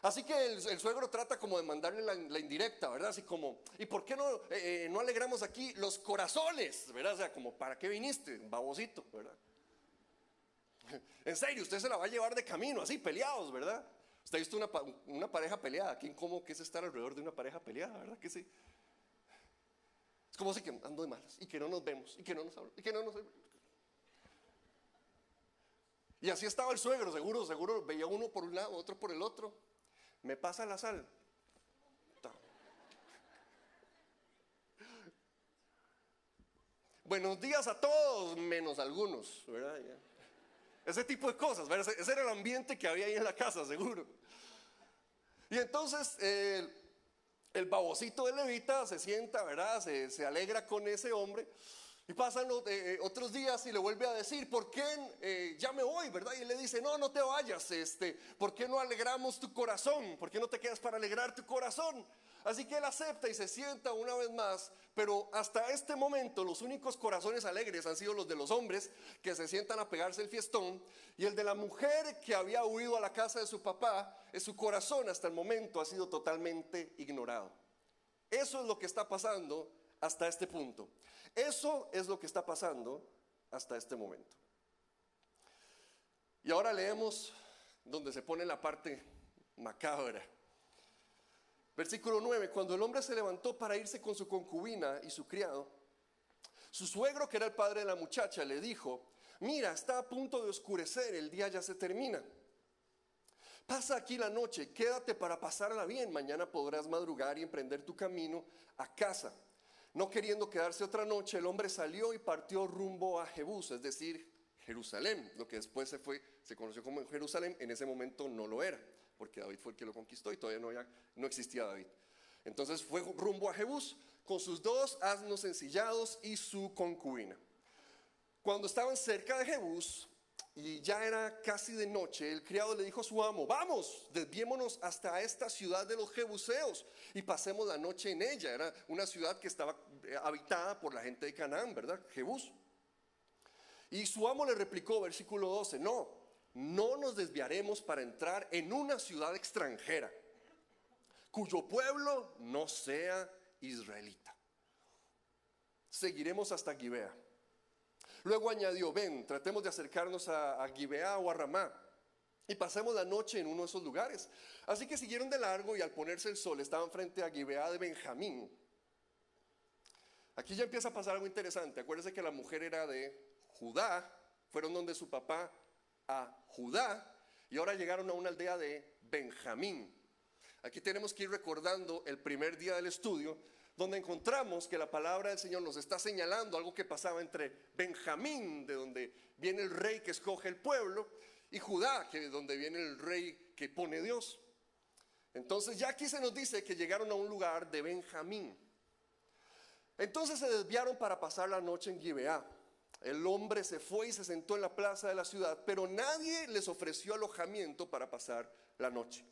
S1: Así que el, suegro trata como de mandarle la, indirecta, ¿verdad? Así como, ¿y por qué no, eh, eh, no alegramos aquí los corazones, ¿verdad? O sea, como, ¿para qué viniste? Babosito, ¿verdad? En serio, usted se la va a llevar de camino, así, peleados, ¿verdad? ¿Usted ha visto una, pareja peleada? ¿Qué incómodo que es estar alrededor de una pareja peleada, verdad que sí? Es como si que ando de malas y que no nos vemos y que no nos hablamos y que no nos... Y así estaba el suegro, seguro, seguro veía uno por un lado, otro por el otro. Me pasa la sal. Buenos días a todos, menos algunos, ¿verdad? Ese tipo de cosas. Ese era el ambiente que había ahí en la casa, seguro. Y entonces el babocito de Levita se sienta, ¿verdad? Se, alegra con ese hombre. Y pasan eh, otros días y le vuelve a decir, ¿por qué eh, ya me voy, verdad? Y él le dice, no, no te vayas, este, ¿por qué no alegramos tu corazón? ¿Por qué no te quedas para alegrar tu corazón? Así que él acepta y se sienta una vez más, pero hasta este momento los únicos corazones alegres han sido los de los hombres que se sientan a pegarse el fiestón y el de la mujer que había huido a la casa de su papá, su corazón hasta el momento ha sido totalmente ignorado. Eso es lo que está pasando hasta este punto. Eso es lo que está pasando hasta este momento. Y ahora leemos donde se pone la parte macabra. Versículo 9, cuando el hombre se levantó para irse con su concubina y su criado, su suegro, que era el padre de la muchacha, le dijo, mira, está a punto de oscurecer, el día ya se termina. Pasa aquí la noche, quédate para pasarla bien, mañana podrás madrugar y emprender tu camino a casa. No queriendo quedarse otra noche, el hombre salió y partió rumbo a Jebús, es decir, Jerusalén. Lo que después se, fue, se conoció como Jerusalén, en ese momento no lo era, porque David fue el que lo conquistó y todavía no, no existía David. Entonces fue rumbo a Jebús con sus dos asnos ensillados y su concubina. Cuando estaban cerca de Jebús y ya era casi de noche, el criado le dijo a su amo, vamos, desviémonos hasta esta ciudad de los jebuseos y pasemos la noche en ella. Era una ciudad que estaba eh, habitada por la gente de Canaán, ¿verdad? Jebús. Y su amo le replicó, versículo 12, no, no nos desviaremos para entrar en una ciudad extranjera cuyo pueblo no sea israelita. Seguiremos hasta Gibea. Luego añadió, ven, tratemos de acercarnos a, Gibea o a Ramá y pasemos la noche en uno de esos lugares. Así que siguieron de largo y al ponerse el sol estaban frente a Gibea de Benjamín. Aquí ya empieza a pasar algo interesante. Acuérdense que la mujer era de Judá, fueron donde su papá a Judá y ahora llegaron a una aldea de Benjamín. Aquí tenemos que ir recordando el primer día del estudio, donde encontramos que la palabra del Señor nos está señalando algo que pasaba entre Benjamín, de donde viene el rey que escoge el pueblo, y Judá, que es donde viene el rey que pone Dios. Entonces ya aquí se nos dice que llegaron a un lugar de Benjamín. Entonces se desviaron para pasar la noche en Gibeá. El hombre se fue y se sentó en la plaza de la ciudad, pero nadie les ofreció alojamiento para pasar la noche.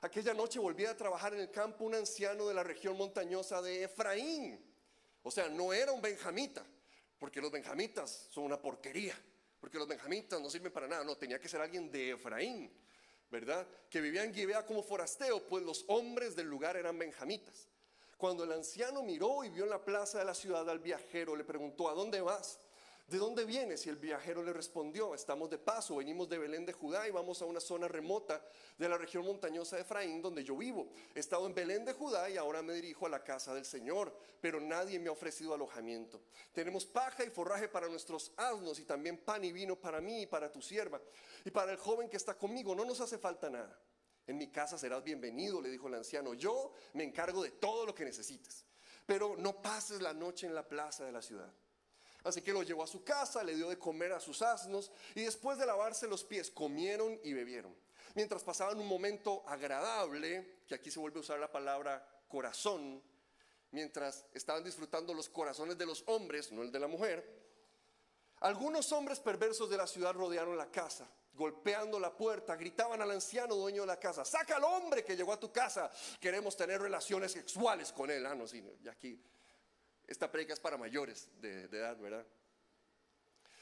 S1: Aquella noche volvía a trabajar en el campo un anciano de la región montañosa de Efraín. O sea, no era un benjamita, porque los benjamitas son una porquería, porque los benjamitas no sirven para nada. No, tenía que ser alguien de Efraín, ¿verdad? Que vivía en Gibea como forasteo, pues los hombres del lugar eran benjamitas. Cuando el anciano miró y vio en la plaza de la ciudad al viajero, le preguntó, ¿a dónde vas? ¿De dónde vienes? Y el viajero le respondió, estamos de paso, venimos de Belén de Judá y vamos a una zona remota de la región montañosa de Efraín donde yo vivo. He estado en Belén de Judá y ahora me dirijo a la casa del Señor, pero nadie me ha ofrecido alojamiento. Tenemos paja y forraje para nuestros asnos y también pan y vino para mí y para tu sierva y para el joven que está conmigo. No nos hace falta nada. En mi casa serás bienvenido, le dijo el anciano. Yo me encargo de todo lo que necesites, pero no pases la noche en la plaza de la ciudad. Así que lo llevó a su casa, le dio de comer a sus asnos y después de lavarse los pies comieron y bebieron. Mientras pasaban un momento agradable, que aquí se vuelve a usar la palabra corazón, mientras estaban disfrutando los corazones de los hombres, no el de la mujer, algunos hombres perversos de la ciudad rodearon la casa, golpeando la puerta, gritaban al anciano dueño de la casa, saca al hombre que llegó a tu casa, queremos tener relaciones sexuales con él. Ah, no, sí, y aquí esta predica es para mayores de, edad, ¿verdad?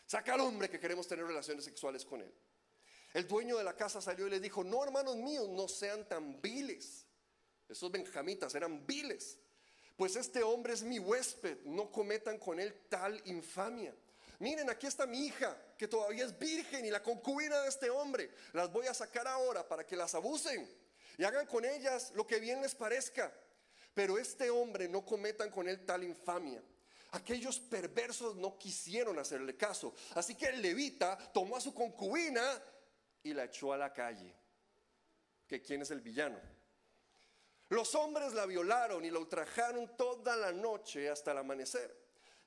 S1: Saca al hombre que queremos tener relaciones sexuales con él. El dueño de la casa salió y le dijo, no hermanos míos, no sean tan viles. Esos benjamitas eran viles. Pues este hombre es mi huésped, no cometan con él tal infamia. Miren, aquí está mi hija, que todavía es virgen y la concubina de este hombre. Las voy a sacar ahora para que las abusen y hagan con ellas lo que bien les parezca. Pero este hombre no cometan con él tal infamia. Aquellos perversos no quisieron hacerle caso. Así que el levita tomó a su concubina y la echó a la calle. ¿Que quién es el villano? Los hombres la violaron y la ultrajaron toda la noche hasta el amanecer.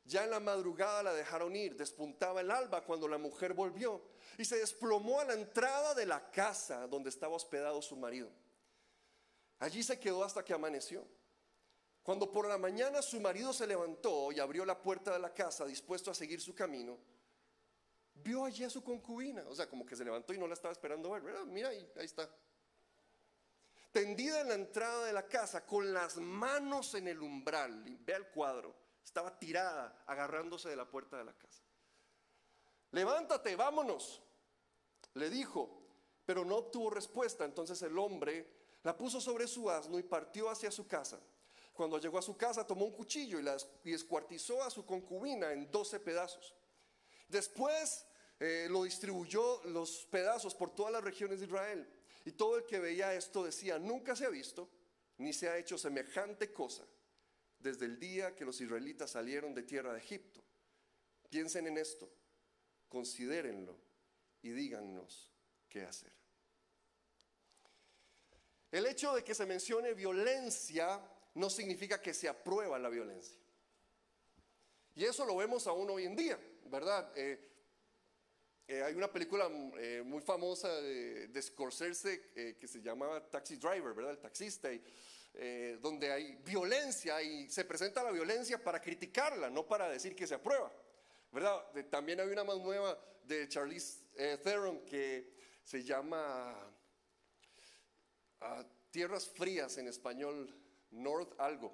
S1: Ya en la madrugada la dejaron ir, despuntaba el alba cuando la mujer volvió y se desplomó a la entrada de la casa donde estaba hospedado su marido. Allí se quedó hasta que amaneció. Cuando por la mañana su marido se levantó y abrió la puerta de la casa dispuesto a seguir su camino, vio allí a su concubina, o sea, como que se levantó y no la estaba esperando ver, Mira, ahí, ahí está. Tendida en la entrada de la casa, con las manos en el umbral, ve el cuadro, estaba tirada, agarrándose de la puerta de la casa. Levántate, vámonos, le dijo, pero no obtuvo respuesta. Entonces el hombre la puso sobre su asno y partió hacia su casa. Cuando llegó a su casa tomó un cuchillo y, la, escuartizó a su concubina en doce pedazos. Después eh, lo distribuyó los pedazos por todas las regiones de Israel. Y todo el que veía esto decía, nunca se ha visto ni se ha hecho semejante cosa desde el día que los israelitas salieron de tierra de Egipto. Piensen en esto, considérenlo y díganos qué hacer. El hecho de que se mencione violencia no significa que se aprueba la violencia. Y eso lo vemos aún hoy en día, ¿verdad? Eh, eh, hay una película eh, muy famosa de, de Scorsese que se llama Taxi Driver, ¿verdad? El taxista, donde hay violencia y se presenta la violencia para criticarla, no para decir que se aprueba, ¿verdad? también hay una más nueva de Charlize Theron que se llama ah, Tierras Frías en español, North algo.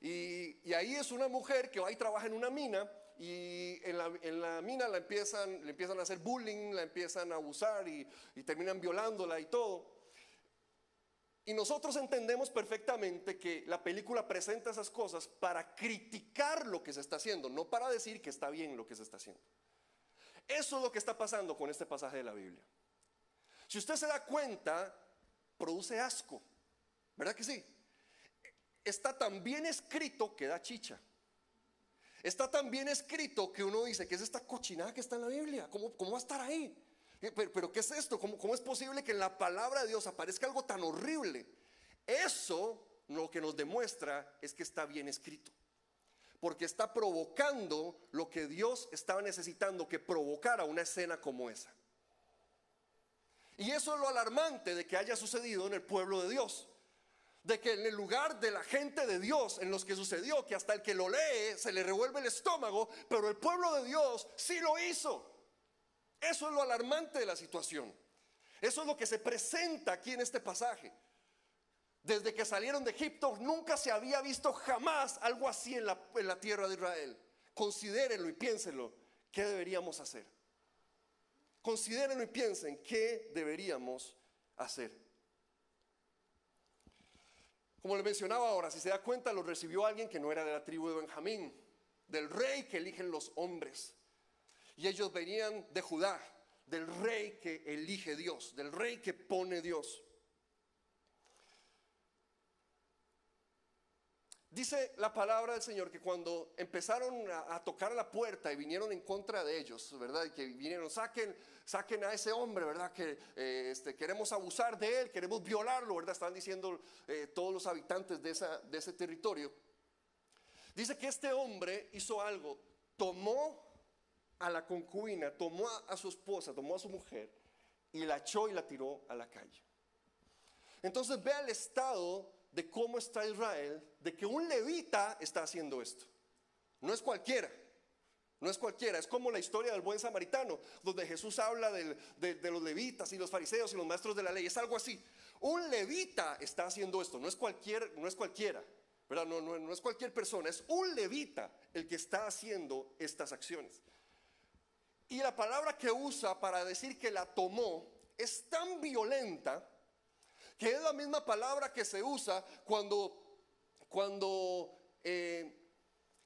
S1: Y, y ahí es una mujer que va y trabaja en una mina y en la, mina la empiezan, le empiezan a hacer bullying, la empiezan a abusar y, terminan violándola y todo. Y nosotros entendemos perfectamente que la película presenta esas cosas para criticar lo que se está haciendo, no para decir que está bien lo que se está haciendo. Eso es lo que está pasando con este pasaje de la Biblia. Si usted se da cuenta, produce asco, ¿verdad que sí? Está tan bien escrito que da chicha. Está tan bien escrito que uno dice, ¿qué es esta cochinada que está en la Biblia? ¿Cómo, cómo va a estar ahí? Eh, pero, ¿qué es esto? ¿Cómo, ¿Cómo es posible que en la palabra de Dios aparezca algo tan horrible? Eso lo que nos demuestra es que está bien escrito. Porque está provocando lo que Dios estaba necesitando que provocara una escena como esa. Y eso es lo alarmante de que haya sucedido en el pueblo de Dios de que en el lugar de la gente de Dios, en los que sucedió, que hasta el que lo lee se le revuelve el estómago, pero el pueblo de Dios sí lo hizo. Eso es lo alarmante de la situación. Eso es lo que se presenta aquí en este pasaje. Desde que salieron de Egipto nunca se había visto jamás algo así en la, tierra de Israel. Considérenlo y piénsenlo. ¿Qué deberíamos hacer? Considérenlo y piensen qué deberíamos hacer. Como le mencionaba ahora, si se da cuenta, lo recibió alguien que no era de la tribu de Benjamín, del rey que eligen los hombres. Y ellos venían de Judá, del rey que elige Dios, del rey que pone Dios. Dice la palabra del Señor que cuando empezaron a, tocar la puerta y vinieron en contra de ellos, ¿verdad? Y que vinieron, saquen, saquen a ese hombre, ¿verdad? Que eh, este, queremos abusar de él, queremos violarlo, ¿verdad? Están diciendo eh, todos los habitantes de, de ese territorio. Dice que este hombre hizo algo, tomó a la concubina, tomó a su esposa, tomó a su mujer y la echó y la tiró a la calle. Entonces vea el estado de cómo está Israel, de que un levita está haciendo esto. No es cualquiera, no es cualquiera, es como la historia del buen samaritano, donde Jesús habla de, los levitas y los fariseos y los maestros de la ley, es algo así. Un levita está haciendo esto, no es, cualquier, no es cualquiera, no es cualquier persona, es un levita el que está haciendo estas acciones. Y la palabra que usa para decir que la tomó es tan violenta que es la misma palabra que se usa cuando, cuando, eh,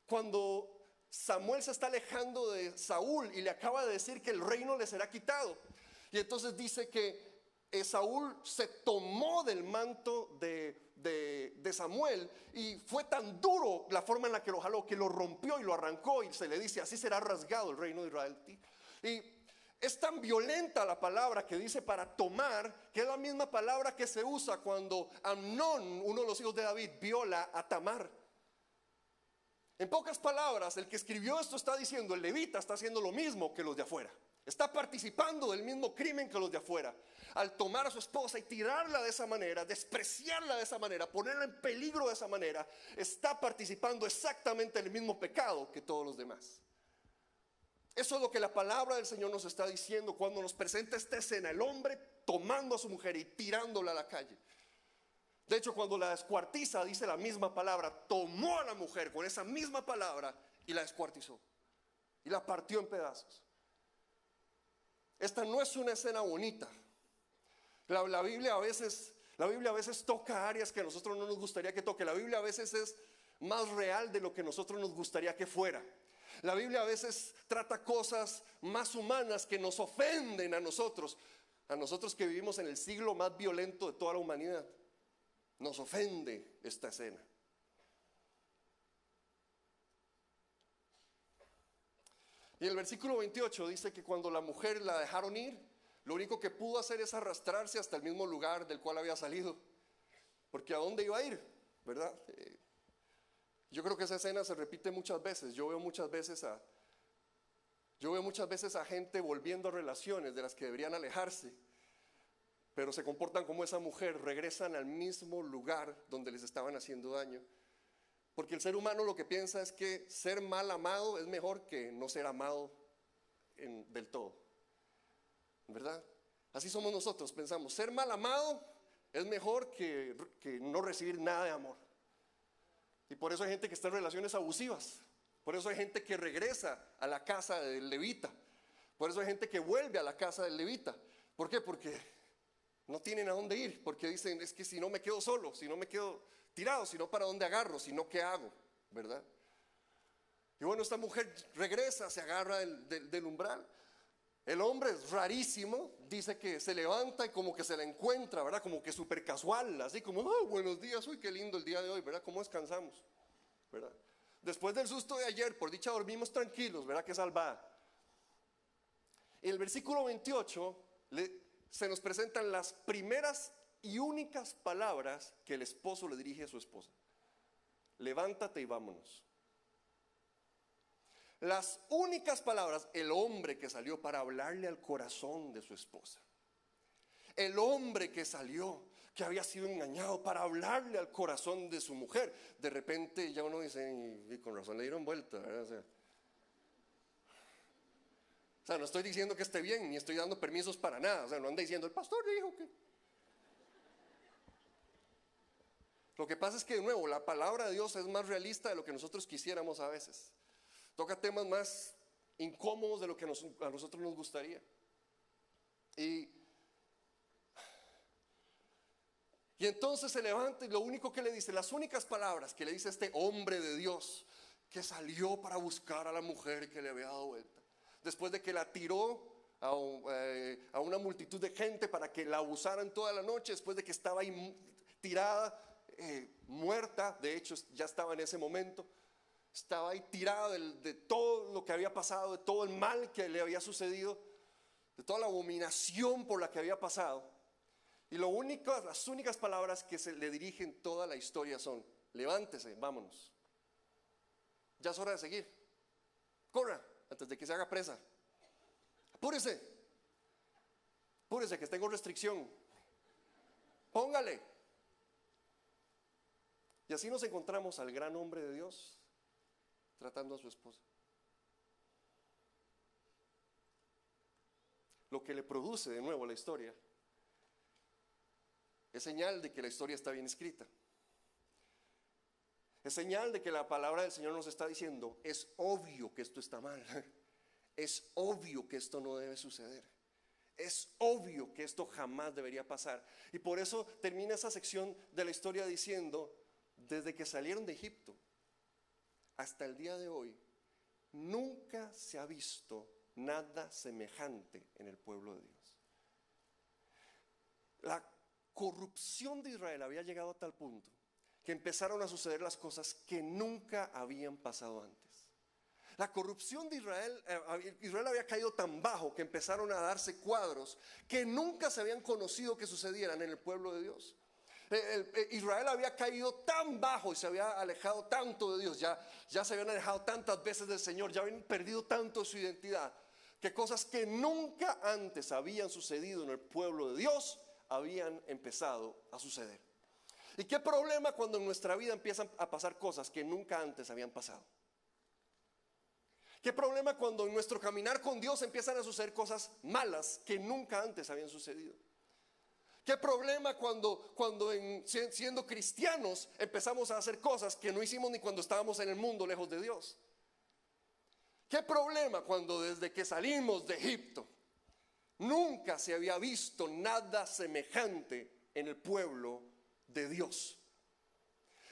S1: cuando Samuel se está alejando de Saúl y le acaba de decir que el reino le será quitado. Y entonces dice que eh, Saúl se tomó del manto de, Samuel y fue tan duro la forma en la que lo jaló que lo rompió y lo arrancó y se le dice así será rasgado el reino de Israel. Y es tan violenta la palabra que dice para tomar, que es la misma palabra que se usa cuando Amnón, uno de los hijos de David, viola a Tamar. En pocas palabras, el que escribió esto está diciendo, el levita está haciendo lo mismo que los de afuera. Está participando del mismo crimen que los de afuera. Al tomar a su esposa y tirarla de esa manera, despreciarla de esa manera, ponerla en peligro de esa manera, está participando exactamente el mismo pecado que todos los demás. Eso es lo que la palabra del Señor nos está diciendo cuando nos presenta esta escena, el hombre tomando a su mujer y tirándola a la calle. De hecho, cuando la descuartiza, dice la misma palabra, tomó a la mujer con esa misma palabra y la descuartizó. Y la partió en pedazos. Esta no es una escena bonita. La, Biblia a veces, la Biblia a veces toca áreas que a nosotros no nos gustaría que toque. La Biblia a veces es más real de lo que a nosotros nos gustaría que fuera. La Biblia a veces trata cosas más humanas que nos ofenden a nosotros, a nosotros que vivimos en el siglo más violento de toda la humanidad. Nos ofende esta escena. Y el versículo 28 dice que cuando la mujer la dejaron ir, lo único que pudo hacer es arrastrarse hasta el mismo lugar del cual había salido. Porque ¿a dónde iba a ir? ¿Verdad? Eh, yo creo que esa escena se repite muchas veces. Yo veo muchas veces a, Yo veo muchas veces a gente volviendo a relaciones de las que deberían alejarse, pero se comportan como esa mujer, regresan al mismo lugar donde les estaban haciendo daño. Porque el ser humano lo que piensa es que ser mal amado es mejor que no ser amado del todo. ¿Verdad? Así somos nosotros, pensamos, ser mal amado es mejor que, que no recibir nada de amor. Y por eso hay gente que está en relaciones abusivas. Por eso hay gente que regresa a la casa del levita. Por eso hay gente que vuelve a la casa del levita. ¿Por qué? Porque no tienen a dónde ir. Porque dicen, es que si no me quedo solo, si no me quedo tirado, si no para dónde agarro, si no qué hago, ¿verdad? Y bueno, esta mujer regresa, se agarra del, umbral. El hombre es rarísimo, dice que se levanta y como que se la encuentra, ¿verdad? Como que súper casual, así como, oh, buenos días, uy, qué lindo el día de hoy, ¿verdad? ¿Cómo descansamos? ¿Verdad? Después del susto de ayer, por dicha dormimos tranquilos, ¿verdad? Que salvada. En el versículo 28 se nos presentan las primeras y únicas palabras que el esposo le dirige a su esposa. Levántate y vámonos. Las únicas palabras, el hombre que salió para hablarle al corazón de su esposa. El hombre que salió, que había sido engañado para hablarle al corazón de su mujer. De repente ya uno dice, y, con razón le dieron vuelta. O sea, no estoy diciendo que esté bien, ni estoy dando permisos para nada. O sea, no anda diciendo, el pastor dijo que... Lo que pasa es que, de nuevo, la palabra de Dios es más realista de lo que nosotros quisiéramos a veces. Toca temas más incómodos de lo que a nosotros nos gustaría. Y, y entonces se levanta y lo único que le dice, las únicas palabras que le dice este hombre de Dios que salió para buscar a la mujer que le había dado vuelta, después de que la tiró a, eh, a, una multitud de gente para que la abusaran toda la noche, después de que estaba tirada, eh, muerta, de hecho ya estaba en ese momento, estaba ahí tirado de, todo lo que había pasado, de todo el mal que le había sucedido, de toda la abominación por la que había pasado. Y lo único, las únicas palabras que se le dirigen toda la historia son, levántese, vámonos. Ya es hora de seguir. Corra, antes de que se haga presa. Apúrese. Apúrese, que tengo restricción. Póngale. Y así nos encontramos al gran hombre de Dios, tratando a su esposa. Lo que le produce de nuevo la historia es señal de que la historia está bien escrita. Es señal de que la palabra del Señor nos está diciendo, es obvio que esto está mal. Es obvio que esto no debe suceder. Es obvio que esto jamás debería pasar. Y por eso termina esa sección de la historia diciendo, desde que salieron de Egipto, hasta el día de hoy, nunca se ha visto nada semejante en el pueblo de Dios. La corrupción de Israel había llegado a tal punto que empezaron a suceder las cosas que nunca habían pasado antes. La corrupción de Israel, eh, Israel había caído tan bajo que empezaron a darse cuadros que nunca se habían conocido que sucedieran en el pueblo de Dios. Israel había caído tan bajo y se había alejado tanto de Dios, ya, ya se habían alejado tantas veces del Señor, ya habían perdido tanto su identidad, que cosas que nunca antes habían sucedido en el pueblo de Dios habían empezado a suceder. ¿Y qué problema cuando en nuestra vida empiezan a pasar cosas que nunca antes habían pasado? ¿Qué problema cuando en nuestro caminar con Dios empiezan a suceder cosas malas que nunca antes habían sucedido? ¿Qué problema cuando, cuando siendo cristianos empezamos a hacer cosas que no hicimos ni cuando estábamos en el mundo lejos de Dios? ¿Qué problema cuando desde que salimos de Egipto nunca se había visto nada semejante en el pueblo de Dios?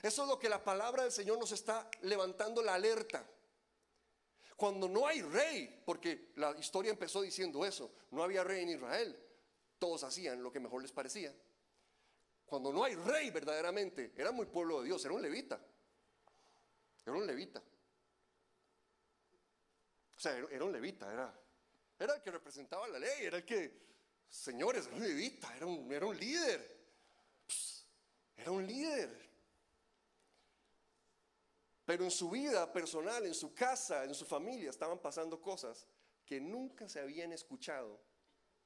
S1: Eso es lo que la palabra del Señor nos está levantando la alerta. Cuando no hay rey, porque la historia empezó diciendo eso, no había rey en Israel todos hacían lo que mejor les parecía. Cuando no hay rey verdaderamente, era muy pueblo de Dios, era un levita. Era un levita. O sea, era un levita, era, era el que representaba la ley, era el que, señores, era un levita, era un, era un líder. era un líder. Pero en su vida personal, en su casa, en su familia, estaban pasando cosas que nunca se habían escuchado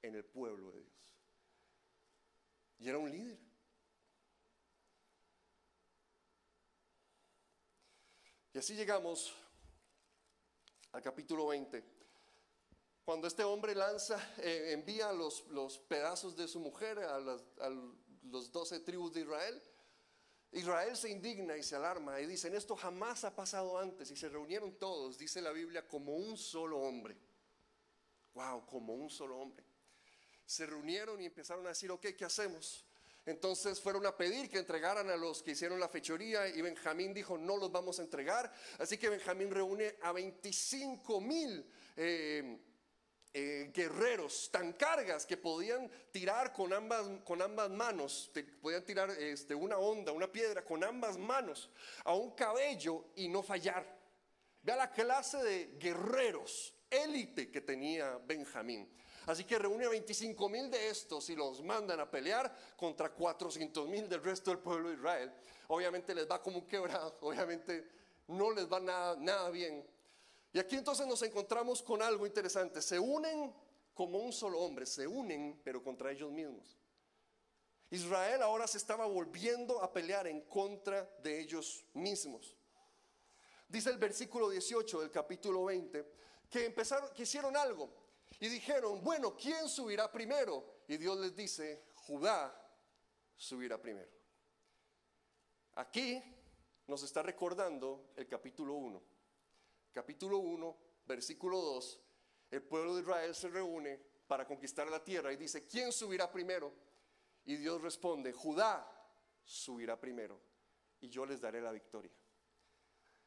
S1: en el pueblo de Dios. Y era un líder. Y así llegamos al capítulo 20. Cuando este hombre lanza, eh, envía los, los, pedazos de su mujer a, las, a los doce tribus de Israel, Israel se indigna y se alarma y dicen, esto jamás ha pasado antes. Y se reunieron todos, dice la Biblia, como un solo hombre. Wow, como un solo hombre. Se reunieron y empezaron a decir, ok, ¿qué hacemos? Entonces fueron a pedir que entregaran a los que hicieron la fechoría y Benjamín dijo, no los vamos a entregar. Así que Benjamín reúne a 25 mil eh, eh, guerreros tan cargas que podían tirar con ambas, con ambas manos, podían tirar este, una onda, una piedra con ambas manos a un cabello y no fallar. Vea la clase de guerreros, élite que tenía Benjamín. Así que reúne a 25 mil de estos y los mandan a pelear contra 400 mil del resto del pueblo de Israel. Obviamente les va como un quebrado, obviamente no les va nada, nada bien. Y aquí entonces nos encontramos con algo interesante. Se unen como un solo hombre, se unen pero contra ellos mismos. Israel ahora se estaba volviendo a pelear en contra de ellos mismos. Dice el versículo 18 del capítulo 20 que empezaron, que hicieron algo y dijeron, bueno, ¿quién subirá primero? Y Dios les dice, Judá subirá primero. Aquí nos está recordando el capítulo 1. Capítulo 1, versículo 2, el pueblo de Israel se reúne para conquistar la tierra y dice, ¿quién subirá primero? Y Dios responde, Judá subirá primero y yo les daré la victoria.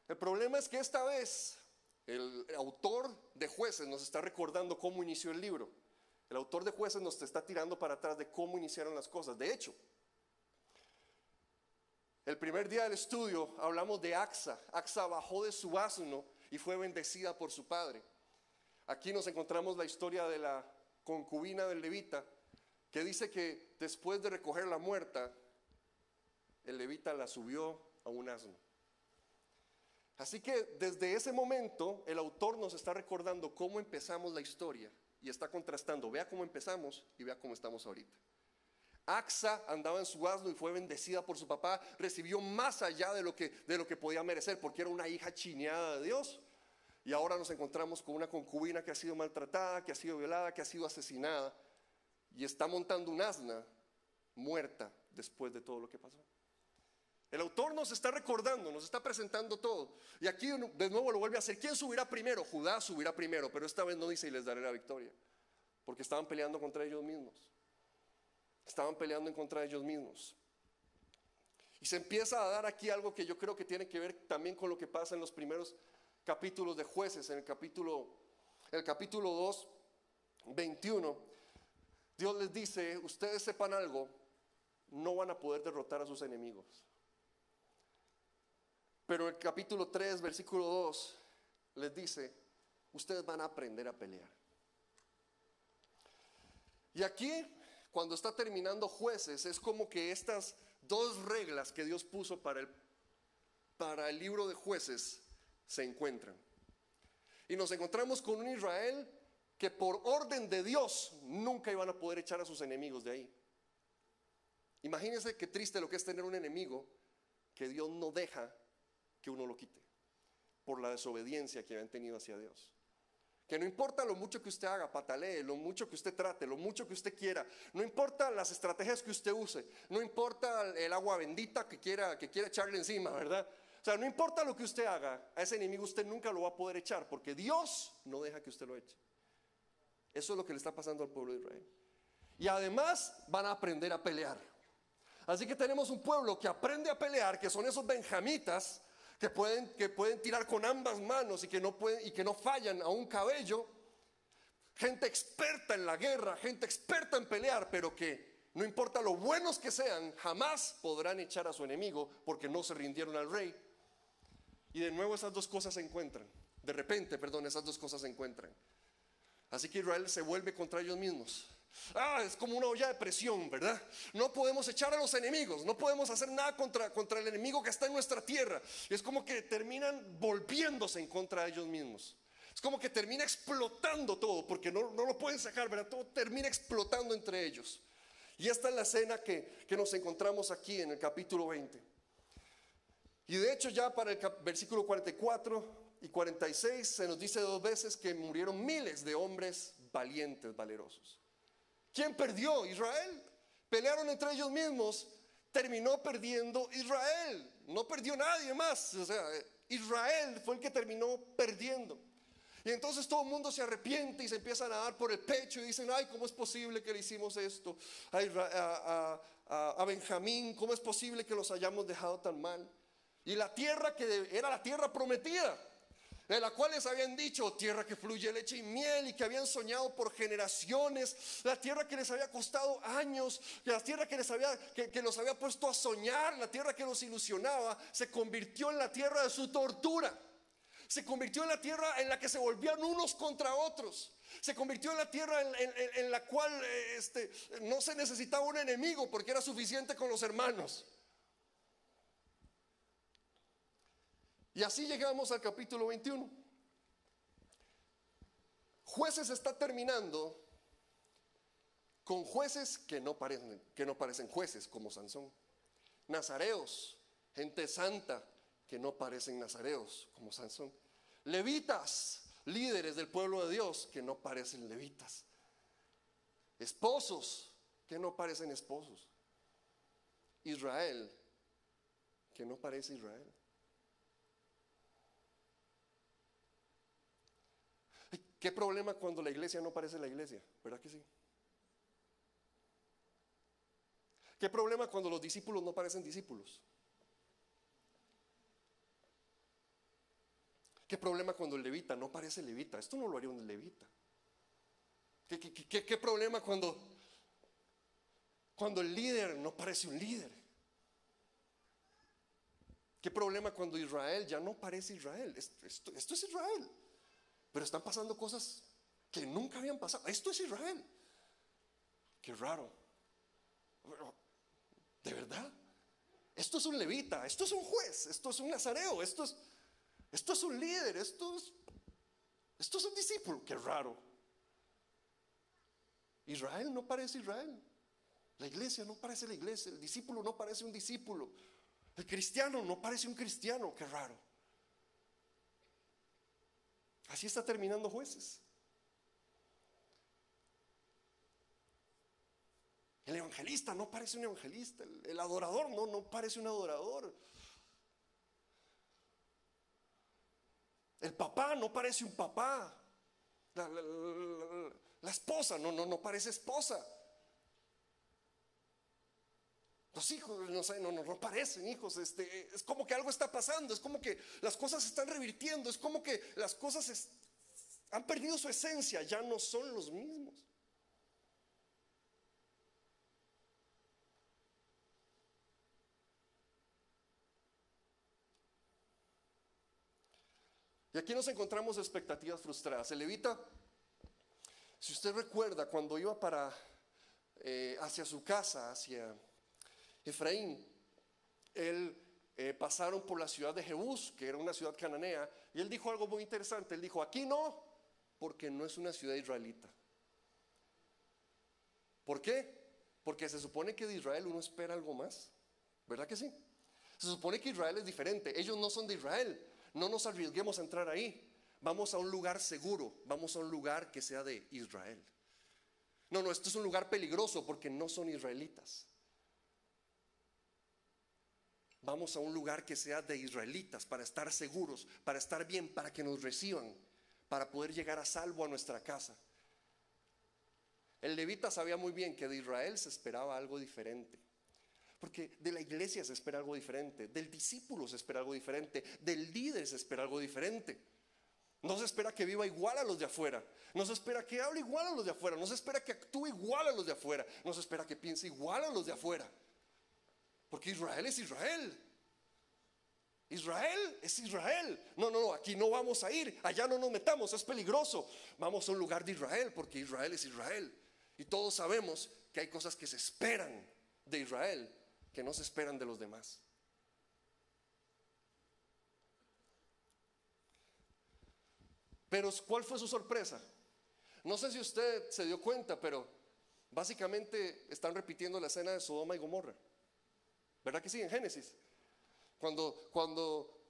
S1: El problema es que esta vez el autor de jueces nos está recordando cómo inició el libro. El autor de jueces nos está tirando para atrás de cómo iniciaron las cosas. De hecho, el primer día del estudio hablamos de Axa. Axa bajó de su asno y fue bendecida por su padre. Aquí nos encontramos la historia de la concubina del levita, que dice que después de recoger la muerta, el levita la subió a un asno. Así que desde ese momento el autor nos está recordando cómo empezamos la historia y está contrastando, vea cómo empezamos y vea cómo estamos ahorita. Axa andaba en su asno y fue bendecida por su papá, recibió más allá de lo que, de lo que podía merecer porque era una hija chineada de Dios. Y ahora nos encontramos con una concubina que ha sido maltratada, que ha sido violada, que ha sido asesinada y está montando un asna muerta después de todo lo que pasó. El autor nos está recordando, nos está presentando todo. Y aquí de nuevo lo vuelve a hacer. ¿Quién subirá primero? Judá subirá primero, pero esta vez no dice y les daré la victoria. Porque estaban peleando contra ellos mismos. Estaban peleando en contra de ellos mismos. Y se empieza a dar aquí algo que yo creo que tiene que ver también con lo que pasa en los primeros capítulos de jueces, en el capítulo, el capítulo 2, 21. Dios les dice, ustedes sepan algo, no van a poder derrotar a sus enemigos. Pero el capítulo 3, versículo 2, les dice, ustedes van a aprender a pelear. Y aquí, cuando está terminando jueces, es como que estas dos reglas que Dios puso para el, para el libro de jueces se encuentran. Y nos encontramos con un Israel que por orden de Dios nunca iban a poder echar a sus enemigos de ahí. Imagínense qué triste lo que es tener un enemigo que Dios no deja que uno lo quite por la desobediencia que han tenido hacia Dios. Que no importa lo mucho que usted haga, patalee, lo mucho que usted trate, lo mucho que usted quiera, no importa las estrategias que usted use, no importa el agua bendita que quiera, que quiera echarle encima, ¿verdad? O sea, no importa lo que usted haga, a ese enemigo usted nunca lo va a poder echar, porque Dios no deja que usted lo eche. Eso es lo que le está pasando al pueblo de Israel. Y además van a aprender a pelear. Así que tenemos un pueblo que aprende a pelear, que son esos benjamitas, que pueden, que pueden tirar con ambas manos y que, no pueden, y que no fallan a un cabello. Gente experta en la guerra, gente experta en pelear, pero que no importa lo buenos que sean, jamás podrán echar a su enemigo porque no se rindieron al rey. Y de nuevo esas dos cosas se encuentran. De repente, perdón, esas dos cosas se encuentran. Así que Israel se vuelve contra ellos mismos. Ah, es como una olla de presión, ¿verdad? No podemos echar a los enemigos, no podemos hacer nada contra, contra el enemigo que está en nuestra tierra. Es como que terminan volviéndose en contra de ellos mismos. Es como que termina explotando todo, porque no, no lo pueden sacar, ¿verdad? Todo termina explotando entre ellos. Y esta es la escena que, que nos encontramos aquí en el capítulo 20. Y de hecho ya para el versículo 44 y 46 se nos dice dos veces que murieron miles de hombres valientes, valerosos. ¿Quién perdió? Israel. Pelearon entre ellos mismos, terminó perdiendo Israel. No perdió nadie más. O sea, Israel fue el que terminó perdiendo. Y entonces todo el mundo se arrepiente y se empiezan a dar por el pecho y dicen, ay, ¿cómo es posible que le hicimos esto a, a Benjamín? ¿Cómo es posible que los hayamos dejado tan mal? Y la tierra que era la tierra prometida, de la cual les habían dicho, tierra que fluye leche y miel, y que habían soñado por generaciones, la tierra que les había costado años, la tierra que les había, que, que los había puesto a soñar, la tierra que los ilusionaba, se convirtió en la tierra de su tortura. Se convirtió en la tierra en la que se volvían unos contra otros. Se convirtió en la tierra en, la cual eh, este, no se necesitaba un enemigo porque era suficiente con los hermanos. Y así llegamos al capítulo 21. Jueces está terminando con jueces que no parecen, jueces como Sansón. Nazareos, gente santa que no parecen nazareos como Sansón. Levitas, líderes del pueblo de Dios que no parecen levitas. Esposos que no parecen esposos. Israel que no parece Israel. ¿Qué problema cuando la iglesia no parece la iglesia? ¿Verdad que sí? ¿Qué problema cuando los discípulos no parecen discípulos? ¿Qué problema cuando el levita no parece levita? Esto no lo haría un levita. ¿Qué, problema cuando, cuando el líder no parece un líder? ¿Qué problema cuando Israel ya no parece Israel? esto es Israel. Pero están pasando cosas que nunca habían pasado. Esto es Israel. Qué raro. ¿De verdad? Esto es un levita, esto es un juez, esto es un nazareo, esto es, esto es un líder, esto es, esto es un discípulo. Qué raro. Israel no parece Israel. La iglesia no parece la iglesia. El discípulo no parece un discípulo. El cristiano no parece un cristiano. Qué raro. Así está terminando jueces. El evangelista no parece un evangelista. El, adorador no, no parece un adorador. El papá no parece un papá. La, esposa no, no, no parece esposa. Los hijos, no no, no, no, parecen hijos. Este, es como que algo está pasando, es como que las cosas se están revirtiendo, es como que las cosas han perdido su esencia, ya no son los mismos. Y aquí nos encontramos expectativas frustradas. El levita, si usted recuerda, cuando iba para eh, hacia su casa, hacia Efraín, él eh, pasaron por la ciudad de Jebús, que era una ciudad cananea, y él dijo algo muy interesante. Él dijo, aquí no, porque no es una ciudad israelita. ¿Por qué? Porque se supone que de Israel uno espera algo más. ¿Verdad que sí? Se supone que Israel es diferente. Ellos no son de Israel. No nos arriesguemos a entrar ahí. Vamos a un lugar seguro. Vamos a un lugar que sea de Israel. No, no, esto es un lugar peligroso porque no son israelitas. Vamos a un lugar que sea de israelitas para estar seguros, para estar bien, para que nos reciban, para poder llegar a salvo a nuestra casa. El levita sabía muy bien que de Israel se esperaba algo diferente. Porque de la iglesia se espera algo diferente, del discípulo se espera algo diferente, del líder se espera algo diferente. No se espera que viva igual a los de afuera, no se espera que hable igual a los de afuera, no se espera que actúe igual a los de afuera, no se espera que piense igual a los de afuera. Porque Israel es Israel. Israel es Israel. No, no, no, aquí no vamos a ir, allá no nos metamos, es peligroso. Vamos a un lugar de Israel porque Israel es Israel. Y todos sabemos que hay cosas que se esperan de Israel que no se esperan de los demás. Pero ¿cuál fue su sorpresa? No sé si usted se dio cuenta, pero básicamente están repitiendo la escena de Sodoma y Gomorra. ¿Verdad que sí? En Génesis. Cuando, cuando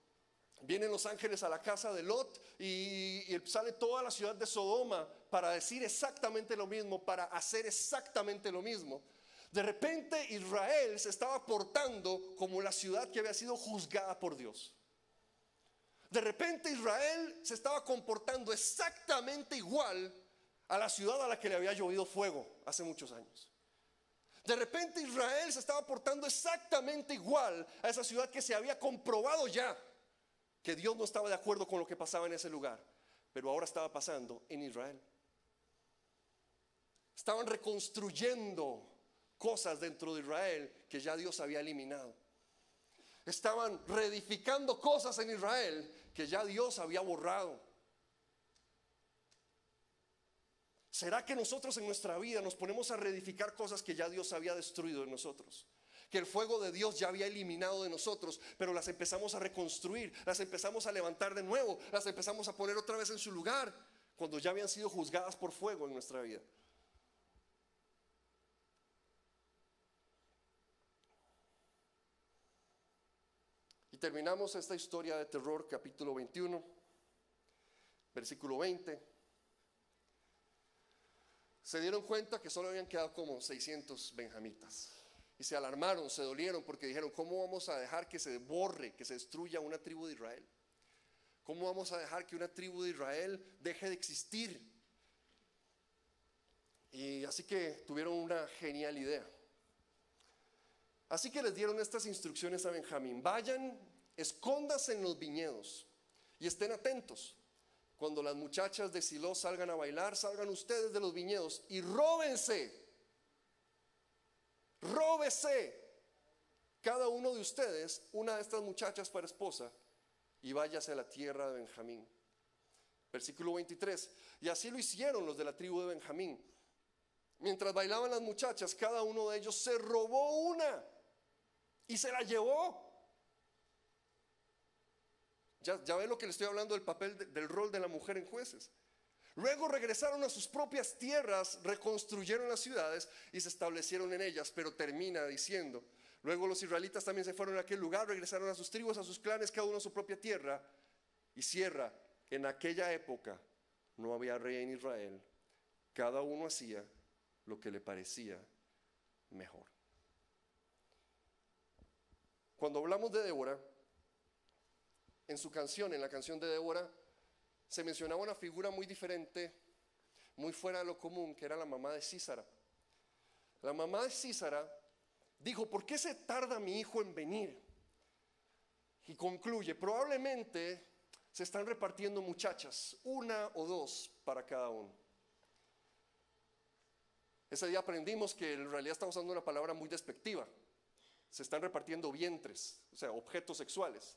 S1: vienen los ángeles a la casa de Lot y, y, sale toda la ciudad de Sodoma para decir exactamente lo mismo, para hacer exactamente lo mismo. De repente Israel se estaba portando como la ciudad que había sido juzgada por Dios. De repente Israel se estaba comportando exactamente igual a la ciudad a la que le había llovido fuego hace muchos años. De repente Israel se estaba portando exactamente igual a esa ciudad que se había comprobado ya que Dios no estaba de acuerdo con lo que pasaba en ese lugar, pero ahora estaba pasando en Israel. Estaban reconstruyendo cosas dentro de Israel que ya Dios había eliminado. Estaban reedificando cosas en Israel que ya Dios había borrado. ¿Será que nosotros en nuestra vida nos ponemos a reedificar cosas que ya Dios había destruido en nosotros? Que el fuego de Dios ya había eliminado de nosotros, pero las empezamos a reconstruir, las empezamos a levantar de nuevo, las empezamos a poner otra vez en su lugar, cuando ya habían sido juzgadas por fuego en nuestra vida. Y terminamos esta historia de terror, capítulo 21, versículo 20 se dieron cuenta que solo habían quedado como 600 benjamitas. Y se alarmaron, se dolieron porque dijeron, ¿cómo vamos a dejar que se borre, que se destruya una tribu de Israel? ¿Cómo vamos a dejar que una tribu de Israel deje de existir? Y así que tuvieron una genial idea. Así que les dieron estas instrucciones a Benjamín. Vayan, escóndase en los viñedos y estén atentos cuando las muchachas de Silo salgan a bailar, salgan ustedes de los viñedos y róbense, róbese cada uno de ustedes una de estas muchachas para esposa y váyase a la tierra de Benjamín. Versículo 23. Y así lo hicieron los de la tribu de Benjamín. Mientras bailaban las muchachas, cada uno de ellos se robó una y se la llevó. Ya, ya lo que le estoy hablando del papel del rol de la mujer en jueces. Luego regresaron a sus propias tierras, reconstruyeron las ciudades y se establecieron en ellas, pero termina diciendo, luego los israelitas también se fueron a aquel lugar, regresaron a sus tribus, a sus clanes, cada uno a su propia tierra, y cierra, en aquella época no había rey en Israel, cada uno hacía lo que le parecía mejor. Cuando hablamos de Débora, en su canción, en la canción de Débora, se mencionaba una figura muy diferente, muy fuera de lo común, que era la mamá de Císara. La mamá de Císara dijo, ¿por qué se tarda mi hijo en venir? Y concluye, probablemente se están repartiendo muchachas, una o dos para cada uno. Ese día aprendimos que en realidad estamos usando una palabra muy despectiva. Se están repartiendo vientres, o sea, objetos sexuales.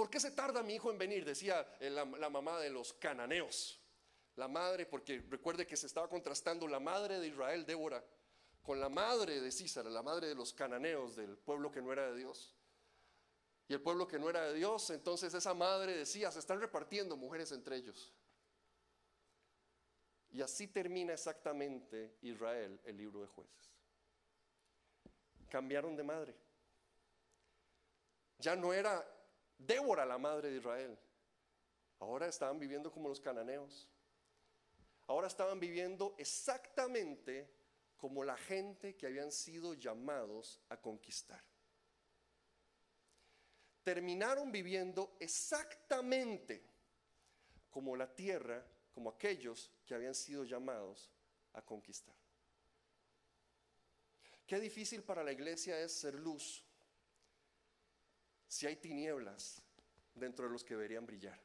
S1: ¿Por qué se tarda mi hijo en venir? Decía eh, la, mamá de los cananeos. La madre, porque recuerde que se estaba contrastando la madre de Israel, Débora, con la madre de Císara, la madre de los cananeos, del pueblo que no era de Dios. Y el pueblo que no era de Dios, entonces esa madre decía, se están repartiendo mujeres entre ellos. Y así termina exactamente Israel, el libro de jueces. Cambiaron de madre. Ya no era Débora, la madre de Israel. Ahora estaban viviendo como los cananeos. Ahora estaban viviendo exactamente como la gente que habían sido llamados a conquistar. Terminaron viviendo exactamente como la tierra, como aquellos que habían sido llamados a conquistar. Qué difícil para la iglesia es ser luz si hay tinieblas dentro de los que deberían brillar.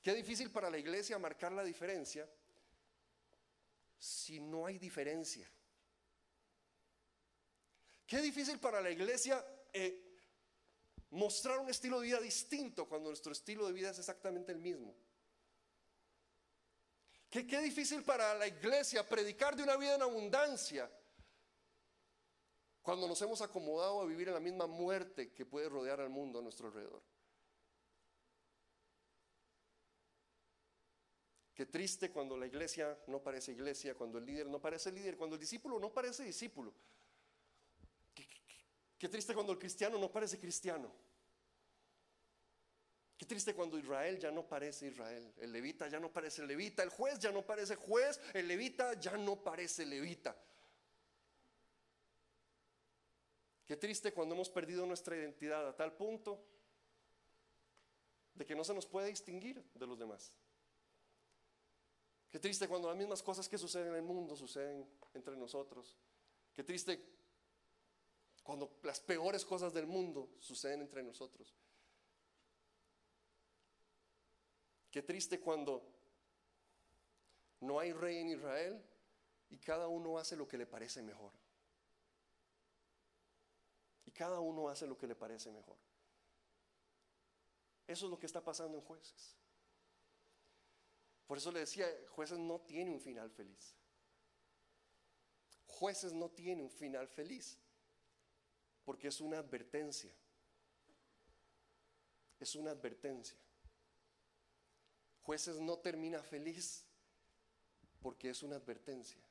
S1: Qué difícil para la iglesia marcar la diferencia si no hay diferencia. Qué difícil para la iglesia eh, mostrar un estilo de vida distinto cuando nuestro estilo de vida es exactamente el mismo. Qué, qué difícil para la iglesia predicar de una vida en abundancia cuando nos hemos acomodado a vivir en la misma muerte que puede rodear al mundo a nuestro alrededor. Qué triste cuando la iglesia no parece iglesia, cuando el líder no parece líder, cuando el discípulo no parece discípulo. Qué, triste cuando el cristiano no parece cristiano. Qué triste cuando Israel ya no parece Israel, el levita ya no parece levita, el juez ya no parece juez, el levita ya no parece levita. Qué triste cuando hemos perdido nuestra identidad a tal punto de que no se nos puede distinguir de los demás. Qué triste cuando las mismas cosas que suceden en el mundo suceden entre nosotros. Qué triste cuando las peores cosas del mundo suceden entre nosotros. Qué triste cuando no hay rey en Israel y cada uno hace lo que le parece mejor. Cada uno hace lo que le parece mejor. Eso es lo que está pasando en jueces. Por eso le decía, jueces no tiene un final feliz. Jueces no tiene un final feliz. Porque es una advertencia. Es una advertencia. Jueces no termina feliz porque es una advertencia.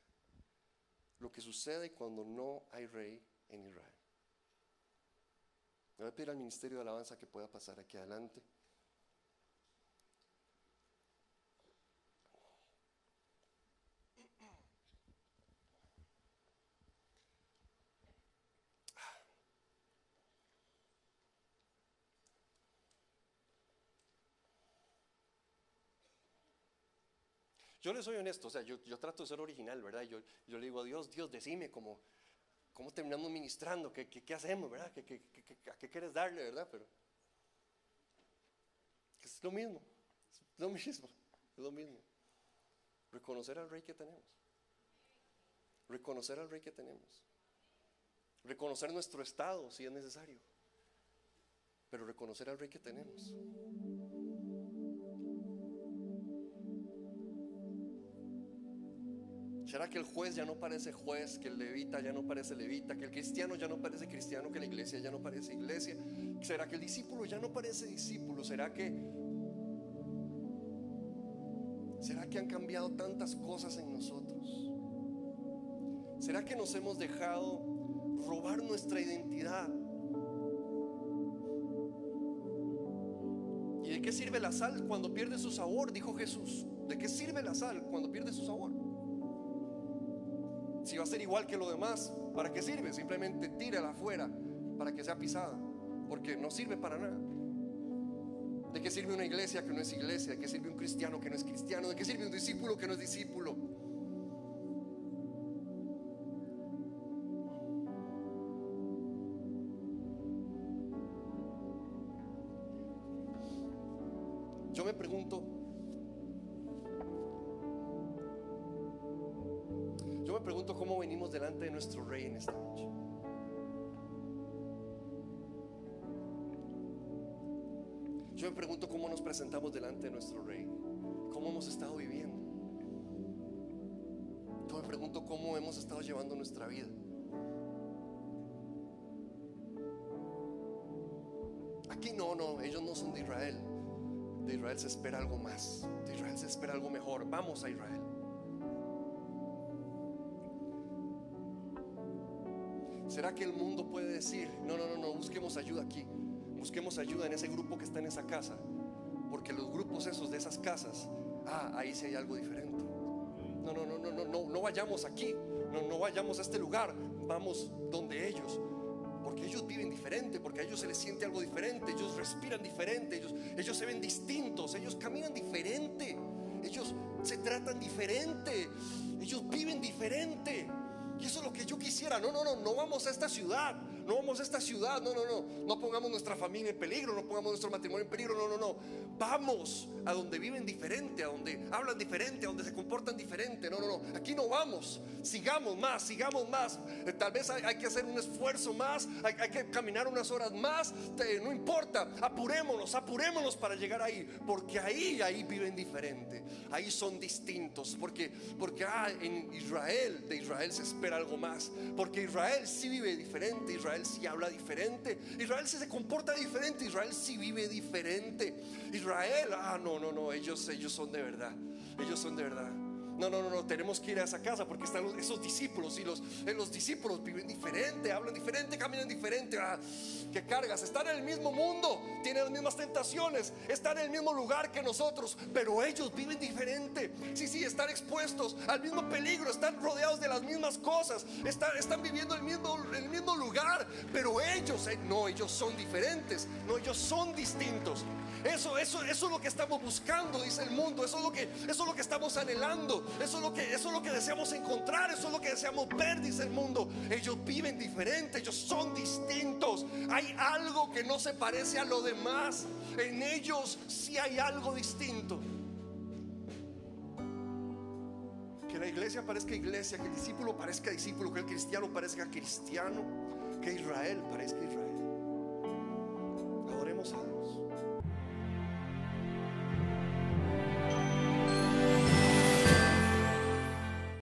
S1: Lo que sucede cuando no hay rey en Israel. Me voy a pedir al Ministerio de Alabanza que pueda pasar aquí adelante. Yo le soy honesto, o sea, yo, trato de ser original, ¿verdad? Yo, yo le digo a Dios, Dios, decime cómo, cómo terminamos ministrando, qué, qué, hacemos, ¿verdad? ¿Qué, qué, a qué quieres darle, verdad? Pero es lo mismo, es lo mismo, es lo mismo. Reconocer al rey que tenemos. Reconocer al rey que tenemos. Reconocer nuestro estado si es necesario. Pero reconocer al rey que tenemos. ¿Será que el juez ya no parece juez, que el levita ya no parece levita, que el cristiano ya no parece cristiano, que la iglesia ya no parece iglesia? ¿Será que el discípulo ya no parece discípulo? ¿Será que ¿Será que han cambiado tantas cosas en nosotros? ¿Será que nos hemos dejado robar nuestra identidad? ¿Y de qué sirve la sal cuando pierde su sabor? Dijo Jesús. ¿De qué sirve la sal cuando pierde su sabor? Si va a ser igual que lo demás, ¿para qué sirve? Simplemente tírala afuera para que sea pisada, porque no sirve para nada. ¿De qué sirve una iglesia que no es iglesia? ¿De qué sirve un cristiano que no es cristiano? ¿De qué sirve un discípulo que no es discípulo? Delante de nuestro rey, cómo hemos estado viviendo. Yo me pregunto cómo hemos estado llevando nuestra vida. Aquí no, no, ellos no son de Israel. De Israel se espera algo más. De Israel se espera algo mejor. Vamos a Israel. ¿Será que el mundo puede decir, no, no, no, no, busquemos ayuda aquí, busquemos ayuda en ese grupo que está en esa casa? Porque los grupos esos de esas casas, ah, ahí sí hay algo diferente. No, no, no, no, no, no, no vayamos aquí, no, no vayamos a este lugar, vamos donde ellos. Porque ellos viven diferente, porque a ellos se les siente algo diferente, ellos respiran diferente, ellos, ellos se ven distintos, ellos caminan diferente, ellos se tratan diferente, ellos viven diferente. Y eso es lo que yo quisiera. No, no, no, no vamos a esta ciudad. No vamos a esta ciudad. No, no, no. No pongamos nuestra familia en peligro. No pongamos nuestro matrimonio en peligro. No, no, no. Vamos a donde viven diferente, a donde hablan diferente, a donde se comportan diferente. No, no, no. Aquí no vamos. Sigamos más, sigamos más. Eh, tal vez hay, que hacer un esfuerzo más. Hay, que caminar unas horas más. no importa. Apurémonos, apurémonos para llegar ahí. Porque ahí, ahí viven diferente. Ahí son distintos. Porque, porque ah, en Israel, de Israel se espera algo más. Porque Israel sí vive diferente, Israel sí habla diferente, Israel sí se comporta diferente, Israel sí vive diferente. Israel, ah, no, no, no, ellos, ellos son de verdad. ellos son de verdad. No, no, no, no, tenemos que ir a esa casa porque están esos discípulos y los, eh, los discípulos viven diferente, hablan diferente, caminan diferente. Ah, que cargas, están en el mismo mundo, tienen las mismas tentaciones, están en el mismo lugar que nosotros, pero ellos viven diferente. Sí, sí, están expuestos al mismo peligro, están rodeados de las mismas cosas, están, están viviendo el mismo, el mismo lugar, pero ellos, eh, no, ellos son diferentes, no, ellos son distintos. Eso, eso, eso es lo que estamos buscando, dice el mundo. Eso es lo que, eso es lo que estamos anhelando. Eso es lo que, eso es lo que deseamos encontrar, eso es lo que deseamos ver, dice el mundo. Ellos viven diferente, ellos son distintos. Hay algo que no se parece a lo demás. En ellos sí hay algo distinto. Que la iglesia parezca iglesia, que el discípulo parezca discípulo, que el cristiano parezca cristiano, que Israel parezca Israel. Adoremos a Dios.